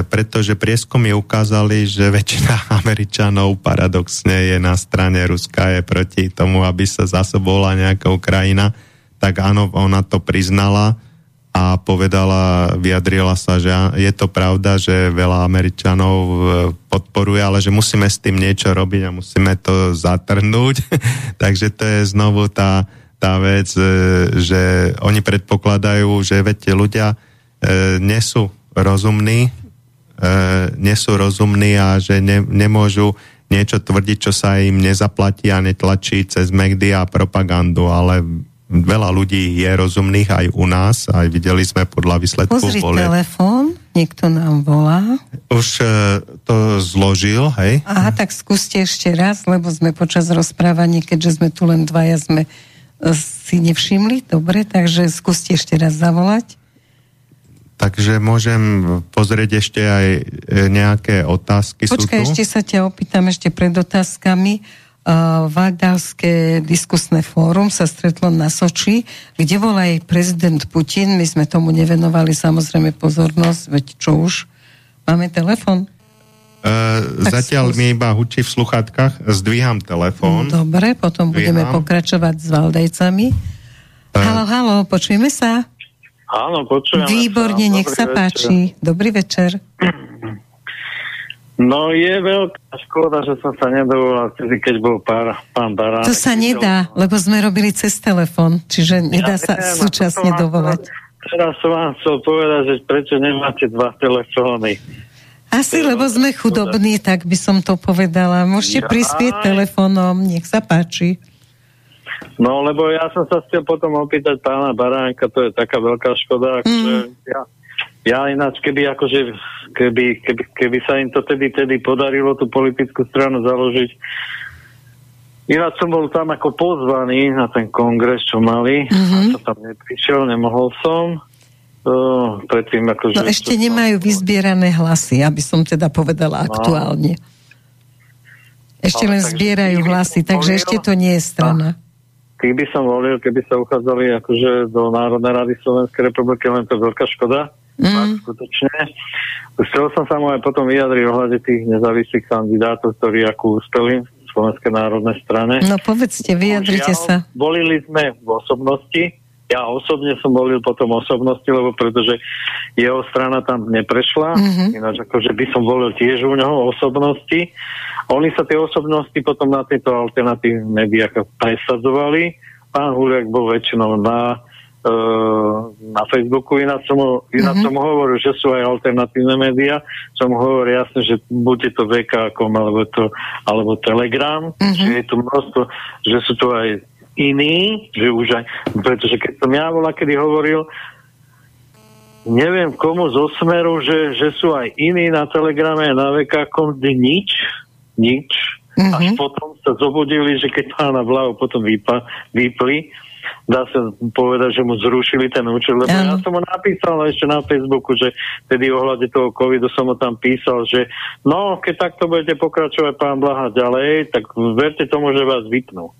pretože prieskumy ukázali, že väčšina Američanov paradoxne je na strane Ruska, je proti tomu, aby sa zasobovala nejaká Ukrajina, tak áno, ona to priznala a povedala, vyjadrila sa, že je to pravda, že veľa Američanov e, podporuje, ale že musíme s tým niečo robiť a musíme to zatrhnúť. Takže to je znovu tá, tá vec, e, že oni predpokladajú, že veď ľudia e, nie sú rozumní, nie sú rozumní a že ne, nemôžu niečo tvrdiť, čo sa im nezaplatí a netlačí cez médiá a propagandu, ale veľa ľudí je rozumných aj u nás, aj videli sme podľa výsledku Pozri telefón, niekto nám volá. Už uh, to zložil, hej? Aha, tak skúste ešte raz, lebo sme počas rozprávania, keďže sme tu len dvaja, sme uh, si nevšimli. Dobre, takže skúste ešte raz zavolať. Takže môžem pozrieť ešte aj e, nejaké otázky. Počkaj, ešte sa ťa opýtam ešte pred otázkami. Valdavské diskusné fórum sa stretlo na Soči, kde bol aj prezident Putin. My sme tomu nevenovali samozrejme pozornosť, veď čo už. Máme telefon? Uh, zatiaľ skús. mi iba hučí v sluchatkách, zdvíham telefón. Dobre, potom Zdvíham. budeme pokračovať s Valdejcami. Uh, halo, halo, počujeme sa? Áno, počujeme Výborne, sa. nech Dobrý sa večer. páči. Dobrý večer. No je veľká škoda, že som sa nedovolal vtedy, keď bol pár, pán Barán. To sa nedá, lebo sme robili cez telefon, čiže nedá ja sa neviem, súčasne dovolať. Teraz som vám chcel povedať, že prečo nemáte dva telefóny. Asi, lebo sme chudobní, tak by som to povedala. Môžete ja, prispieť telefónom, nech sa páči. No, lebo ja som sa chcel potom opýtať pána Baránka, to je taká veľká škoda, mm. že ja, ja ináč, keby akože, keby, keby, keby sa im to tedy, tedy podarilo tú politickú stranu založiť, ináč som bol tam ako pozvaný na ten kongres, čo mali, mm-hmm. a sa tam neprišiel, nemohol som. Uh, predtým akože... No ešte nemajú tam... vyzbierané hlasy, aby som teda povedala no. aktuálne. Ešte no, len zbierajú hlasy, takže volil, ešte to nie je strana. Tých by som volil, keby sa uchádzali akože do Národnej rady Slovenskej republiky, len to veľká škoda. Mm. skutočne. Chcel som sa mu aj potom vyjadriť ohľade tých nezávislých kandidátov, ktorí ako úspeli v Slovenskej národnej strane. No povedzte, vyjadrite sa. Volili sme v osobnosti, ja osobne som volil potom osobnosti, lebo pretože jeho strana tam neprešla, mm-hmm. ináč akože by som volil tiež u neho osobnosti. Oni sa tie osobnosti potom na tieto alternatívne médiá presadzovali. Pán Huliak bol väčšinou na na Facebooku, ináč som, ináč mm-hmm. som hovoril, že sú aj alternatívne médiá, som hovoril jasne, že bude to VK alebo, to, alebo Telegram, mm-hmm. že je tu množstvo, že sú tu aj iní, že už aj, pretože keď som ja bola, kedy hovoril, neviem komu zo smeru, že, že sú aj iní na Telegrame na VK, nič, nič, mm-hmm. až potom sa zobudili, že keď pána Vlahu potom vypa, vypli, dá sa povedať, že mu zrušili ten účet, lebo ja. som mu napísal ešte na Facebooku, že tedy ohľade toho covidu som mu tam písal, že no, keď takto budete pokračovať pán Blaha ďalej, tak verte tomu, že vás vypnú.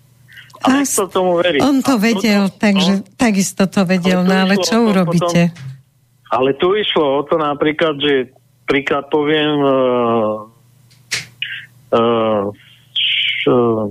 A to tomu veriť. On to vedel, a takže on, takisto to vedel, no ale čo urobíte? Potom, Ale tu išlo o to napríklad, že príklad poviem uh, uh, š, uh,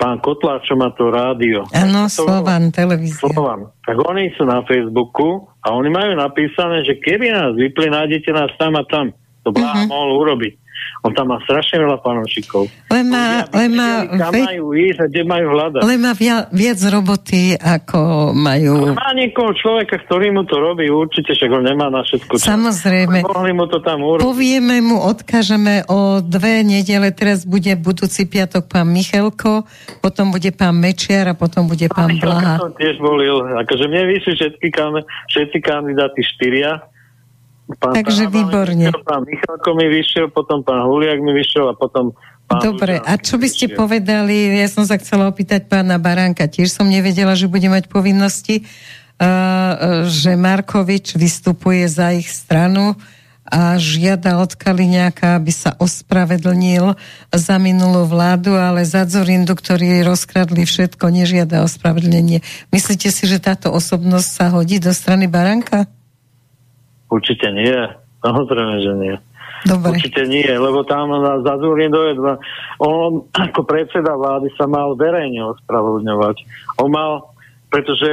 pán Kotlár, čo má to rádio. Áno, Slovan, televízia. Slovan. Tak oni sú na Facebooku a oni majú napísané, že keby nás vypli, nájdete nás tam a tam. To Blaha uh-huh. mohol urobiť. On tam má strašne veľa fanúšikov. Len má, len má, kam ve... majú ísť a kde majú hľadať. Len má via, viac roboty, ako majú... Ale má niekoho človeka, ktorý mu to robí, určite, však ho nemá na všetko. Čo... Samozrejme. Mohli mu to tam urobiť. Povieme mu, odkážeme o dve nedele, teraz bude budúci piatok pán Michelko, potom bude pán Mečiar a potom bude pán Blaha. som tiež volil, akože mne vyšli všetky, všetci kandidáti štyria, Pán Takže Táva výborne. Vyšiel, pán Michalko mi vyšiel, potom pán Huliak mi vyšiel a potom pán Dobre, a čo by ste vyšiel. povedali, ja som sa chcela opýtať pána Baránka, tiež som nevedela, že bude mať povinnosti, uh, že Markovič vystupuje za ich stranu a žiada od Kaliňáka, aby sa ospravedlnil za minulú vládu, ale za Zorindu, ktorí rozkradli všetko, nežiada ospravedlnenie. Myslíte si, že táto osobnosť sa hodí do strany Baranka? Určite nie. Samozrejme, že nie. Dobre. Určite nie, lebo tam na Zazúrin dojed, on ako predseda vlády sa mal verejne ospravedlňovať. On mal, pretože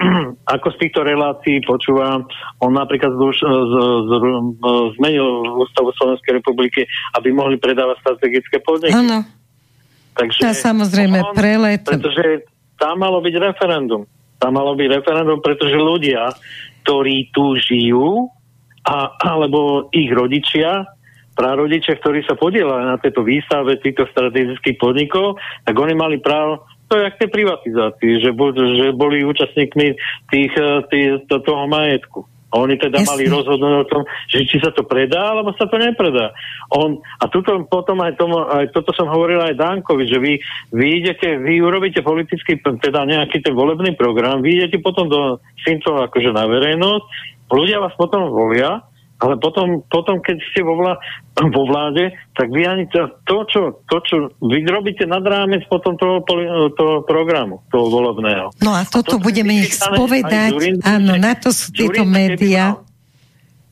ako z týchto relácií počúvam, on napríklad z, z, z, zmenil Ústavu Slovenskej republiky, aby mohli predávať strategické podniky. Áno. Takže ja, samozrejme, on, prelet. Pretože tam malo byť referendum. Tam malo byť referendum, pretože ľudia ktorí tu žijú, a, alebo ich rodičia, prarodičia, ktorí sa podielali na tejto výstave týchto strategických podnikov, tak oni mali právo to je jak tej privatizácii, že, že boli účastníkmi tých, tých, to, toho majetku. A oni teda Jasne. mali rozhodnúť o tom, že či sa to predá, alebo sa to nepredá. On, a tuto, potom aj, tomu, aj toto som hovoril aj Dankovi, že vy, vy idete, vy urobíte politický, teda nejaký ten volebný program, vy idete potom do, s týmto akože na verejnosť, ľudia vás potom volia ale potom, potom keď ste vo, vlá, vo vláde, tak vy ani to, to, čo, to, čo vy robíte nad rámec potom toho, toho programu, toho volebného. No a toto a to budeme ich spovedať, Zurinda, áno, na to sú tieto médiá.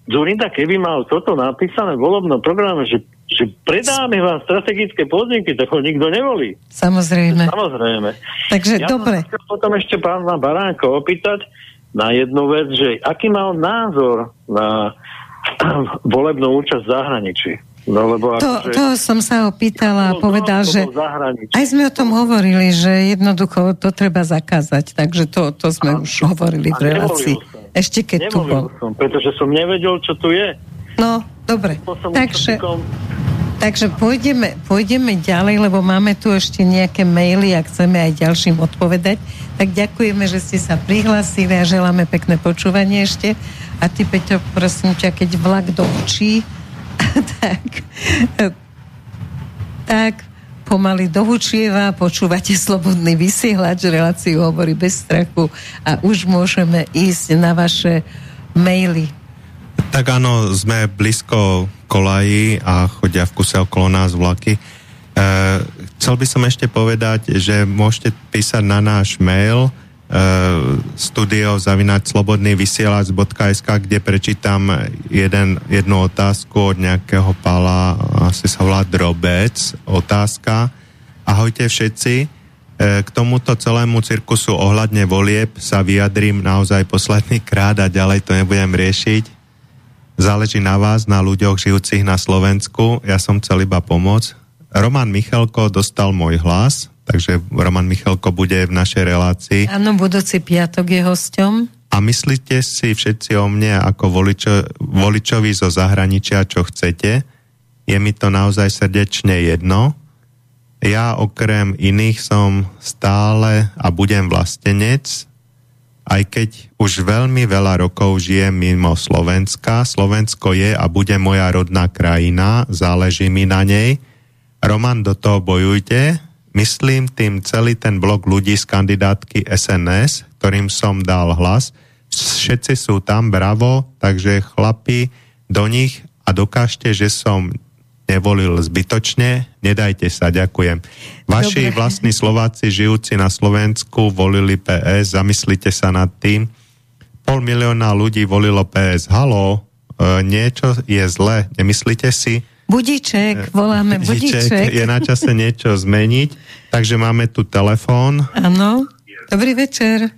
Zurinda, keby mal toto napísané v volebnom programe, že, že predáme vám strategické podniky, tak ho nikto nevolí. Samozrejme. Samozrejme. Takže ja dobre. potom ešte pána Baránka opýtať na jednu vec, že aký mal názor na volebnú účasť v zahraničí. No, lebo to, akože, to som sa ho pýtala a povedal, že aj sme o tom hovorili, že jednoducho to treba zakázať, takže to, to sme a, už hovorili v relácii. Ešte keď tu bol. Som, pretože som nevedel, čo tu je. No, dobre. Takže, takže pôjdeme, pôjdeme ďalej, lebo máme tu ešte nejaké maily a chceme aj ďalším odpovedať. Tak ďakujeme, že ste sa prihlásili a želáme pekné počúvanie ešte. A ty, Peťo, prosím ťa, keď vlak doučí, tak, tak pomaly dohučieva, počúvate slobodný vysielač, reláciu hovorí bez strachu a už môžeme ísť na vaše maily. Tak áno, sme blízko kolají a chodia v kuse okolo nás vlaky. E, chcel by som ešte povedať, že môžete písať na náš mail studio zavinať slobodný vysielač.sk, kde prečítam jeden, jednu otázku od nejakého pala, asi sa volá Drobec, otázka. Ahojte všetci, uh, k tomuto celému cirkusu ohľadne volieb sa vyjadrím naozaj posledný krát a ďalej to nebudem riešiť. Záleží na vás, na ľuďoch žijúcich na Slovensku, ja som chcel iba pomôcť. Roman Michalko dostal môj hlas, takže Roman Michalko bude v našej relácii. Áno, budúci piatok je hosťom. A myslíte si všetci o mne ako voličo, voličovi zo zahraničia, čo chcete? Je mi to naozaj srdečne jedno. Ja okrem iných som stále a budem vlastenec, aj keď už veľmi veľa rokov žijem mimo Slovenska. Slovensko je a bude moja rodná krajina, záleží mi na nej. Roman, do toho bojujte, Myslím tým celý ten blok ľudí z kandidátky SNS, ktorým som dal hlas. Všetci sú tam, bravo, takže chlapi, do nich a dokážte, že som nevolil zbytočne, nedajte sa, ďakujem. Vaši Dobre. vlastní Slováci žijúci na Slovensku volili PS, zamyslite sa nad tým. pol milióna ľudí volilo PS. Halo, e, niečo je zle, nemyslíte si? Budíček, voláme budíček. Je na čase niečo zmeniť, takže máme tu telefón. Áno, dobrý večer.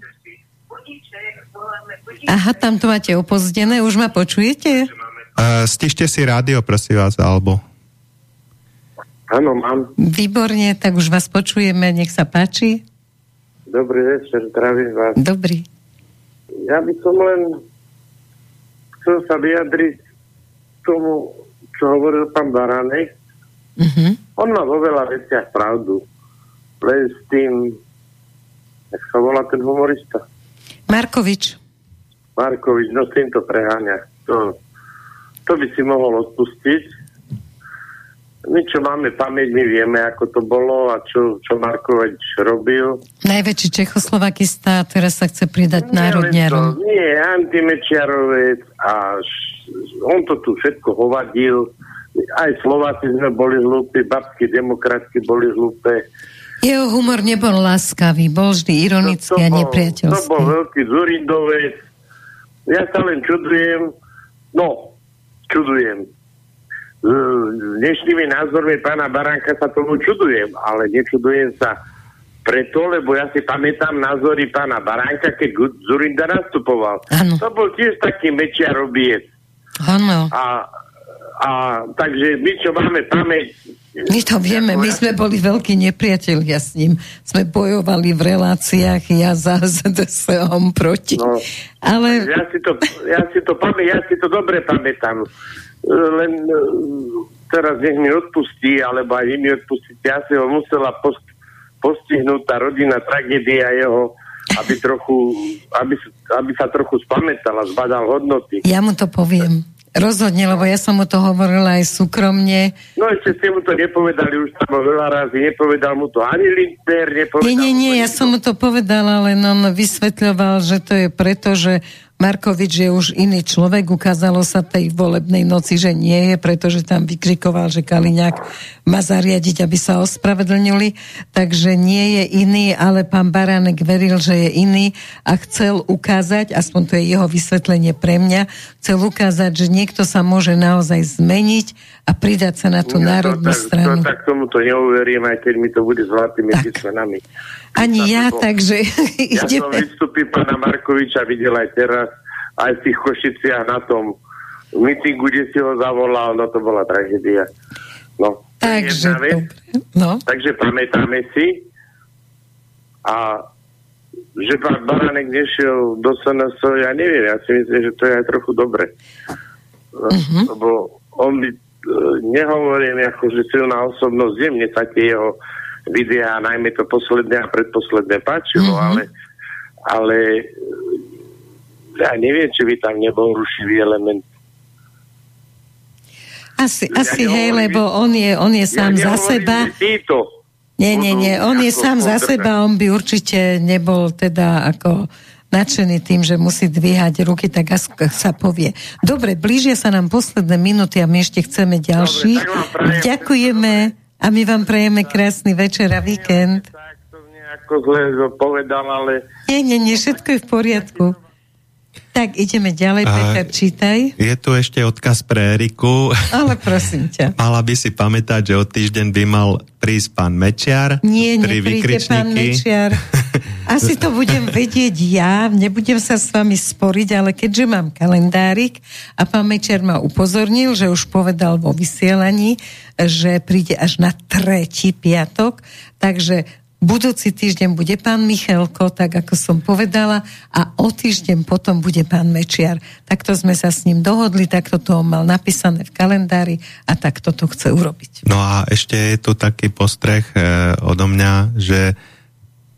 Aha, tam to máte opozdené, už ma počujete? Uh, stište si rádio, prosím vás, alebo... Áno, mám. Výborne, tak už vás počujeme, nech sa páči. Dobrý večer, zdravím vás. Dobrý. Ja by som len chcel sa vyjadriť tomu, čo hovoril pán Baranek. Uh-huh. On má vo veľa veciach pravdu. Len s tým, jak sa volá ten humorista? Markovič. Markovič, no s týmto preháňa. To, to by si mohol odpustiť my, čo máme pamäť, my vieme, ako to bolo a čo, čo Markovič robil. Najväčší Čechoslovakista teraz sa chce pridať národňarom. Nie, antimečiarovec a on to tu všetko hovadil. Aj Slováci sme boli hlúpi, babky demokratky boli hlúpe. Jeho humor nebol láskavý, bol vždy ironický no, a nepriateľský. To bol veľký Zurindovec. Ja sa len čudujem, no, čudujem dnešnými názormi pána Baránka sa tomu čudujem, ale nečudujem sa preto, lebo ja si pamätám názory pána Baránka, keď Zurinda nastupoval. Ano. To bol tiež taký mečiarobiec. Áno. A, a takže my, čo máme pamäť... My to vieme, my sme boli veľkí nepriatelia s ním. Sme bojovali v reláciách, ja za ZDSom proti. No, ale... Ja si to, ja si to, pamä, ja si to dobre pamätám len e, teraz nech mi odpustí, alebo aj vy mi odpustíte, ja si ho musela post, postihnúť tá rodina tragédia jeho, aby, trochu, aby, aby sa trochu spamätala, zbadal hodnoty. Ja mu to poviem. Rozhodne, lebo ja som mu to hovorila aj súkromne. No ešte ste mu to nepovedali už tam veľa razy, nepovedal mu to ani Lindner, nepovedal Nie, nie, nie, ja som mu to povedala, len on vysvetľoval, že to je preto, že Markovič je už iný človek, ukázalo sa tej volebnej noci, že nie je, pretože tam vykrikoval, že Kaliňák má zariadiť, aby sa ospravedlnili, takže nie je iný, ale pán Baránek veril, že je iný a chcel ukázať, aspoň to je jeho vysvetlenie pre mňa, chcel ukázať, že niekto sa môže naozaj zmeniť a pridať sa na tú ja národnú to, stranu. To, tak tomu to neuverím, aj keď mi to bude zlatými písmenami. Ani ja, takže ja ideme. som vystúpil pána Markoviča videl aj teraz, aj v tých Košiciach na tom mítingu, kde si ho zavolal, no to bola tragédia. No, takže, no. takže pamätáme si a že pán Baranek nešiel do SNS, ja neviem, ja si myslím, že to je aj trochu dobre. Uh-huh. Lebo on by, e, nehovorím ako, že silná osobnosť, je mne sa tie jeho videá, najmä to posledné a predposledné páčilo, mm-hmm. ale, ale ja neviem, či by tam nebol rušivý element. Asi, ja asi hej, lebo on je, on je sám ja za seba. Nie, nie, nie, on je sám za seba, on by určite nebol teda ako nadšený tým, že musí dvíhať ruky, tak sa povie. Dobre, blížia sa nám posledné minúty a my ešte chceme ďalší. Dobre, Ďakujeme. A my vám prejeme krásny večer a víkend. Tak to nejako zle povedal, ale... Nie, nie, nie, všetko je v poriadku. Tak ideme ďalej, Peter, čítaj. Je tu ešte odkaz pre Eriku. Ale prosím ťa. Mala by si pamätať, že o týždeň by mal prísť pán Mečiar. Nie, nepríde pán Mečiar. Asi to budem vedieť ja, nebudem sa s vami sporiť, ale keďže mám kalendárik a pán Mečiar ma upozornil, že už povedal vo vysielaní, že príde až na tretí piatok, takže Budúci týždeň bude pán Michalko, tak ako som povedala, a o týždeň potom bude pán Mečiar. Takto sme sa s ním dohodli, takto to mal napísané v kalendári a takto to chce urobiť. No a ešte je tu taký postreh e, odo mňa, že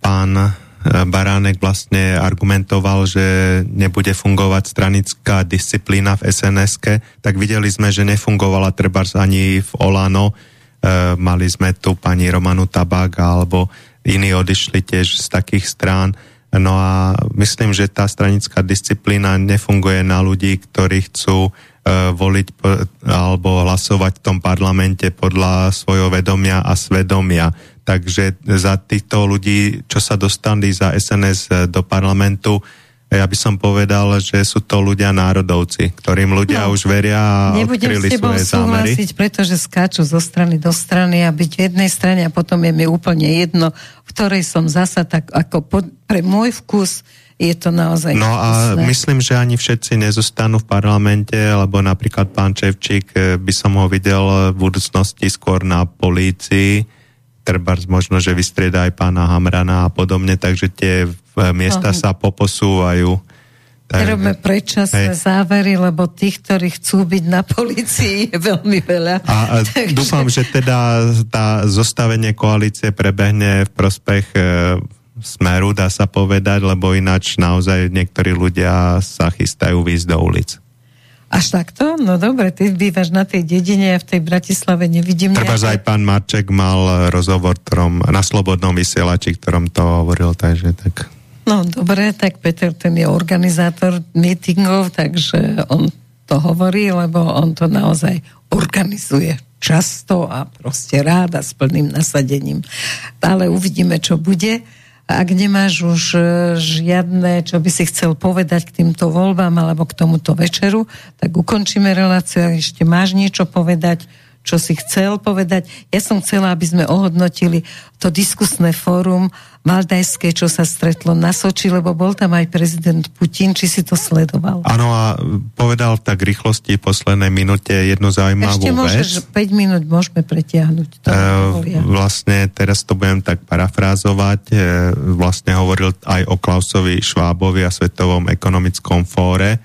pán e, Baránek vlastne argumentoval, že nebude fungovať stranická disciplína v sns tak videli sme, že nefungovala treba ani v Olano, e, mali sme tu pani Romanu Tabák alebo iní odišli tiež z takých strán. No a myslím, že tá stranická disciplína nefunguje na ľudí, ktorí chcú uh, voliť alebo hlasovať v tom parlamente podľa svojho vedomia a svedomia. Takže za týchto ľudí, čo sa dostali za SNS do parlamentu, ja by som povedal, že sú to ľudia národovci, ktorým ľudia no, už veria a Nebudem odkryli s tebou svoje súhlasiť, zámery. pretože skáču zo strany do strany a byť v jednej strane a potom je mi úplne jedno, v ktorej som zasa tak ako po, pre môj vkus je to naozaj No a vkusné. myslím, že ani všetci nezostanú v parlamente, lebo napríklad pán Čevčík eh, by som ho videl v budúcnosti skôr na polícii, treba možno, že vystrieda aj pána Hamrana a podobne, takže tie eh, miesta Aha. sa poposúvajú. Nerobme predčasné Hej. závery, lebo tých, ktorí chcú byť na policii, je veľmi veľa. A, a Takže- dúfam, že teda tá zostavenie koalície prebehne v prospech e, smeru, dá sa povedať, lebo ináč naozaj niektorí ľudia sa chystajú výjsť do ulic. Až takto? No dobre, ty bývaš na tej dedine a v tej Bratislave nevidím Treba, že aj nejaké... pán Marček mal rozhovor ktorom, na Slobodnom vysielači, ktorom to hovoril, takže tak... No dobre, tak Peter ten je organizátor meetingov, takže on to hovorí, lebo on to naozaj organizuje často a proste rád a s plným nasadením. Ale uvidíme, čo bude. Ak nemáš už e, žiadne, čo by si chcel povedať k týmto voľbám alebo k tomuto večeru, tak ukončíme reláciu. Ak ešte máš niečo povedať, čo si chcel povedať. Ja som chcela, aby sme ohodnotili to diskusné fórum Valdajské, čo sa stretlo na Soči, lebo bol tam aj prezident Putin, či si to sledoval. Áno, a povedal tak rýchlosti poslednej minúte jednu zaujímavú Ešte môžeš, vec. 5 minút môžeme pretiahnuť. To E, vlastne teraz to budem tak parafrázovať. E, vlastne hovoril aj o Klausovi Švábovi a Svetovom ekonomickom fóre,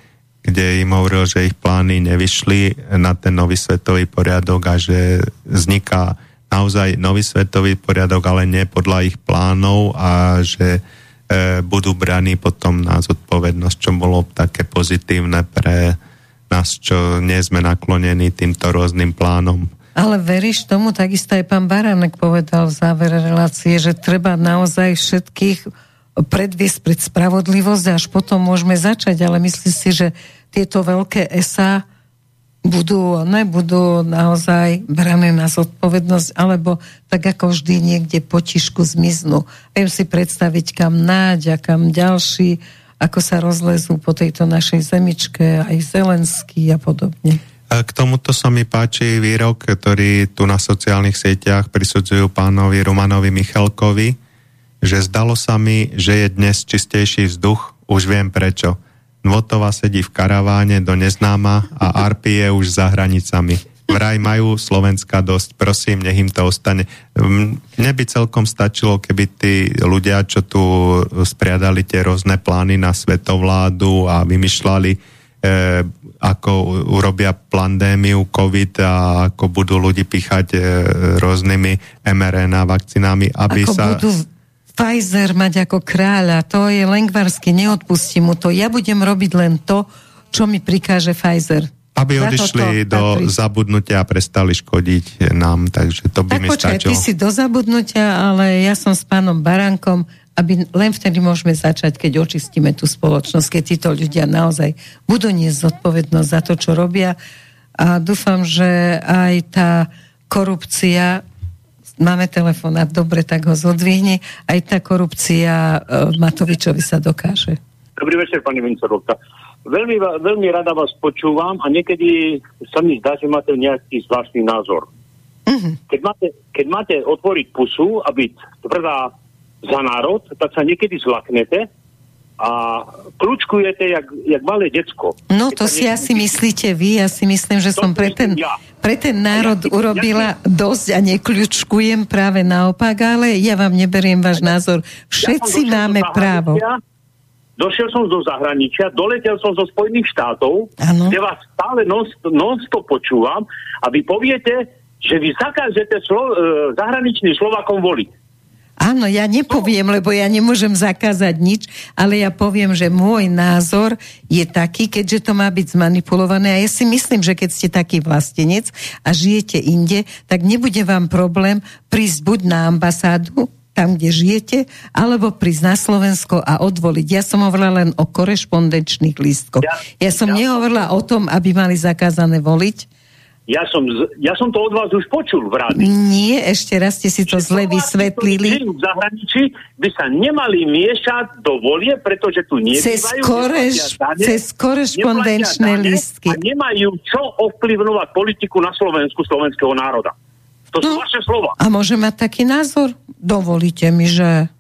kde im hovoril, že ich plány nevyšli na ten nový svetový poriadok a že vzniká naozaj nový svetový poriadok, ale nie podľa ich plánov a že e, budú braní potom na zodpovednosť, čo bolo také pozitívne pre nás, čo nie sme naklonení týmto rôznym plánom. Ale veríš tomu, takisto aj pán Baránek povedal v závere relácie, že treba naozaj všetkých predviesť pred spravodlivosť a až potom môžeme začať, ale myslím si, že tieto veľké SA budú, ne, budú naozaj brané na zodpovednosť, alebo tak ako vždy niekde potišku zmiznú. Viem si predstaviť, kam náď a kam ďalší, ako sa rozlezú po tejto našej zemičke, aj Zelenský a podobne. K tomuto sa mi páči výrok, ktorý tu na sociálnych sieťach prisudzujú pánovi Romanovi Michalkovi, že zdalo sa mi, že je dnes čistejší vzduch, už viem prečo. Nvotova sedí v karaváne do neznáma a Arpi je už za hranicami. Vraj majú Slovenska dosť, prosím, nech im to ostane. Mne by celkom stačilo, keby tí ľudia, čo tu spriadali tie rôzne plány na svetovládu a vymýšľali e, ako urobia pandémiu COVID a ako budú ľudí píchať e, rôznymi mRNA vakcinami, aby ako sa... budú Pfizer mať ako kráľa, to je lengvarsky, neodpustím mu to. Ja budem robiť len to, čo mi prikáže Pfizer. Aby Za odišli toto do patrí. zabudnutia a prestali škodiť nám, takže to by Tak mi počkaj, stačilo. ty si do zabudnutia, ale ja som s pánom Barankom, aby len vtedy môžeme začať, keď očistíme tú spoločnosť, keď títo ľudia naozaj budú niesť zodpovednosť za to, čo robia. A dúfam, že aj tá korupcia, máme telefonát, dobre, tak ho zodvihni, aj tá korupcia e, Matovičovi sa dokáže. Dobrý večer, pani Vincerovka. Veľmi, veľmi rada vás počúvam a niekedy sa mi zdá, že máte nejaký zvláštny názor. Mhm. Keď, máte, keď máte otvoriť pusu a byť tvrdá za národ, tak sa niekedy zlaknete a kľúčkujete jak, jak malé decko. No Keď to si niekedy- asi myslíte vy, ja si myslím, že To som pre ten, ja. Pre ten národ ja urobila ja dosť a nekľučkujem práve naopak, ale ja vám neberiem váš názor. Všetci Ja máme právo. Došiel som zo zahraničia, doletel som zo Spojených štátov, Áno. kde vás stále non, non-stop počúvam a vy poviete, že vy zakážete slo, e, zahraničným Slovakom voliť. Áno, ja nepoviem, lebo ja nemôžem zakázať nič, ale ja poviem, že môj názor je taký, keďže to má byť zmanipulované a ja si myslím, že keď ste taký vlastenec a žijete inde, tak nebude vám problém prísť buď na ambasádu, tam, kde žijete, alebo prísť na Slovensko a odvoliť. Ja som hovorila len o korešpondenčných lístkoch. Ja- Ja som ja- nehovorila o tom, aby mali zakázané voliť, ja som, ja som to od vás už počul v rádi. Nie, ešte raz ste si to zle vysvetlili. v zahraničí by sa nemali miešať do volie, pretože tu cez, koreš, dane, cez korešpondenčné listky. A nemajú čo ovplyvňovať politiku na Slovensku slovenského národa. To no, sú vaše slova. A môže mať taký názor? Dovolíte mi, že...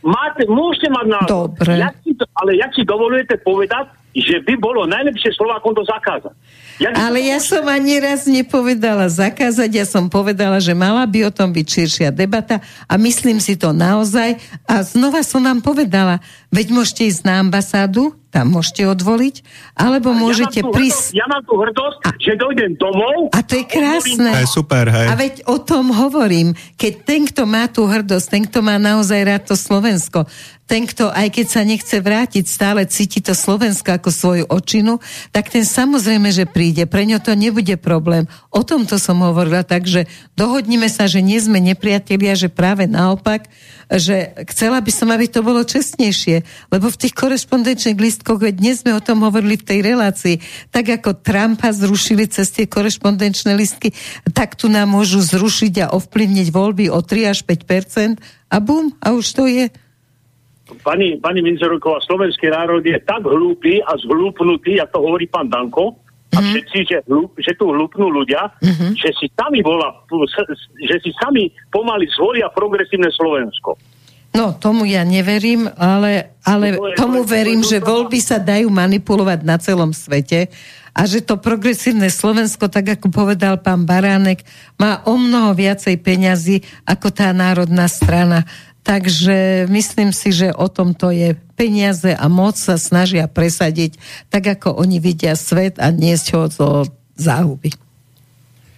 Máte, môžete mať názor. Dobre. Jak si to, ale jak si dovolujete povedať, že by bolo najlepšie Slovákom to zakázať. Ale ja som ani raz nepovedala zakázať, ja som povedala, že mala by o tom byť širšia debata a myslím si to naozaj. A znova som vám povedala, veď môžete ísť na ambasádu, tam môžete odvoliť, alebo môžete ja prísť... Ja mám tu hrdosť, a... že dojdem domov... A to je krásne. To je super, hej. A veď o tom hovorím. Keď ten, kto má tú hrdosť, ten, kto má naozaj rád to Slovensko, ten, kto aj keď sa nechce vrátiť, stále cíti to Slovensko ako svoju očinu, tak ten samozrejme, že príde. Pre ňo to nebude problém. O tomto som hovorila, takže dohodnime sa, že nie sme nepriatelia, že práve naopak, že chcela by som, aby to bolo čestnejšie, lebo v tých korešpondenčných listkoch, veď dnes sme o tom hovorili v tej relácii, tak ako Trumpa zrušili cez tie korešpondenčné listky, tak tu nám môžu zrušiť a ovplyvniť voľby o 3 až 5% a bum, a už to je pani, pani Minzeruková, slovenský národ je tak hlúpy a zhlúpnutý, ako to hovorí pán Danko, a mm-hmm. všetci, že, hlup, že tu hlúpnú ľudia, mm-hmm. že si sami volá, že si sami pomaly zvolia progresívne Slovensko. No, tomu ja neverím, ale, ale tomu verím, že voľby sa dajú manipulovať na celom svete a že to progresívne Slovensko, tak ako povedal pán Baránek, má o mnoho viacej peňazí ako tá národná strana. Takže myslím si, že o tom to je peniaze a moc sa snažia presadiť tak, ako oni vidia svet a niesť ho zo záhuby.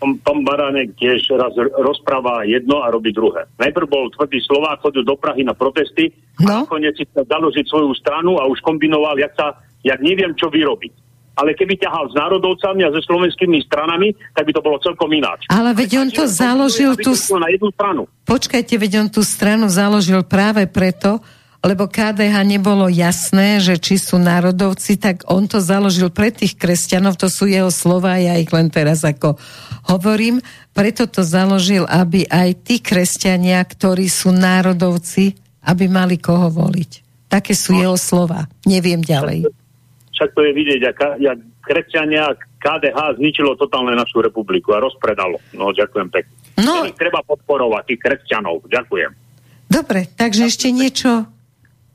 Pán Baránek tiež raz rozpráva jedno a robí druhé. Najprv bol tvrdý Slovák, chodil do Prahy na protesty no? a nakoniec si založiť svoju stranu a už kombinoval, jak, sa, jak neviem, čo vyrobiť ale keby ťahal s národovcami a so slovenskými stranami, tak by to bolo celkom ináč. Ale veď on to založil tú... Na jednu stranu. Počkajte, veď on tú stranu založil práve preto, lebo KDH nebolo jasné, že či sú národovci, tak on to založil pre tých kresťanov, to sú jeho slova, ja ich len teraz ako hovorím, preto to založil, aby aj tí kresťania, ktorí sú národovci, aby mali koho voliť. Také sú no. jeho slova. Neviem ďalej však to je vidieť, jak, kresťania KDH zničilo totálne našu republiku a rozpredalo. No, ďakujem pekne. No. Treba podporovať tých kresťanov. Ďakujem. Dobre, takže ešte niečo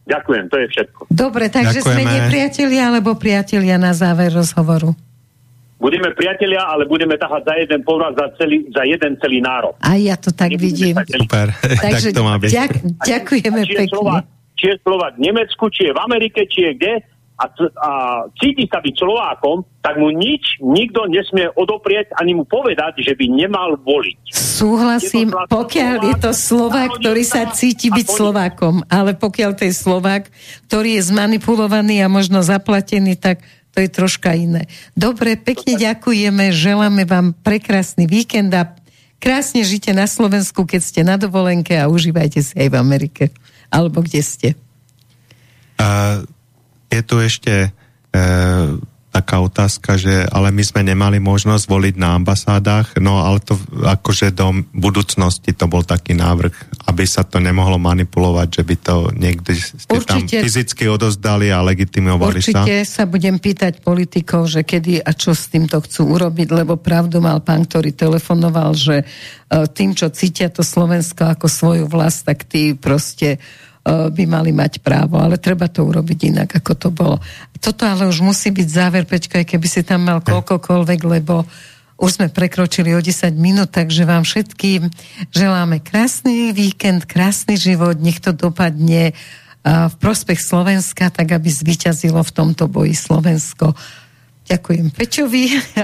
Ďakujem, to je všetko. Dobre, takže Ďakujeme. sme nepriatelia alebo priatelia na záver rozhovoru? Budeme priatelia, ale budeme tahať za jeden povraz za, celý, za jeden celý národ. A ja to tak vidím. Super, takže tak to má byť. Ďak, ďakujeme či pekne. Slovak, či je Slovak v Nemecku, či je v Amerike, či je kde, a, a cíti sa byť Slovákom, tak mu nič nikto nesmie odoprieť ani mu povedať, že by nemal voliť. Súhlasím, je pokiaľ Slovák, je to Slovák, ktorý sa cíti byť Slovákom, ale pokiaľ to je Slovák, ktorý je zmanipulovaný a možno zaplatený, tak to je troška iné. Dobre, pekne ďakujeme, želáme vám prekrásny víkend a krásne žite na Slovensku, keď ste na dovolenke a užívajte si aj v Amerike. Alebo kde ste. Uh je tu ešte e, taká otázka, že ale my sme nemali možnosť voliť na ambasádach, no ale to akože do budúcnosti to bol taký návrh, aby sa to nemohlo manipulovať, že by to niekde ste určite, tam fyzicky odozdali a legitimovali určite sa. Určite sa budem pýtať politikov, že kedy a čo s týmto chcú urobiť, lebo pravdu mal pán, ktorý telefonoval, že e, tým, čo cítia to Slovensko ako svoju vlast, tak tí proste by mali mať právo, ale treba to urobiť inak, ako to bolo. Toto ale už musí byť záver, Peťko, aj keby si tam mal koľkokoľvek, lebo už sme prekročili o 10 minút, takže vám všetkým želáme krásny víkend, krásny život, nech to dopadne e, v prospech Slovenska, tak aby zvyťazilo v tomto boji Slovensko. Ďakujem Pečovi.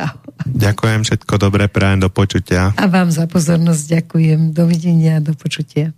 Ďakujem, všetko dobré, prajem do počutia. A vám za pozornosť ďakujem. Dovidenia, do počutia.